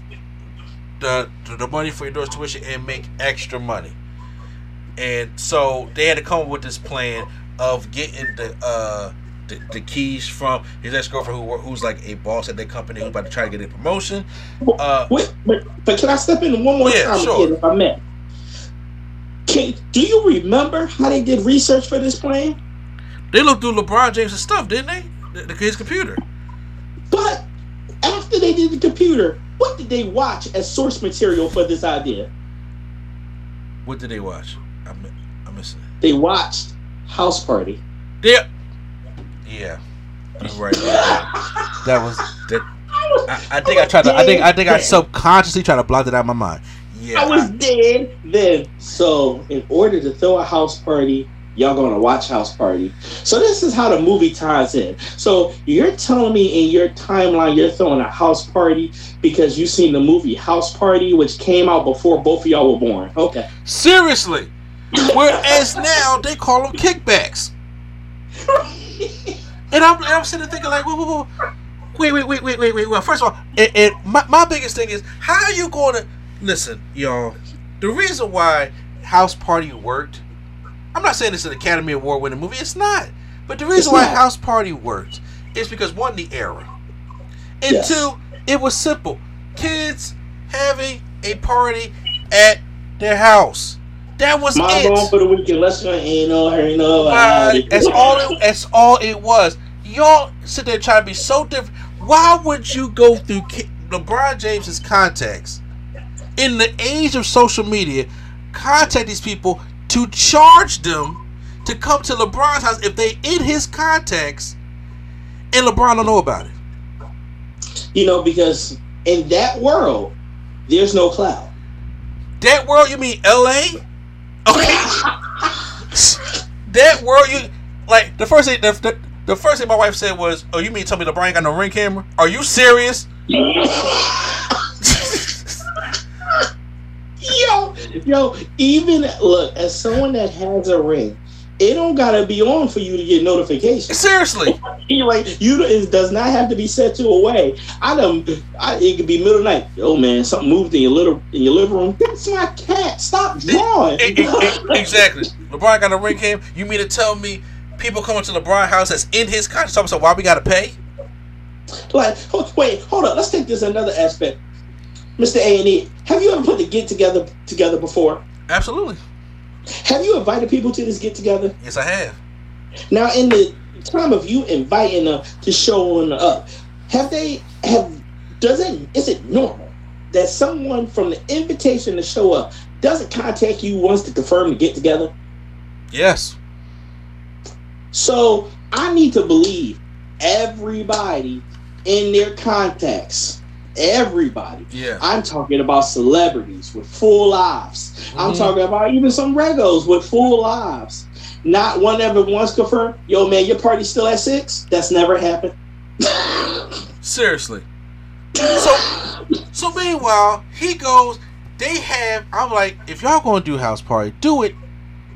[SPEAKER 2] the the, money for your daughter's tuition and make extra money. And so they had to come up with this plan of getting the uh the, the keys from his ex girlfriend who who's like a boss at that company who's about to try to get a promotion. Uh,
[SPEAKER 3] Wait, but but can I step in one more
[SPEAKER 2] Yeah,
[SPEAKER 3] time,
[SPEAKER 2] sure.
[SPEAKER 3] kid, if I may? Can, do you remember how they did research for this plan?
[SPEAKER 2] they looked through LeBron James' stuff, didn't they? The, the, his computer.
[SPEAKER 3] But after they did the computer, what did they watch as source material for this idea?
[SPEAKER 2] What did they watch? I'm I'm missing it.
[SPEAKER 3] They watched House Party.
[SPEAKER 2] Yeah. Yeah. You're right. That was that. I, I think I tried to. I think I think I subconsciously tried to block it out of my mind. Yeah.
[SPEAKER 3] I was dead then. So, in order to throw a house party, y'all gonna watch House Party. So this is how the movie ties in. So you're telling me in your timeline you're throwing a house party because you seen the movie House Party, which came out before both of y'all were born. Okay.
[SPEAKER 2] Seriously. Whereas now they call them kickbacks. And I'm, and I'm sitting there thinking like, whoa, whoa, whoa. wait, wait, wait, wait, wait, wait. Well, first of all, and, and my, my biggest thing is how are you going to listen, y'all? The reason why House Party worked, I'm not saying it's an Academy Award winning movie. It's not. But the reason why. House Party worked is because one, the era, and
[SPEAKER 3] Yes.
[SPEAKER 2] two, it was simple. Kids having a party at their house. That was
[SPEAKER 3] Mom
[SPEAKER 2] it.
[SPEAKER 3] for the weekend. Let's go. No hurry, no.
[SPEAKER 2] Right. That's all. It, that's all it was. Y'all sit there trying to be so different. Why would you go through Ki- LeBron James's contacts in the age of social media? Contact these people to charge them to come to LeBron's house if they in his contacts, and LeBron don't know about it.
[SPEAKER 3] You know, because in that world, there's no cloud.
[SPEAKER 2] That world, you mean L.A.? Okay. that world, you like the first thing. The, the, the first thing my wife said was, "Oh, you mean tell me LeBron ain't got no ring camera? Are you serious?"
[SPEAKER 3] yo, yo, even look as someone that has a ring, it don't gotta be on for you to get notifications.
[SPEAKER 2] Seriously,
[SPEAKER 3] like you, it does not have to be set to away. way. I done, I, it could be middle of night. Yo, man, something moved in your little in your living room. That's my cat. Stop drawing.
[SPEAKER 2] E- e- exactly. LeBron got a ring cam. You mean to tell me people coming to LeBron house that's in his contract? So why we gotta pay?
[SPEAKER 3] like, wait, hold up. Let's take this another aspect. Mr. A and E, have you ever put the get together together before?
[SPEAKER 2] Absolutely.
[SPEAKER 3] Have you invited people to this get together?
[SPEAKER 2] Yes, I have.
[SPEAKER 3] Now, in the time of you inviting them to showing up, have they have does it is it normal that someone from the invitation to show up doesn't contact you once to confirm the get together?
[SPEAKER 2] Yes.
[SPEAKER 3] So I need to believe everybody in their contacts. Everybody.
[SPEAKER 2] Yeah.
[SPEAKER 3] I'm talking about celebrities with full lives. I'm
[SPEAKER 2] Mhm.
[SPEAKER 3] talking about even some regos with full lives. not one ever once confirmed, yo man, your party's still at six? That's never happened.
[SPEAKER 2] Seriously. So, so meanwhile, he goes. They have. I'm like, if y'all gonna do house party, do it.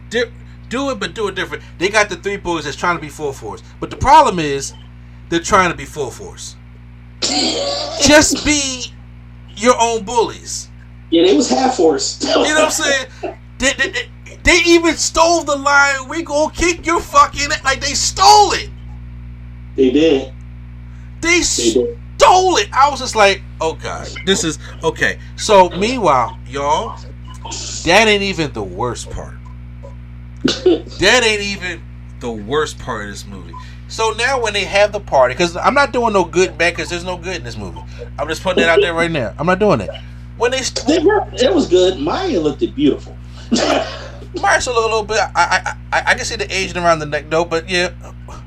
[SPEAKER 2] Di- do it, but do it different. They got the three boys that's trying to be full force, but the problem is, they're trying to be full force. Just be your own bullies.
[SPEAKER 3] Yeah, they was half horse.
[SPEAKER 2] You know what I'm saying? They, they, they, they even stole the line. We gonna kick your fucking like they stole it.
[SPEAKER 3] They did.
[SPEAKER 2] They
[SPEAKER 3] They did.
[SPEAKER 2] stole it. I was just like, oh god, this is okay. So meanwhile, y'all, that ain't even the worst part. that ain't even the worst part of this movie. So now when they have the party, because I'm not doing no good back, because there's no good in this movie. I'm just putting it out there right now. I'm not doing it. When they
[SPEAKER 3] were, it was good. Mya looked beautiful.
[SPEAKER 2] Marshall a little bit, I, I I I can see the aging around the neck though, but yeah,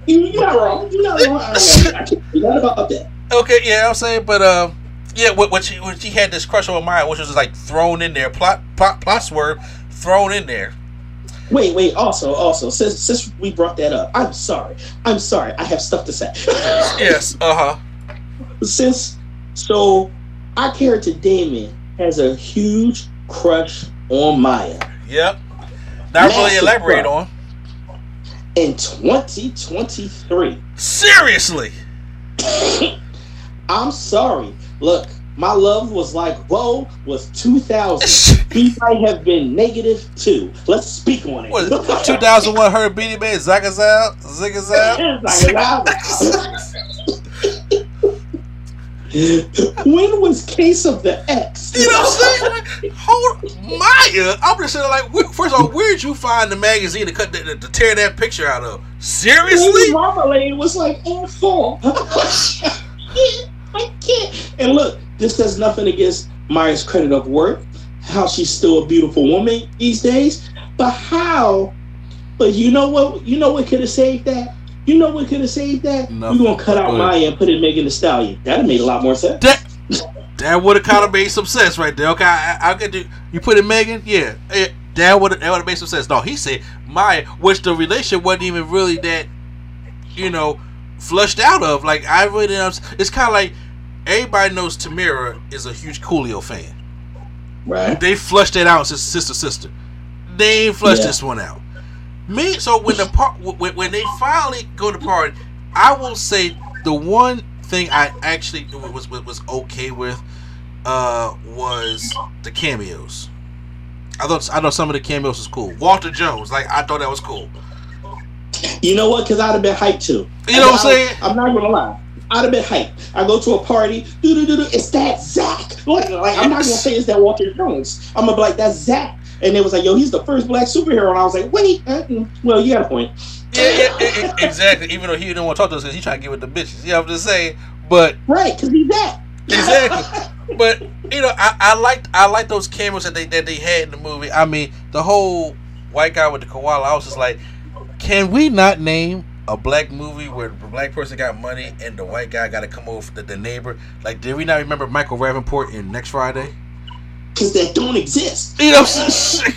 [SPEAKER 3] you, you're not wrong. You're not wrong. I, can't be about that.
[SPEAKER 2] Okay, yeah, I'm saying, but um, yeah, when, when she when she had this crush on Mya, which was like thrown in there, plot plot plot swerve thrown in there.
[SPEAKER 3] Wait, wait. Also, also, since since we brought that up, I'm sorry. I'm sorry. I have stuff to say.
[SPEAKER 2] Yes, uh huh.
[SPEAKER 3] since so, our character Damien has a huge crush on Mya.
[SPEAKER 2] Yep. Not really
[SPEAKER 3] Massive
[SPEAKER 2] elaborate
[SPEAKER 3] crush.
[SPEAKER 2] on.
[SPEAKER 3] In 2023,
[SPEAKER 2] Seriously.
[SPEAKER 3] I'm sorry. Look, my love was like whoa was 2000. he might have been negative two. Let's speak on it.
[SPEAKER 2] What? 2001 her Beenie Man Zagazal Zigazal.
[SPEAKER 3] when was Case of the X?
[SPEAKER 2] You know what I'm saying? Hold Mya. I'm just saying, like, first of all, where'd you find the magazine to cut that, to tear that picture out of? Seriously?
[SPEAKER 3] Marmalade was like oh, in full. I can't. And look, this does nothing against Mya's credit of work, how she's still a beautiful woman these days. But how? But you know what? You know what could have saved that? You know what could have saved that?
[SPEAKER 2] Nothing.
[SPEAKER 3] We're gonna cut out Mya and put in Megan Thee Stallion. That'd made a lot more sense.
[SPEAKER 2] That that would have kind of made some sense right there. Okay, I, I get you. You put in Megan, yeah, eh, that would that would have made some sense. No, he said Mya, which the relationship wasn't even really that, you know, flushed out of. Like I really didn't. It's kind of like everybody knows Tamera is a huge Coolio fan.
[SPEAKER 3] Right.
[SPEAKER 2] They flushed that out as sister sister. They ain't flushed
[SPEAKER 3] Yeah.
[SPEAKER 2] this one out. Me, so when the part when, when they finally go to party, I will say the one thing I actually was was, was okay with uh was the cameos. I thought I thought some of the cameos was cool. Walter Jones, like I thought that was cool.
[SPEAKER 3] You know what? Because I'd have been hyped too.
[SPEAKER 2] You know what I'm saying?
[SPEAKER 3] I'm not gonna lie. I'd have been hyped. I go to a party, do do do do. It's that Zach. Like, like I'm not gonna say it's that Walter Jones. I'm gonna be like that's Zach. And it was like, yo, he's the first black superhero. And I was like, wait, uh, mm, well, you got a point.
[SPEAKER 2] Yeah, yeah, yeah, yeah, exactly. Even though he didn't want to talk to us because he trying to get with the bitches. You know what I'm just saying? But
[SPEAKER 3] Right, because he's that.
[SPEAKER 2] Exactly. but you know, I, I liked I liked those cameras that they that they had in the movie. I mean, the whole white guy with the koala. I was just like, can we not name a black movie where the black person got money and the white guy got to come over the, the neighbor? Like, did we not remember Michael Rapaport in Next Friday?
[SPEAKER 3] Because that don't exist.
[SPEAKER 2] You know, what I'm saying?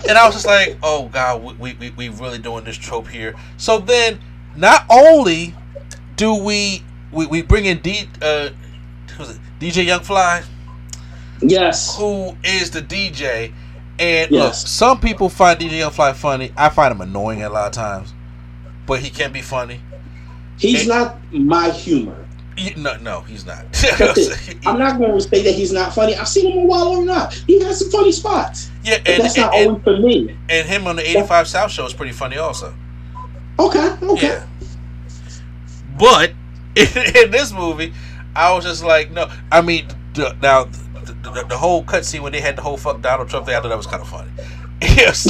[SPEAKER 2] and I was just like, oh god, we, we we really doing this trope here. So then, not only do we we, we bring in D uh who's it DC Young Fly,
[SPEAKER 3] Yes.
[SPEAKER 2] who is the DJ, and look, some people find DC Young Fly funny. I find him annoying a lot of times, but he can't be funny.
[SPEAKER 3] He's
[SPEAKER 2] It-
[SPEAKER 3] not my humor.
[SPEAKER 2] You- no, no, he's not.
[SPEAKER 3] I'm not going to say that he's not funny. I've seen him a while or not. He has some funny spots.
[SPEAKER 2] yeah, and,
[SPEAKER 3] that's not
[SPEAKER 2] and,
[SPEAKER 3] always for me.
[SPEAKER 2] and him on the 85 South show is pretty funny also.
[SPEAKER 3] Okay, okay.
[SPEAKER 2] Yeah. But in, in this movie, I was just like, no. I mean, the, now the, the, the whole cutscene when they had the whole fuck Donald Trump thing, I thought that was kind of funny. yes,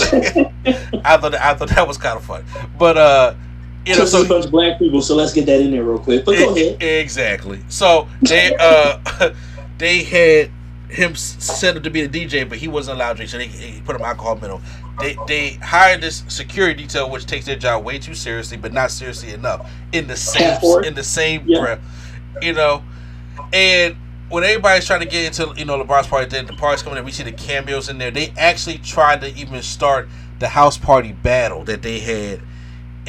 [SPEAKER 2] I thought I thought that was kind of funny. But uh, you know, so
[SPEAKER 3] bunch black people, so let's get that in there real quick. But go ahead.
[SPEAKER 2] Exactly. So they uh they had him set up to be the DJ, but he wasn't allowed to drink, so they, they put him alcohol middle. They they hired this security detail, which takes their job way too seriously, but not seriously enough. In the same in the same
[SPEAKER 3] Yeah.
[SPEAKER 2] breath, you know. And when everybody's trying to get into you know LeBron's party, then the party's coming in, we see the cameos in there. They actually tried to even start the house party battle that they had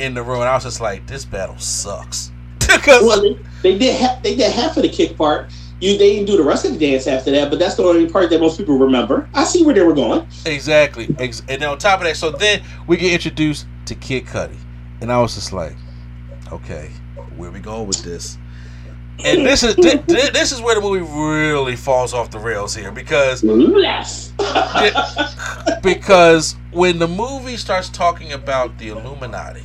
[SPEAKER 2] in the room, and I was just like, this battle sucks.
[SPEAKER 3] well, they, they did ha- they did half of the kick part. You they didn't do the rest of the dance after that, but that's the only part that most people remember. I see where they were going.
[SPEAKER 2] Exactly, Ex- and then on top of that, so then we get introduced to Kid Cudi, and I was just like, okay, where we going with this? And this is this, this is where the movie really falls off the rails here because because when the movie starts talking about the Illuminati,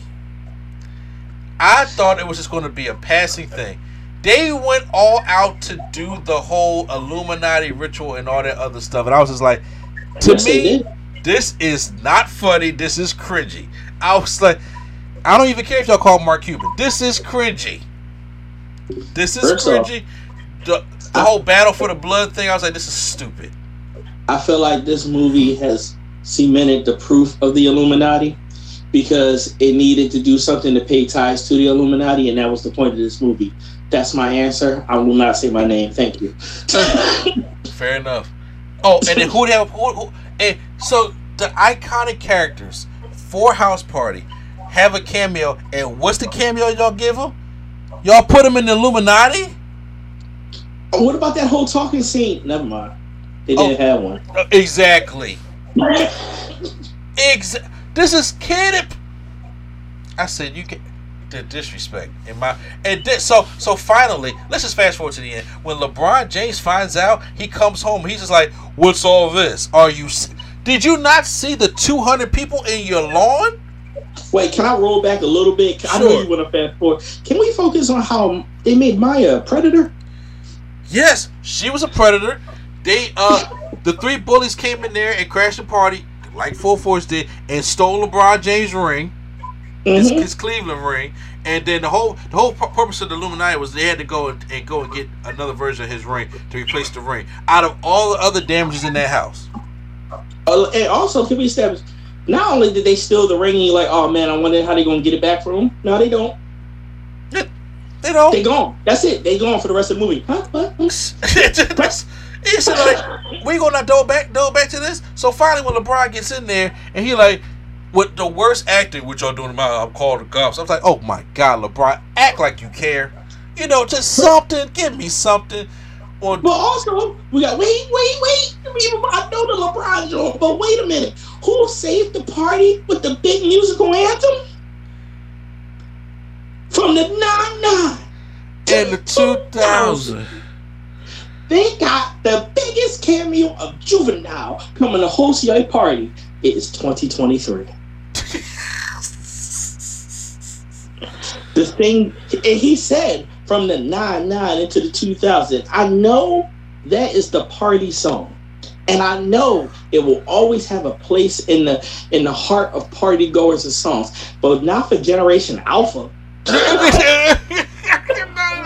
[SPEAKER 2] I thought it was just going to be a passing thing. They went all out to do the whole Illuminati ritual and all that other stuff, and I was just like, to yes, me, this is not funny. This is cringy. I was like, I don't even care if y'all call Mark Cuban. This is cringy. This is First cringy. Off, the, the I, whole battle for the blood thing, I was like, this is stupid.
[SPEAKER 3] I feel like this movie has cemented the proof of the Illuminati because it needed to do something to pay ties to the Illuminati, and that was the point of this movie. That's my answer. I will not say my name. Thank you.
[SPEAKER 2] Fair enough. Oh, and then who have who, who, and so the iconic characters for House Party have a cameo, and what's the cameo y'all give them? Y'all put them in the Illuminati?
[SPEAKER 3] Oh, what about that whole talking scene? Never mind. They didn't oh, have one.
[SPEAKER 2] Uh, exactly. exactly. This is kid. I said you can the disrespect in my and this, so so finally let's just fast forward to the end when LeBron James finds out he comes home he's just like what's all this are you did you not see the 200 people in your lawn
[SPEAKER 3] Wait, can I roll back a little bit? Sure. I know you want to fast forward. Can we focus on how they made Mya a predator?
[SPEAKER 2] Yes, she was a predator. They uh the three bullies came in there and crashed the party like Full Force did and stole LeBron James' ring, mm-hmm. his, his, Cleveland ring, and then the whole the whole purpose of the Illuminati was they had to go and, and, go and get another version of his ring to replace the ring out of all the other damages in that house.
[SPEAKER 3] Uh, and also, can we establish not only did they steal the ring, and you're like, oh man, I wonder how they're gonna get it back from him. No, they don't.
[SPEAKER 2] They don't.
[SPEAKER 3] They gone. That's it. They gone for the rest of the movie. Huh? What?
[SPEAKER 2] It's like we gonna go back, go back to this. So finally, when LeBron gets in there and he like, with the worst acting, which y'all doing about, I'm called the cops. I was like, oh my god, LeBron, act like you care. You know, just something. Give me something.
[SPEAKER 3] Or, but also, we got wait, wait, wait. I know the LeBron joke, but wait a minute. Who saved the party with the big musical anthem? From the 99
[SPEAKER 2] and the 2000.
[SPEAKER 3] They got the biggest cameo of Juvenile coming to host your party. It is 2023. the thing, and he said, from the 99 into the 2000. I know that is the party song. And I know it will always have a place in the in the heart of party goers and songs. But not for Generation Alpha. Come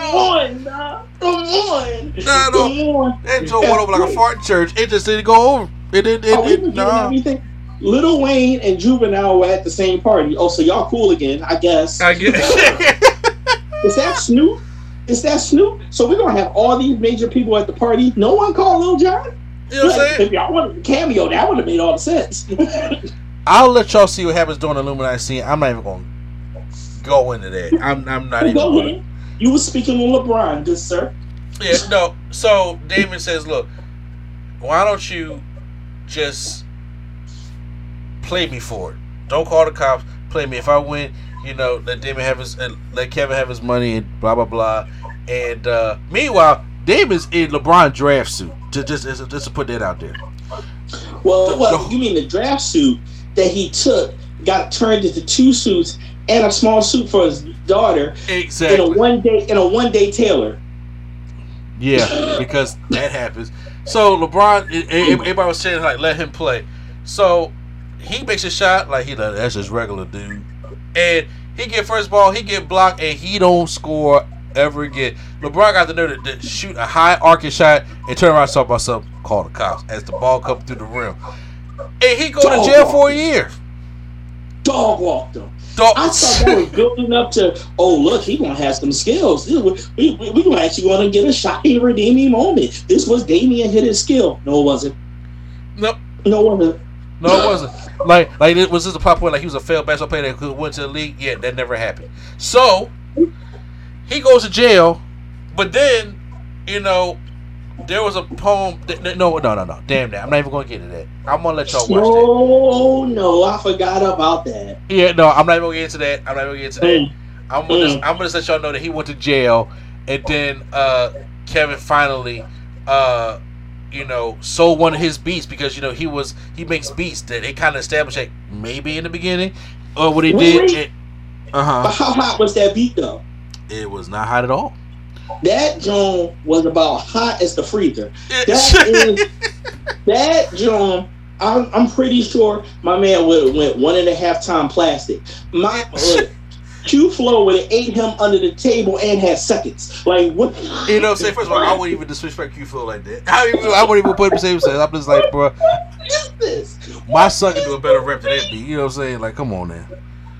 [SPEAKER 3] on, nah. Come on. Nah, no. Come on.
[SPEAKER 2] That joke went over like a fart in church. It just didn't go over. It didn't. It, it, oh, it, nah.
[SPEAKER 3] everything. Lil Wayne and Juvenile were at the same party. Oh, so y'all cool again, I guess. I guess. Is that Snoop? Is that Snoop? So we're gonna have all these major people at the party. No one called Lil Jon.
[SPEAKER 2] You know what I'm saying?
[SPEAKER 3] If y'all wanted a cameo, that would have made all the sense.
[SPEAKER 2] I'll let y'all see what happens during the Illuminati scene. I'm not even gonna go into that. I'm, I'm not even. Go
[SPEAKER 3] ahead. You were speaking on LeBron, good sir.
[SPEAKER 2] Yeah, no. So Damon says, "Look, why don't you just play me for it? Don't call the cops. Play me. If I win, you know, let Damon have his, uh, let Kevin have his money, and blah blah blah. And uh, meanwhile, Damon's in LeBron draft suit. To just just to put that out there.
[SPEAKER 3] Well, the, well, the, you mean the draft suit that he took got turned into two suits and a small suit for his daughter.
[SPEAKER 2] Exactly.
[SPEAKER 3] In a one day in a one day tailor.
[SPEAKER 2] Yeah, because that happens. So LeBron, everybody was saying like, let him play. So he makes a shot like he like that's just regular dude, and he get first ball, he get blocked, and he don't score ever again. LeBron got the nerve to, to shoot a high arcing shot and turn around and talk about something, call the cops as the ball comes through the rim, and he go Dog to jail for a year.
[SPEAKER 3] Dog walked him. I thought that was building up to, oh look, he gonna have some skills. We, we, we gonna actually want to get a shocking redeeming moment. This was Damian hit his skill. No, it wasn't.
[SPEAKER 2] Nope.
[SPEAKER 3] No, it wasn't.
[SPEAKER 2] No, it wasn't. like, like it was this a pop point? Like he was a failed basketball player that could went to the league? Yeah, that never happened. So he goes to jail, but then, you know, there was a poem. That, no, no, no, no. Damn that. I'm not even gonna get into that. I'm gonna let y'all watch that.
[SPEAKER 3] No, no, I forgot about that.
[SPEAKER 2] Yeah, no, I'm not even gonna get into that. I'm not even gonna get into that.
[SPEAKER 3] Mm.
[SPEAKER 2] I'm gonna
[SPEAKER 3] Mm.
[SPEAKER 2] just, I'm gonna just let y'all know that he went to jail, and then uh, Kevin finally, uh, you know, sold one of his beats because you know he was he makes beats that they kind of established like maybe in the beginning, or what he did. Uh
[SPEAKER 3] But
[SPEAKER 2] huh.
[SPEAKER 3] how hot was that beat though?
[SPEAKER 2] It was not hot at all.
[SPEAKER 3] That joint was about hot as the freezer. That is that joint. I'm, I'm pretty sure my man would went one and a half time plastic. My look, Q Flow would have ate him under the table and had seconds. Like what?
[SPEAKER 2] You know, say first of all, I wouldn't even disrespect Q Flow like that. I, even, I wouldn't even put him in the same sense. I'm just like, bro,
[SPEAKER 3] What is this?
[SPEAKER 2] my son can do a better rap than that beat. You know what I'm saying? Like, come on, man.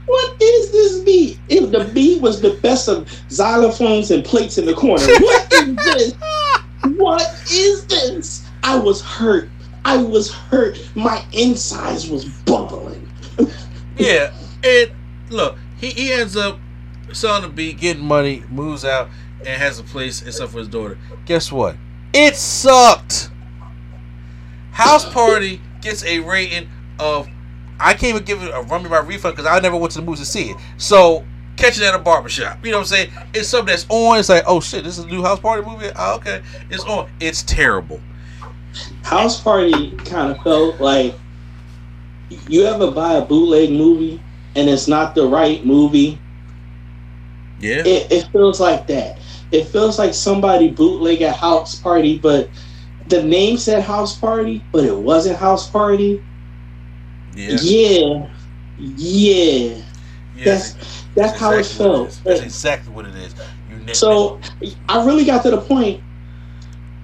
[SPEAKER 3] What is this beat? If the beat was the best of xylophones and plates in the corner, what is this? What is this? I was hurt. I was hurt. My insides was bubbling.
[SPEAKER 2] Yeah, and look, he, he ends up selling the beat, getting money, moves out, and has a place and stuff for his daughter. Guess what? It sucked. House Party gets a rating of I can't even give it a run me by refund because I never went to the movies to see it. So catching at a barbershop, you know what I'm saying? It's something that's on. It's like, oh shit, this is a new House Party movie. Oh, okay, it's on. It's terrible.
[SPEAKER 3] House Party kind of felt like you ever buy a bootleg movie and it's not the right movie.
[SPEAKER 2] Yeah.
[SPEAKER 3] It, it feels like that. It feels like somebody bootleg a House Party, but the name said House Party, but it wasn't House Party.
[SPEAKER 2] Yeah.
[SPEAKER 3] Yeah, yeah.
[SPEAKER 2] yeah.
[SPEAKER 3] That's that's how it
[SPEAKER 2] exactly
[SPEAKER 3] felt.
[SPEAKER 2] is. That's exactly what it is. You.
[SPEAKER 3] So I really got to the point.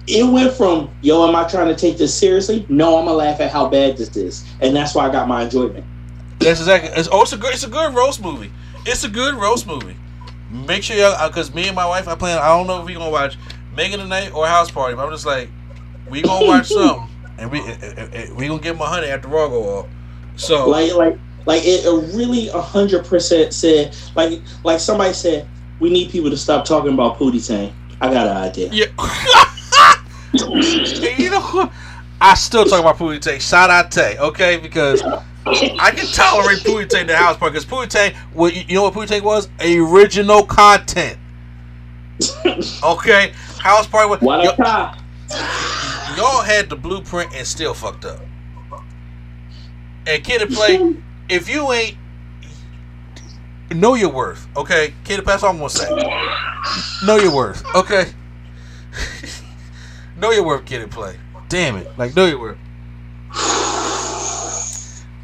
[SPEAKER 3] It went from yo, am I trying to take this seriously? No, I'm gonna laugh at how bad this is, and that's why I got my enjoyment.
[SPEAKER 2] That's exactly. It's, oh, it's a good. It's a good roast movie. It's a good roast movie. Make sure y'all, because me and my wife, I plan. I don't know if we gonna watch Megan tonight or House Party, but I'm just like, we gonna watch something, and we eh, eh, eh, we gonna get my honey after Raw go off. So
[SPEAKER 3] Like, like, like it, really a hundred percent said. Like, like somebody said, we need people to stop talking about Pootie Tang. I got an idea.
[SPEAKER 2] yeah. You know what? I still talk about Pootie Tang. Shout out Tay, okay? Because I can tolerate Pootie Tang the House Party because Pootie Tang, well, you know what Pootie Tang was? Original content. Okay, House Party was.
[SPEAKER 3] What a
[SPEAKER 2] y'all had the blueprint and still fucked up. And Kid and Play, if you ain't know your worth, okay? Kid, that's all I'm gonna say. Know your worth, okay? know your worth, Kid and Play. Damn it, like know your worth.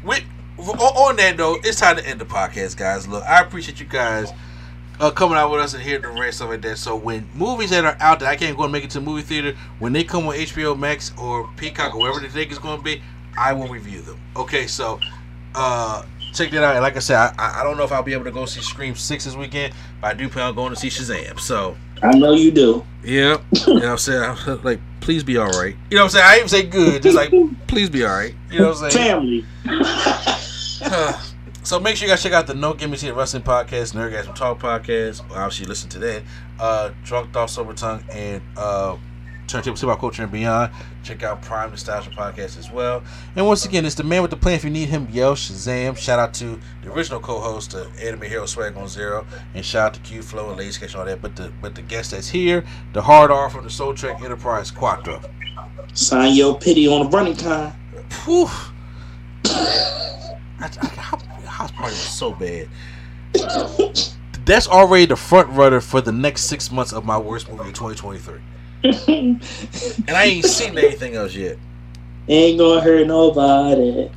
[SPEAKER 2] With on that note, it's time to end the podcast, guys. Look, I appreciate you guys uh, coming out with us and hearing the rest stuff like that. So when movies that are out that I can't go and make it to the movie theater, when they come on HBO Max or Peacock or wherever they think it's going to be, I will review them. Okay, so uh, check that out. And like I said, I, I don't know if I'll be able to go see Scream Six this weekend, but I do plan on going to see Shazam. So
[SPEAKER 3] I know you do.
[SPEAKER 2] yeah, you know what I'm saying. I'm like, please be all right. You know what I'm saying. I even say good, just like please be all right. You know what I'm saying.
[SPEAKER 3] Family.
[SPEAKER 2] so make sure you guys check out the No See the Wrestling Podcast, Nerdgasm Talk Podcast. Obviously, listen to that. Uh, Drunk Thought Sober Tongue and uh, Turntable Hip Hop Culture and Beyond. Check out Prime Nostalgia Podcast as well. And once again, it's the man with the plan. If you need him, yell Shazam. Shout out to the original co-host, the Anime Hero Swag on Zero, and shout out to Q Flow and Lady Sketch and all that. But the but the guest that's here, the hard R from the Soul Trek Enterprise Quattro.
[SPEAKER 3] Sign your pity on the running time.
[SPEAKER 2] I, I, House Party was so bad. That's already the front runner for the next six months of my worst movie of 2023. And I ain't seen anything else yet.
[SPEAKER 3] Ain't gonna hurt nobody.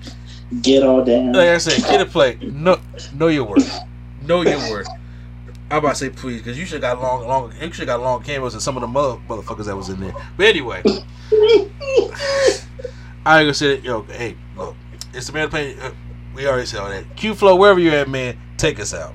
[SPEAKER 3] Get on down.
[SPEAKER 2] Like I said, get a play. No, know your worth. Know your worth. I'm about to say please, because you should got long, long. You should got long cameras and some of the mother, motherfuckers that was in there. But anyway, I ain't gonna say that. Yo, hey, look, it's the man playing. Uh, we already said all that. Q Flow, wherever you're at, man, take us out.